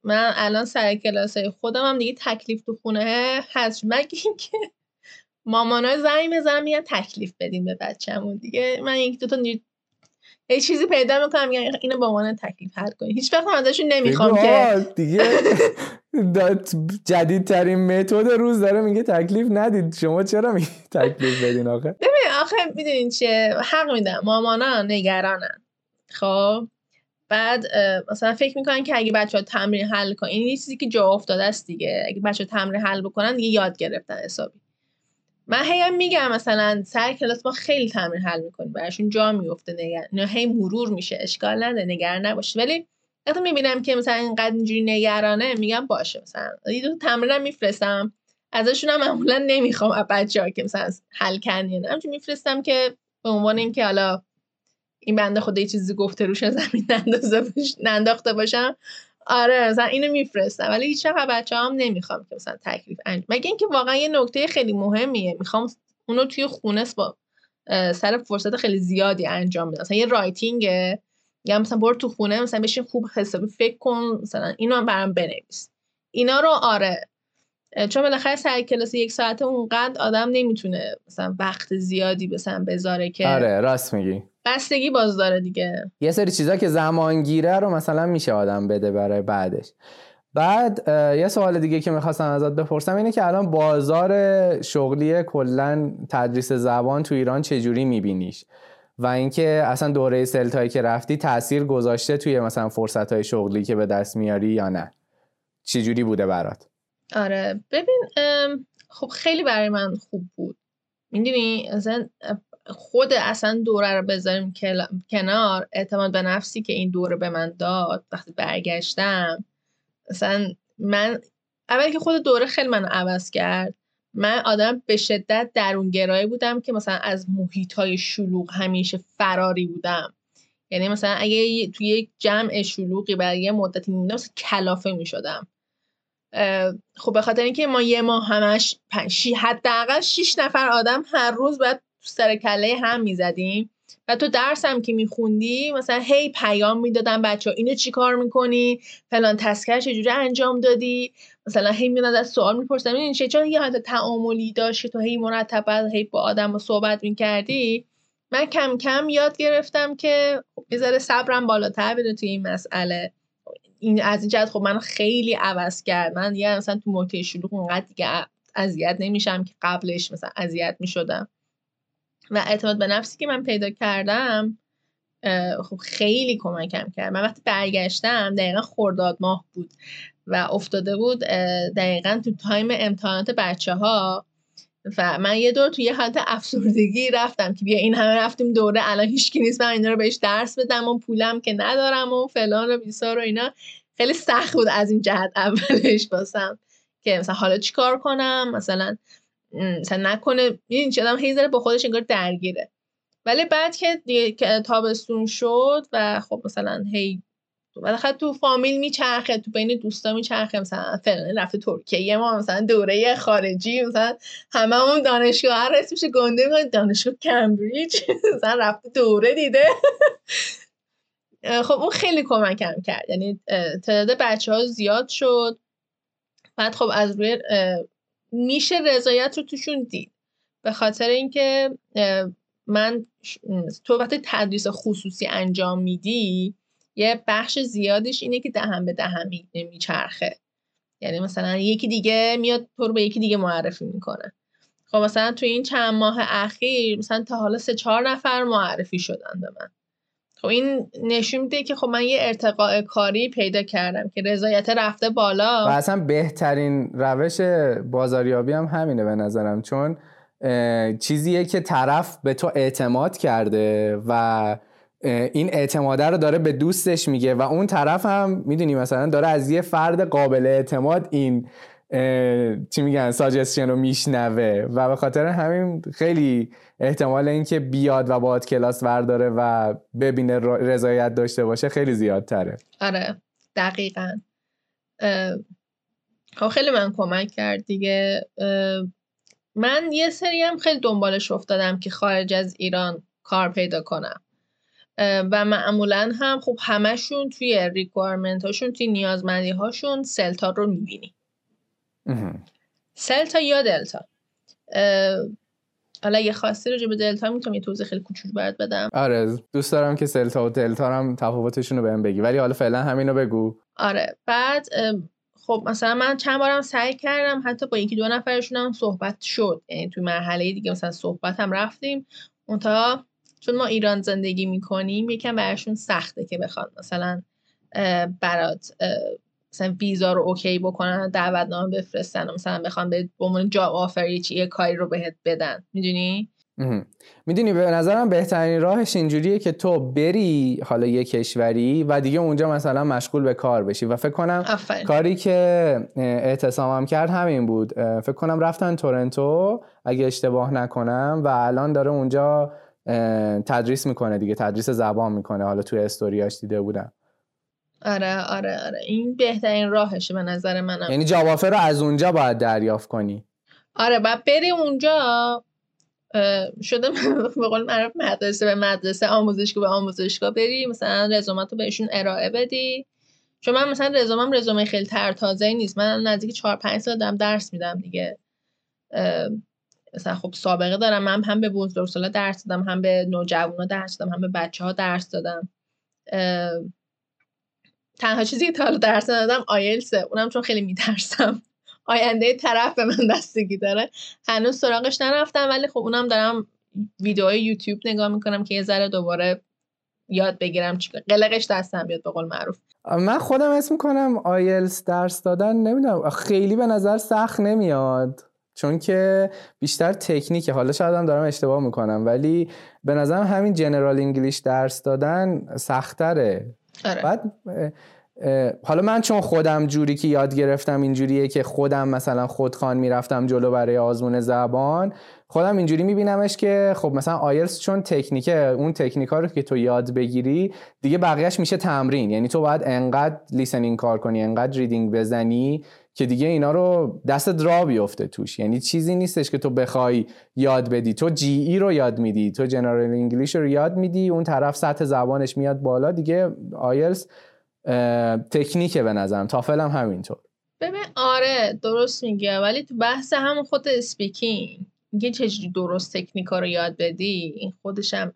من الان سر کلاس خودم هم دیگه تکلیف تو خونه هست. مگه اینکه مامانا زنگ بزنم میگن تکلیف بدیم به بچه‌مون دیگه. من یک دو تا یه چیزی پیدا می‌کنم میگن اینو به عنوان تکلیف حل کنیم هیچ وقت هم ازشون نمی‌خوام که دیگه جدیدترین متد روز داره میگه تکلیف ندید. شما چرا میگی تکلیف بدین آخه؟ ببین آخه می‌دونین چیه؟ حق میدم. مامانا نگرانن. خب؟ بعد مثلا فکر می‌کنن که اگه بچه ها تمرین حل کنن این یه چیزی که جا افتاده است دیگه. اگه بچه ها تمرین حل بکنن دیگه یاد گرفتن حسابی. من هی میگم مثلا سر کلاس ما خیلی تمرین حل می‌کنیم براشون جا میفته نگر نه هی مرور میشه اشکال نداره نگران نباشی ولی وقتی می‌بینم که مثلا اینقدر اینجوری نگرانه میگم باشه مثلا یه دو تمرینم میفرستم ازشون هم معمولا نمی‌خوام از بچه که مثلا حل نه همچون میفرستم که به عنوان اینکه حالا این بنده خدا یه چیزی گفته روش زمین ننداخته باشم آره مثلا اینو میفرستم. ولی هیچ وقت هم نمی‌خوام که مثلا تکلیف انجام مگه اینکه واقعا یه نکته خیلی مهمیه. می‌خوام اونو توی خونه با سر فرصت خیلی زیادی انجام بدم. مثلا یه رایتینگه. یا مثلا برو تو خونه مثلا بشین خوب حسابی فکر کن مثلا اینو برام بنویس. اینا رو آره چون بالاخره سر کلاس یک ساعته اونقدر آدم نمی‌تونه مثلا وقت زیادی مثلا بذاره که آره راست میگی. بستگی باز داره دیگه. یه سری چیزا که زمان گیره رو مثلا میشه آدم بده برای بعدش. بعد یه سوال دیگه که می‌خواستم ازت بپرسم اینه که الان بازار شغلی کلا تدریس زبان تو ایران چجوری میبینیش؟ و اینکه اصلا دوره سلتایی که رفتی تاثیر گذاشته توی مثلا فرصت های شغلی که به دست میاری یا نه؟ چجوری بوده برات؟ آره. ببین خب خیلی برای من خوب بود. می‌دونی؟ اصلا خود اصلا دوره رو بذاریم کنار. اعتماد به نفسی که این دوره به من داد وقتی برگشتم. مثلا من اول که خود دوره خیلی منو عوض کرد. من آدم به شدت درونگرایی بودم که مثلا از محیط های شلوغ همیشه فراری بودم. یعنی مثلا اگه توی یک جمع شلوغی برای یه مدتی میمونم مثلا کلافه می‌شدم. خب به خاطر اینکه ما یه ماه همش پنج حداقل 6 نفر آدم هر روز باید تو سر کله هم می‌زدیم. و تو درس هم که میخوندی مثلا هی پیام می‌دادن بچه ها اینو چی کار می‌کنی؟ فلان تسکر چجوری انجام دادی؟ مثلا هی میاد از سوال می‌پرسن این چه چون یه حالت تعاملی داشت تو هی مرتب هی با آدم رو صحبت می‌کردی؟ من کم کم یاد گرفتم که خب یه ذره صبرم بالاتر بده توی این مسئله. این از این جهت خب من خیلی عوض کرد من دیگه مثلا تو موقع شلوغ اونقدر دیگه اذیت نمیشم که قبلش مثلا اذیت می‌شدم. و اعتماد به نفسی که من پیدا کردم خب خیلی کمکم کرد. من وقتی برگشتم دقیقا خرداد ماه بود و افتاده بود دقیقا تو تایم امتحانات بچه ها و من یه دور توی یه حالت افسردگی رفتم که بیا این همه رفتیم دوره الان هیچکی نیست من اینا رو بهش درس بدم و پولم که ندارم و فلان و بیسار و اینا. خیلی سخت بود از این جهت اولش باسم که مثلا حالا چیکار کنم؟ مثلا مثلا نکنه. این آدم هی با خودش انگار درگیره. ولی بعد که تابستون شد و خب مثلا هی بالاخره تو فامیل میچرخه تو بین دوستا میچرخه مثلا فلان رفته ترکیه ما مثلا دوره خارجی مثلا هممون دانشگاه اسم میشه گنده می‌کنه. دانشگاه کمبریج مثلا رفته دوره دیده. خب اون خیلی کمکم کرد. یعنی تعداد بچه ها زیاد شد. بعد خب از روی میشه رضایت رو توشون دید. به خاطر اینکه من تو وقتی تدریس خصوصی انجام میدی یه بخش زیادش اینه که دهن به دهن می- میچرخه یعنی مثلا یکی دیگه میاد تو رو به یکی دیگه معرفی می‌کنه. خب مثلا تو این چند ماه اخیر مثلا تا حالا سه چهار نفر معرفی شدن به من. خب این نشون میده که خب من یه ارتقاء کاری پیدا کردم که رضایت رفته بالا. و اصلا بهترین روش بازاریابی هم همینه به نظرم چون چیزیه که طرف به تو اعتماد کرده و این اعتماده رو داره به دوستش میگه و اون طرف هم می‌دونی مثلا داره از یه فرد قابل اعتماد این چی میگن ساجستشن رو میشنوه و به خاطر همین خیلی احتمال اینکه بیاد و باید کلاس ورداره و ببینه رضایت داشته باشه خیلی زیادتره. آره دقیقا. خب خیلی من کمک کرد دیگه. من یه سری هم خیلی دنبالش افتادم که خارج از ایران کار پیدا کنم. و معمولا هم خب همشون توی ریکوارمنت هاشون توی نیازمندی هاشون سلتا رو می‌بینی. سلتا یا دلتا؟ حالا یه خاصی رو به دلتا می‌تونم یه توضیح خیلی کوچولو برات بدم. آره دوست دارم که سلتا و دلتا هم تفاوتشون رو بهم بگی ولی حالا فعلا همینو بگو. آره بعد خب مثلا من چند بارم سعی کردم حتی با یکی دو نفرشون هم صحبت شد یعنی توی مرحله دیگه مثلا صحبت هم رفتیم منتها چون ما ایران زندگی می‌کنیم یکم براشون سخته که بخواد مثلا برات مثلا ویزا رو اوکی بکنن دعوتنامه بفرستن و مثلا بخوام به عنوان جاب آفر یه کاری رو بهت بدن. می‌دونی؟ می‌دونی به نظرم بهترین راهش اینجوریه که تو بری حالا یه کشوری و دیگه اونجا مثلا مشغول به کار بشی و فکر کنم کاری که اعتصامم کرد همین بود. فکر کنم رفتن تورنتو اگه اشتباه نکنم و الان داره اونجا تدریس می‌کنه دیگه تدریس زبان می‌کنه. حالا توی استوریاش دیده بودم. آره آره آره. این بهترین راهشه به نظر منم. یعنی جوافه رو از اونجا باید دریافت کنی. آره بعد بری اونجا شده به قول معروف مدرسه به مدرسه آموزشگاه به آموزشگاه بری. مثلا رزومت رو بهشون ارائه بدی. چون من مثلا رزومم رزومه خیلی تر تازه نیست. من نزدیک 4 5 سال دارم درس میدم دیگه. مثلا خب سابقه دارم من هم به بزرگسالا درس دادم هم به نوجوانا درس دادم هم به بچه ها درس دادم. تنها چیزی که تا حالا درس دادم آیلسه اونم چون خیلی میترسم. آینده طرف به من بستگی داره. هنوز سراغش نرفتم ولی خب اونم دارم ویدیوهای یوتیوب نگاه می‌کنم که یه ذره دوباره یاد بگیرم قلقش دستم بیاد به قول معروف. من خودم اسم کنم آیلس درس دادن نمی‌دونم خیلی به نظر سخت نمیاد. چون که بیشتر تکنیکه. حالا شاید هم دارم اشتباه می‌کنم ولی به نظرم همین جنرال انگلیش درس دادن سختره آره. بعد حالا من چون خودم جوری که یاد گرفتم اینجوریه که خودم مثلا خودخوان می‌رفتم جلو برای آزمون زبان خودم اینجوری میبینمش که خب مثلا آیلز چون تکنیکه اون تکنیک رو که تو یاد بگیری دیگه بقیهش میشه تمرین. یعنی تو باید انقدر listening کار کنی انقدر reading بزنی که دیگه اینا رو دست درا بیفته توش. یعنی چیزی نیستش که تو بخوای یاد بدی. تو GE رو یاد میدی تو General English رو یاد میدی اون طرف سطح زبانش میاد بالا. دیگه آیلز تکنیکه به نظرم. TOEFL هم همینطور. ببین آره درست میگه. ولی تو بحث همون خود speaking میگه چجوری درست تکنیکا رو یاد بدی این خودش هم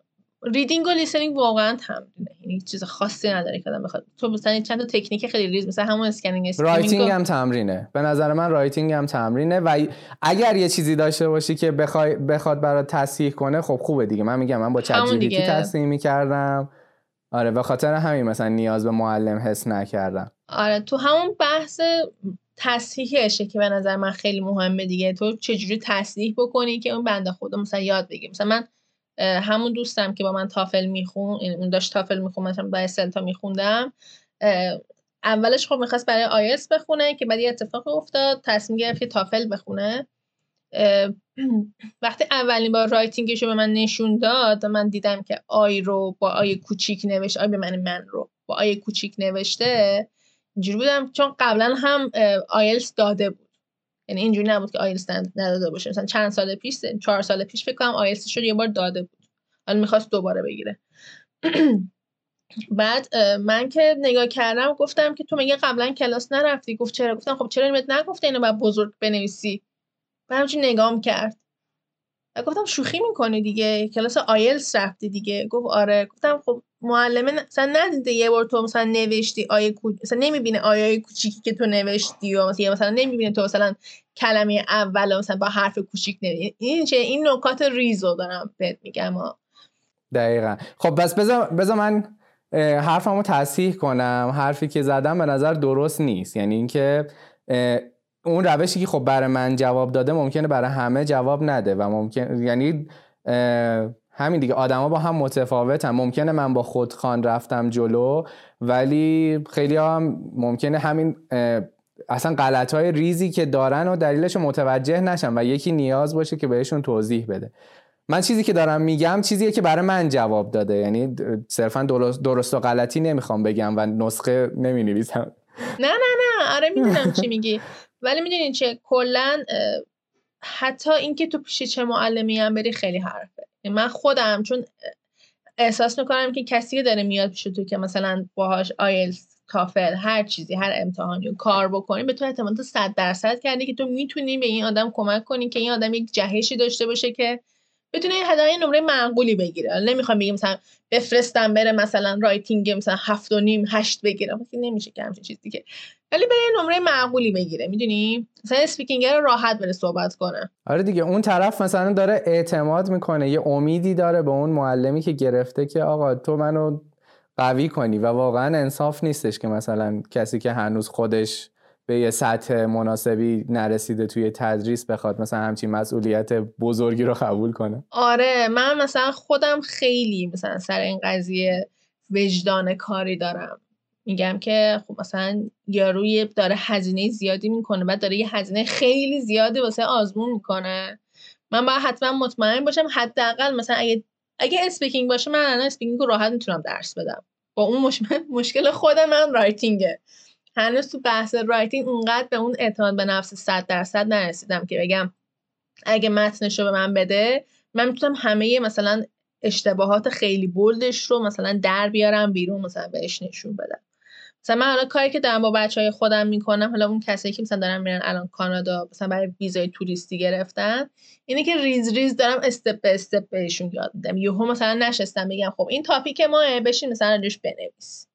reading و listening واقعا تمرینه. یعنی چیز خاصی نداره که آدم بخواد. تو مثلا چند تا تکنیک خیلی ریز مثلا همون scanning writing هم تمرینه. به نظر من writing هم تمرینه و اگر یه چیزی داشته باشی که بخوای بخواد برات تصحیح کنه خب خوبه دیگه. من میگم من با ChatGPT تصحیح می‌کردم. آره به خاطر همین مثلا نیاز به معلم حس نکردم. آره تو همون بحث تصحیحشه که به نظر من خیلی مهمه دیگه. تو چجوری تصحیح بکنی که اون بنده خدا مثلا یاد بگیر مثلا من همون دوستم که با من TOEFL میخون یعنی اون داشت TOEFL میخون مثلا با CELTA میخوندم اولش خب می‌خواست برای آیس بخونه که بعد یه اتفاق افتاد تصمیم گرفت که TOEFL بخونه. وقتی اولین بار writing ش رو به من نشون داد من دیدم که I رو با i کوچیک نوشته I به من من رو با i کوچیک نوشته. اینجوری بودم چون قبلا هم آیلس داده بود. یعنی اینجوری نبود که آیلس نداده باشه. مثلا چند سال پیش چهار سال پیش فکر کنم آیلس شد یه بار داده بود. حالا می‌خواست دوباره بگیره. بعد من که نگاه کردم گفتم که تو مگه قبلا کلاس نرفتی؟ گفت چرا؟ گفتم خب چرا بهت نگفته؟ اینو بعد بزرگ بنویسی. و نگام کرد. گفتم شوخی می‌کنی دیگه. کلاس آیلس رفتی دیگه. گفت آره. گفتم خب معلمه مثلا ندیده یه بار تو مثلا نوشتی آیه کوچ مثلا نمی‌بینه آیه کوچیکی که تو نوشتی و مثلا مثلا نمی‌بینه تو مثلا کلمه اول مثلا با حرف کوچیک نوشتی این چه این نکات ریزو دارم بهت میگم ها. دقیقا. خب بس بذار بذار من حرفمو تصحیح کنم. حرفی که زدم به نظر درست نیست. یعنی اینکه اون روشی که خب برای من جواب داده ممکنه برای همه جواب نده و ممکن یعنی همین دیگه. آدما با هم متفاوتن. ممکنه من با خودخوان رفتم جلو ولی خیلی هم ممکنه همین اصلا غلط های ریزی که دارن و دلیلش متوجه نشن و یکی نیاز باشه که بهشون توضیح بده. من چیزی که دارم میگم چیزیه که برای من جواب داده. یعنی صرفا درست و غلطی نمی‌خوام بگم و نسخه نمی نویسم نه نه نه. آره می‌دونم چی میگی. ولی می‌دونین چه؟ کلا حتی اینکه تو پیش چه معلمی هم بری خیلی حرفه. من خودم چون احساس می‌کنم که کسی که داره میاد پیش تو که مثلا باهاش آیلز تافل هر چیزی هر امتحانی کار بکنی به تو اعتماد صد درصد کردی که تو می‌تونی به این آدم کمک کنی که این آدم یک جهشی داشته باشه که بتونه حداقل نمره معقولی بگیره نمی‌خوام بگم مثلا بفرستم بره مثلا writing مثلا هفت و نیم هشت بگیره مثلا نمیشه که همچین چیزی که ولی بره نمره معقولی بگیره. می‌دونی؟ مثلا speaking رو راحت بره صحبت کنه. آره دیگه اون طرف مثلا داره اعتماد می‌کنه. یه امیدی داره به اون معلمی که گرفته که آقا تو منو قوی کنی و واقعا انصاف نیستش که مثلا کسی که هنوز خودش به یه سطح مناسبی نرسیده توی تدریس بخواد مثلا همچین مسئولیت بزرگی رو قبول کنه. آره من مثلا خودم خیلی مثلا سر این قضیه وجدان کاری دارم. میگم که خب مثلا یاروی داره هزینه زیادی می‌کنه بعد داره یه هزینه خیلی زیادی واسه آزمون می‌کنه. من باید حتما مطمئن باشم حداقل مثلا اگه اگه speaking باشه من الان speaking رو راحت می‌تونم درس بدم. با اون مشکل خود من writing ه. هنوز تو بحث رایتینگ اونقدر به اون اعتماد به نفس صد درصد نرسیدم که بگم اگه متنش رو به من بده من می‌تونم همه مثلا اشتباهات خیلی bold ش رو مثلا در بیارم بیرون مثلا بهش نشون بدم. مثلا من حالا کاری که دارم با بچه های خودم می‌کنم حالا اون کسایی که مثلا دارن میرن الان کانادا مثلا برای ویزای توریستی گرفتن اینه که ریز ریز دارم step به step بهشون یاد میدم. یهو مثلا نشستم بگم خب این topic ما بشین مثلا روش بنویس.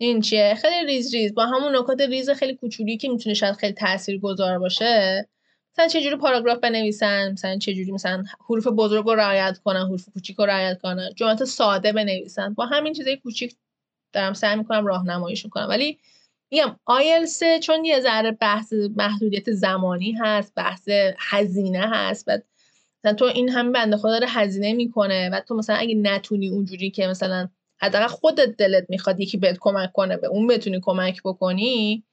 این چیه؟ خیلی ریز ریز. با همون نکات ریز خیلی کوچولویی که می‌تونه شاید خیلی تاثیرگذار باشه. مثلا چه جوری پاراگراف بنویسن؟ مثلا چه جوری مثلا حروف بزرگ رو رعایت کنن حروف کوچیک رو رعایت کنن؟ جملات ساده بنویسن. با همین چیزای کوچیک دارم سعی می‌کنم راهنماییش کنم. ولی میگم آیلس چون یه ذره بحث محدودیت زمانی هست بحث هزینه هست و مثلا تو این همه بنده خدا داره هزینه می‌کنه و تو مثلا اگه نتونی اونجوری که مثلا حداقل خودت دلت می‌خواد یکی بهت کمک کنه به اون بتونی کمک بکنی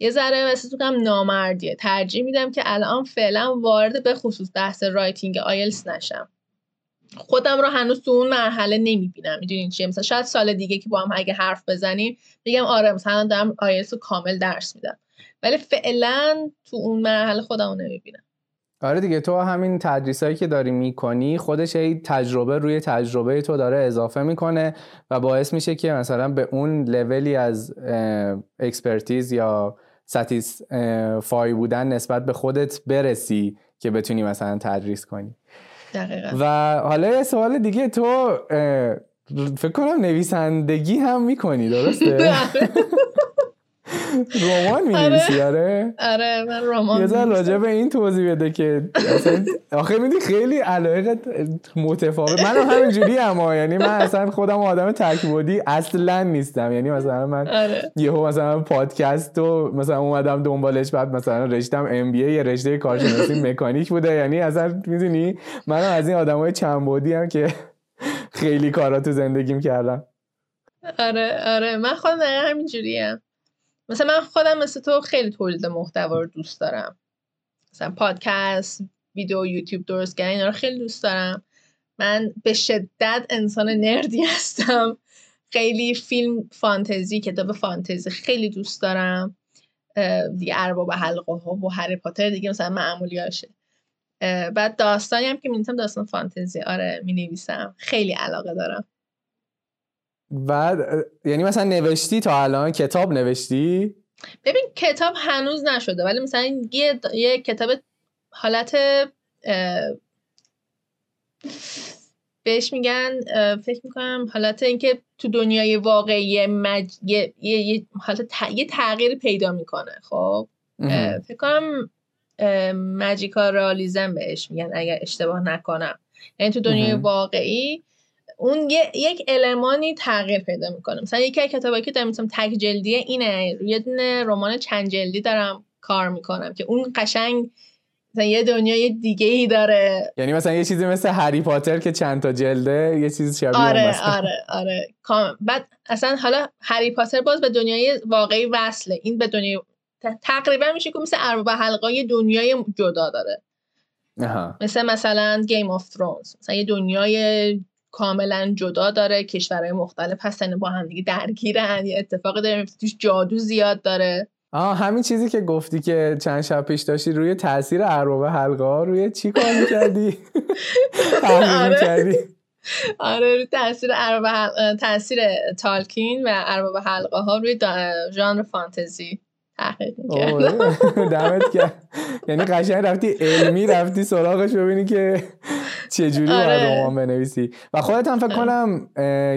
یه ذره مثل تو کم نامردیه. ترجیح میدم که الان فعلا وارد به خصوص بحث writing IELTS نشم. خودم رو هنوز تو اون مرحله نمی‌بینم. می‌دونین چیه؟ مثلا شاید سال دیگه که با هم اگه حرف بزنیم بگم آره مثلا دارم آیلتس رو کامل درس میدم. ولی فعلا تو اون مرحله خودم رو نمی‌بینم. آره دیگه تو همین تدریسایی که داری می‌کنی خودش یه تجربه روی تجربه تو داره اضافه می‌کنه و باعث میشه که مثلا به اون لولی از expertise یا satisfied بودن نسبت به خودت برسی که بتونی مثلا تدریس کنی دقیقا. و حالا یه سوال دیگه تو فکر کنم نویسندگی هم می‌کنی درسته؟ رمان می نویسی آره. آره من رمان یه راجع به این توضیح بده که آخه میدی خیلی علاقه متفاوت من هم همینجوری اما یعنی من اصلا خودم آدم تکبودی اصلا نیستم. یعنی مثلا من آره. یهو مثلا پادکست و مثلا اومدم دنبالش بعد مثلا رشتم ام بی یه رشته کارشناسی مکانیک بوده. یعنی اصلا می‌دونی؟ من از این آدمای چند هم که خیلی کارا تو زندگیم کردم. آره آره. من خودم همینجوریم مثلا من خودم مثل تو خیلی تولید محتوا رو دوست دارم. مثلا پادکست ویدیو یوتیوب درست کردن اینا رو خیلی دوست دارم. من به شدت انسان نردی هستم. خیلی فیلم فانتزی کتاب فانتزی خیلی دوست دارم. دیگه ارباب حلقه ها و هری پاتر دیگه مثلا معمولی هاشه بعد داستانی هم که می داستان فانتزی. آره می نویسم خیلی علاقه دارم. بعد یعنی مثلا نوشتی تا الان کتاب نوشتی؟ ببین کتاب هنوز نشده ولی مثلا یه, یه کتاب حالت بهش میگن فکر می‌کنم حالت اینکه تو دنیای واقعی مج... یه, یه, حالت یه تغییر پیدا می‌کنه خب؟ فکر کنم ماجیکا رالیزم بهش میگن اگر اشتباه نکنم. یعنی تو دنیای واقعی اون یک المانی تغییر پیدا می‌کنه. مثلا یکی از کتابایی که دارم مثلا تک جلدیه اینه. یه دونه رمان چند جلدی دارم کار می‌کنم که اون قشنگ مثلا یه دنیای دیگه ای داره. یعنی مثلا یه چیزی مثل هری پاتر که چند تا جلده یه چیز شبیه آره آره آره. بعد اصلا حالا هری پاتر باز به دنیای واقعی وصله. این به دنیای تقریبا میشه که مثل ارباب حلقه دنیای جدا داره. مثل مثلا گیم آف ترونز مثلا یه دنیای کاملا جدا داره کشورهای مختلف هستن با هم دیگه درگیرن یه اتفاقی داره توش جادو زیاد داره آه همین چیزی که گفتی که چند شب پیش داشتی روی تاثیر ارباب حلقه ها روی چی کار می‌کردی؟ آره. آره روی تاثیر تاثیر تالکین و ارباب حلقه ها روی ژانر فانتزی دمت کرد یعنی قشنگ رفتی علمی رفتی سراغش ببینی که چجوری باید آره. رمان بنویسی. و خودت هم فکر آره. کنم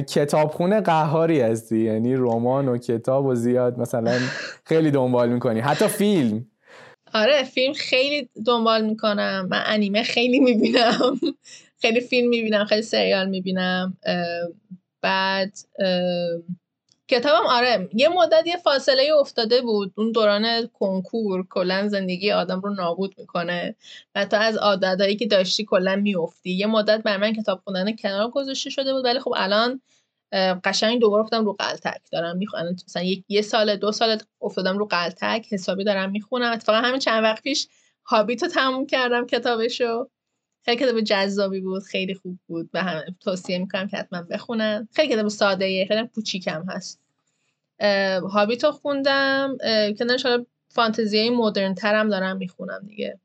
کتابخونه قهاری هستی. یعنی رمان و کتاب و زیاد مثلا خیلی دنبال می‌کنی. حتی فیلم. آره فیلم خیلی دنبال می‌کنم. من انیمه خیلی می‌بینم. خیلی فیلم می‌بینم خیلی سریال می‌بینم. بعد کتابم آره. یه مدت یه فاصله افتاده بود. اون دوران کنکور کلا زندگی آدم رو نابود می‌کنه. و تو از عادتهایی که داشتی کلا میافتی. یه مدت بر من کتاب خوندن کنار گذاشته شده بود. ولی خب الان قشنگ دوباره افتادم رو قلتک. دارم می‌خونم مثلا یک یه سال دو سال افتادم رو قلتک. حسابی دارم می‌خونم. اتفاقا همین چند وقت پیش هابیت رو تموم کردم کتابشو. خیلی کتاب جذابی بود خیلی خوب بود به همه توصیه می‌کنم که حتما بخونن خیلی کتاب ساده ای خیلی کوچیکم هست. هابیتو خوندم. که حالا فانتزی مدرن ترم دارم می‌خونم دیگه.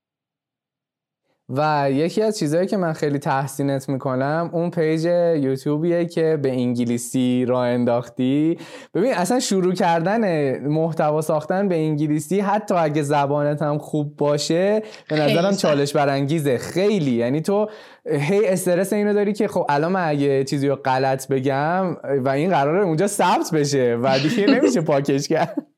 و یکی از چیزهایی که من خیلی تحسینت می‌کنم اون پیج یوتیوبیه که به انگلیسی راه انداختی. ببین اصلا شروع کردن محتوا ساختن به انگلیسی حتی اگه زبانت هم خوب باشه به نظرم چالش برانگیزه. خیلی. یعنی تو هی استرس اینو داری که خب الان من اگه چیزی رو غلط بگم و این قراره اونجا ثبت بشه و دیگه نمیشه پاکش کرد.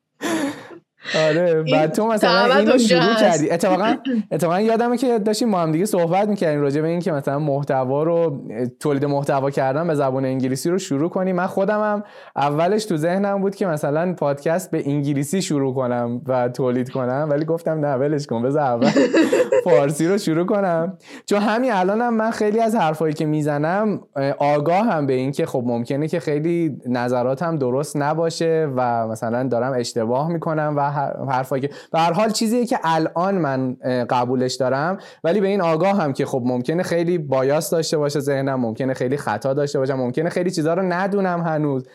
آره بعد تو مثلا اینو شروع کردی. اتفاقا اتفاقا یادمه که داشتیم ما هم دیگه صحبت می‌کردیم راجع به این که مثلا محتوا رو تولید محتوا کردن به زبان انگلیسی رو شروع کنیم. من خودم هم اولش تو ذهنم بود که مثلا پادکست به انگلیسی شروع کنم و تولید کنم ولی گفتم نه ولش کن بذار اول فارسی رو شروع کنم. چون همین الانم من خیلی از حرفایی که می‌زنم آگاه هم به این که خب ممکنه که خیلی نظراتم درست نباشه و مثلا دارم اشتباه می‌کنم و حرفایی که به هر حال چیزیه که الان من قبولش دارم ولی به این آگاه هم که خب ممکنه خیلی بایاس داشته باشه ذهنم ممکنه خیلی خطا داشته باشم ممکنه خیلی چیزها رو ندونم هنوز.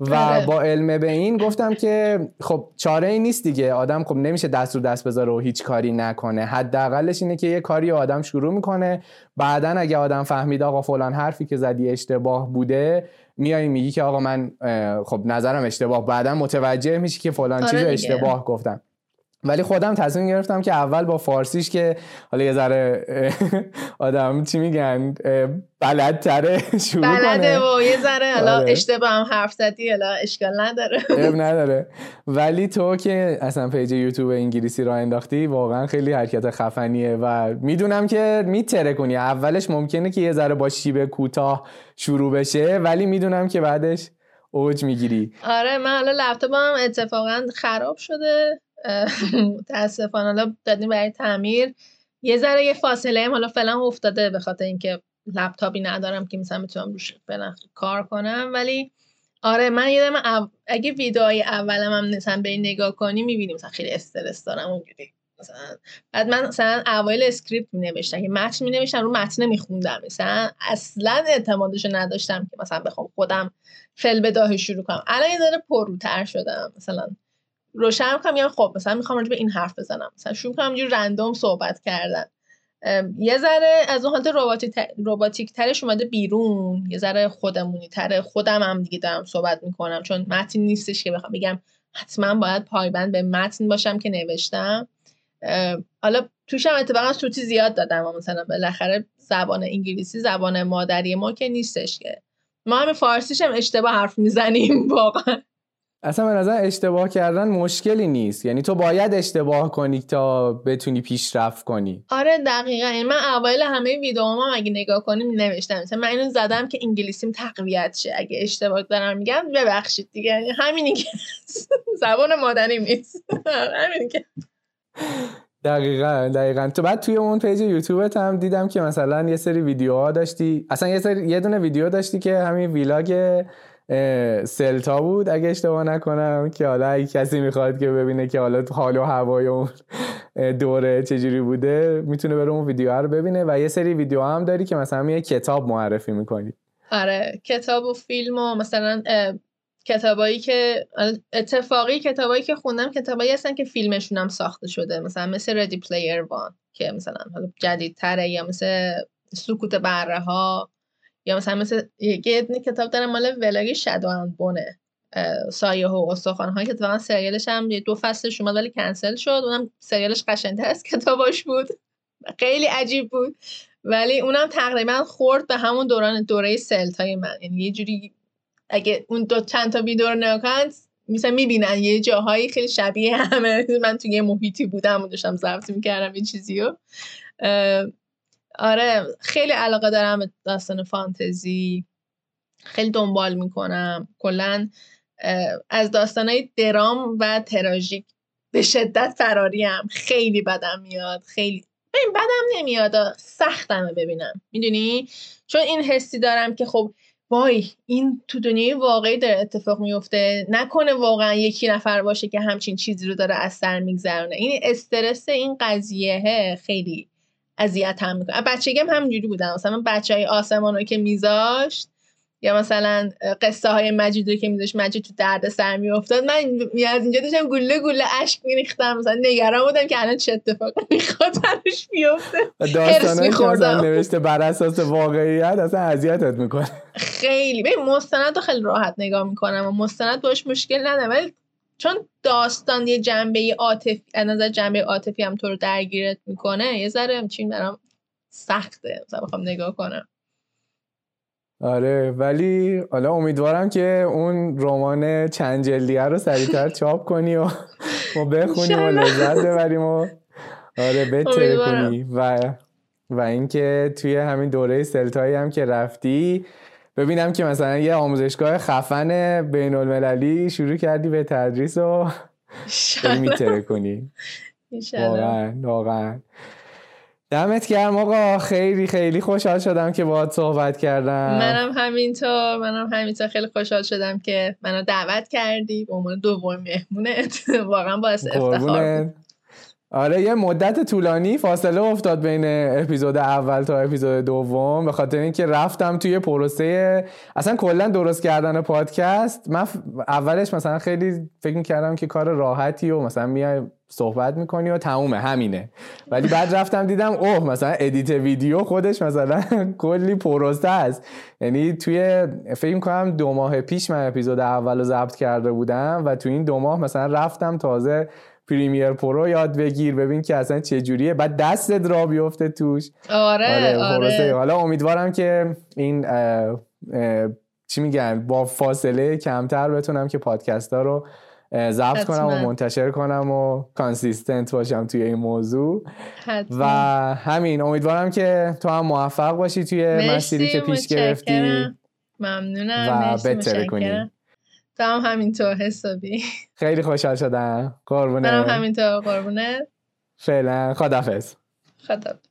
و آره. با علم به این گفتم که خب چاره ای نیست دیگه. آدم خب نمیشه دست رو دست بذاره و هیچ کاری نکنه. حداقلش اینه که یه کاری آدم شروع می‌کنه. بعدا اگه آدم فهمید آقا فلان حرفی که زدی اشتباه بوده میای میگی که آقا من خب نظرم اشتباه بعدا متوجه میشی که فلان آره چیز اشتباه گفتم. ولی خودم تصمیم گرفتم که اول با فارسیش که حالا یه ذره آدم چی میگن بلدتره شروع بلده و یه ذره حالا آره. اشتباه هم حرف زدی حالا اشکال نداره. نداره. ولی تو که اصلا پیج یوتیوب انگلیسی را انداختی واقعا خیلی حرکت خفنیه و می‌دونم که میتره کنی اولش ممکنه که یه ذره با شیب کوتاه شروع بشه ولی می‌دونم که بعدش اوج می‌گیری. آره من حالا لپتاپم اتفاقا خراب شده. متاسفانه. حالا دادیم برای تعمیر. یه ذره یه فاصله هم حالا فعلا افتاده به خاطر اینکه لپتاپی ندارم که مثلا بتونم روش کار کنم. ولی آره من یادم او... اگه ویدئوهای اولم هم مثلا به نگاه کنی می‌بینیم مثلا خیلی استرس دارم اونجوری. مثلا بعد من مثلا اوایل script می نوشتم که متن می نوشتم رو متن میخوندم. مثلا اصلا اعتمادشو نداشتم که مثلا بخوام خودم فل بداه شروع کنم. الان یه ذره پروتر شدم. مثلا روشن کنم میگم خب مثلا می‌خوام راجع به این حرف بزنم. مثلا شروع کنم یه رندوم صحبت کردن. یه ذره از اون حالت رباتیک ترش اومده بیرون. یه ذره خودمونی تره خودم هم دیگه دارم صحبت می‌کنم. چون متن نیستش که بخوام بگم حتما باید پایبند به متن باشم که نوشتم. حالا توش هم اتفاقا سوتی زیاد دادم مثلا بالاخره زبان انگلیسی زبان مادری ما که نیستش که. ما هم فارسیش هم اشتباه حرف می‌زنیم واقعا. اصلا به نظر اشتباه کردن مشکلی نیست. یعنی تو باید اشتباه کنی تا بتونی پیشرفت کنی. آره دقیقا. یعنی من اوایل همه ویدیوهام اگه نگاه کنیم نوشتم. مثلا من اینو زدم که انگلیسیم تقویت شه. اگه اشتباه دارم میگم ببخشید دیگه. یعنی همینی که زبان مادری نیست. همینی که. دقیقا دقیقا. تو بعد توی اون پیج یوتیوبت هم دیدم که مثلا یه سری ویدیوها داشتی. اصلا یه سری یه دونه ویدیو داشتی که همین ویلاگ سلتا بود؟ اگه اشتباه نکنم که حالا اگه کسی می‌خواد که ببینه که حالا حال و هوای اون دوره چجوری بوده می‌تونه بره اون ویدیو رو ببینه و یه سری ویدیو هم داری که مثلا یه کتاب معرفی می‌کنی. آره کتاب و فیلم و مثلا کتابایی که اتفاقی کتابایی که خوندم کتابایی هستن که فیلمشون هم ساخته شده. مثلا مثل ردی پلیر وان که مثلا حالا جدیدتره یا مثل سکوت بره ها یا مثلا مثل یه کتاب دارم مال ولاگ شادو بونه سایه و استخوان ها که اتفاقا سریالش هم دو فصلش اومد ولی کنسل شد. اونم سریالش قشنگتر از کتاباش بود. خیلی عجیب بود. ولی اونم تقریبا خورد به همون دوران دوره سلت های من. یعنی یه جوری اگه اون دو چند تا ویدیو رو نگاه مثلا می‌بینن یه جاهایی خیلی شبیه همه. من توی یه محیطی بودم و داشتم ضبط می‌کردم این چیزی رو آره خیلی علاقه دارم به داستان فانتزی. خیلی دنبال می‌کنم. کلا از داستانهای درام و تراژیک. به شدت فراریم. خیلی بدم میاد. خیلی این بدم نمیاد. سختمه ببینم. می‌دونی؟ چون این حسی دارم که خب وای این تو دنیای واقعی داره اتفاق میفته نکنه واقعا یکی نفر باشه که همچین چیزی رو داره از سر میگذرونه. این استرس این قضیه خیلی اذیت هم می‌کنه بچگیم همینجوری بودم. مثلا من بچه های آسمان رو که میذاشت یا مثلا قصه های مجید رو که میذاشت مجید تو درد سر میافتاد من از اینجا داشتم گله گله اشک میریختم. مثلا نگران بودم که الان چه اتفاقی می‌خواد براش بیفته. داستانه که نوشته بر اساس واقعیت اصلا اذیتت می‌کنه. خیلی. ببین مستند رو خیلی راحت نگاه می‌کنم و مستند باش مشکل ندارم ولی چون داستان یه جنبه عاطفی از نظر جنبه عاطفی هم تو رو درگیرت می‌کنه یه ذره همچین برام سخته. مثلا بخوام نگاه کنم. آره ولی حالا امیدوارم که اون رمان چند جلدیه رو سریعتر چاپ کنی و ما بخونیم و لذت ببریم و آره بهتره کنی. و و اینکه توی همین دوره سلتایی هم که رفتی ببینم که مثلا یه آموزشگاه خفن بین المللی شروع کردی به تدریس و میتره کنی واقعا واقعا. دمت گرم آقا. خیلی خیلی خوشحال شدم که باهات صحبت کردم. منم همینطور. منم همینطور. خیلی خوشحال شدم که منو دعوت کردی. به عنوان دوم مهمونت. واقعا باعث افتخار آره یه مدت طولانی فاصله افتاد بین اپیزود اول تا اپیزود دوم به خاطر اینکه رفتم توی پروسه اصلا کلا درست کردن پادکست. من اولش مثلا خیلی فکر کردم که کار راحتی و مثلا میای صحبت می‌کنی و تمومه همینه. ولی بعد رفتم دیدم اوه مثلا edit ویدیو خودش مثلا کلی پروسه است. یعنی توی فکر کنم دو ماه پیش من اپیزود اول رو ضبط کرده بودم و توی این دو ماه مثلا رفتم تازه Premiere Pro یاد بگیرم ببینم که اصلا چه جوریه. بعد دستت را بیفته توش. آره آره, آره. حالا امیدوارم که این چی میگن با فاصله کمتر بتونم که پادکست ها رو ضبط کنم و منتشر کنم و کانسیستنت باشم توی این موضوع. و همین امیدوارم که تو هم موفق باشی توی مسیری که پیش گرفتی. ممنونم. و بهتر کنی هم همینطور حسابی. خیلی خوشحال شدم. قربونه منم همینطور قربونه فعلا خدافز خدافز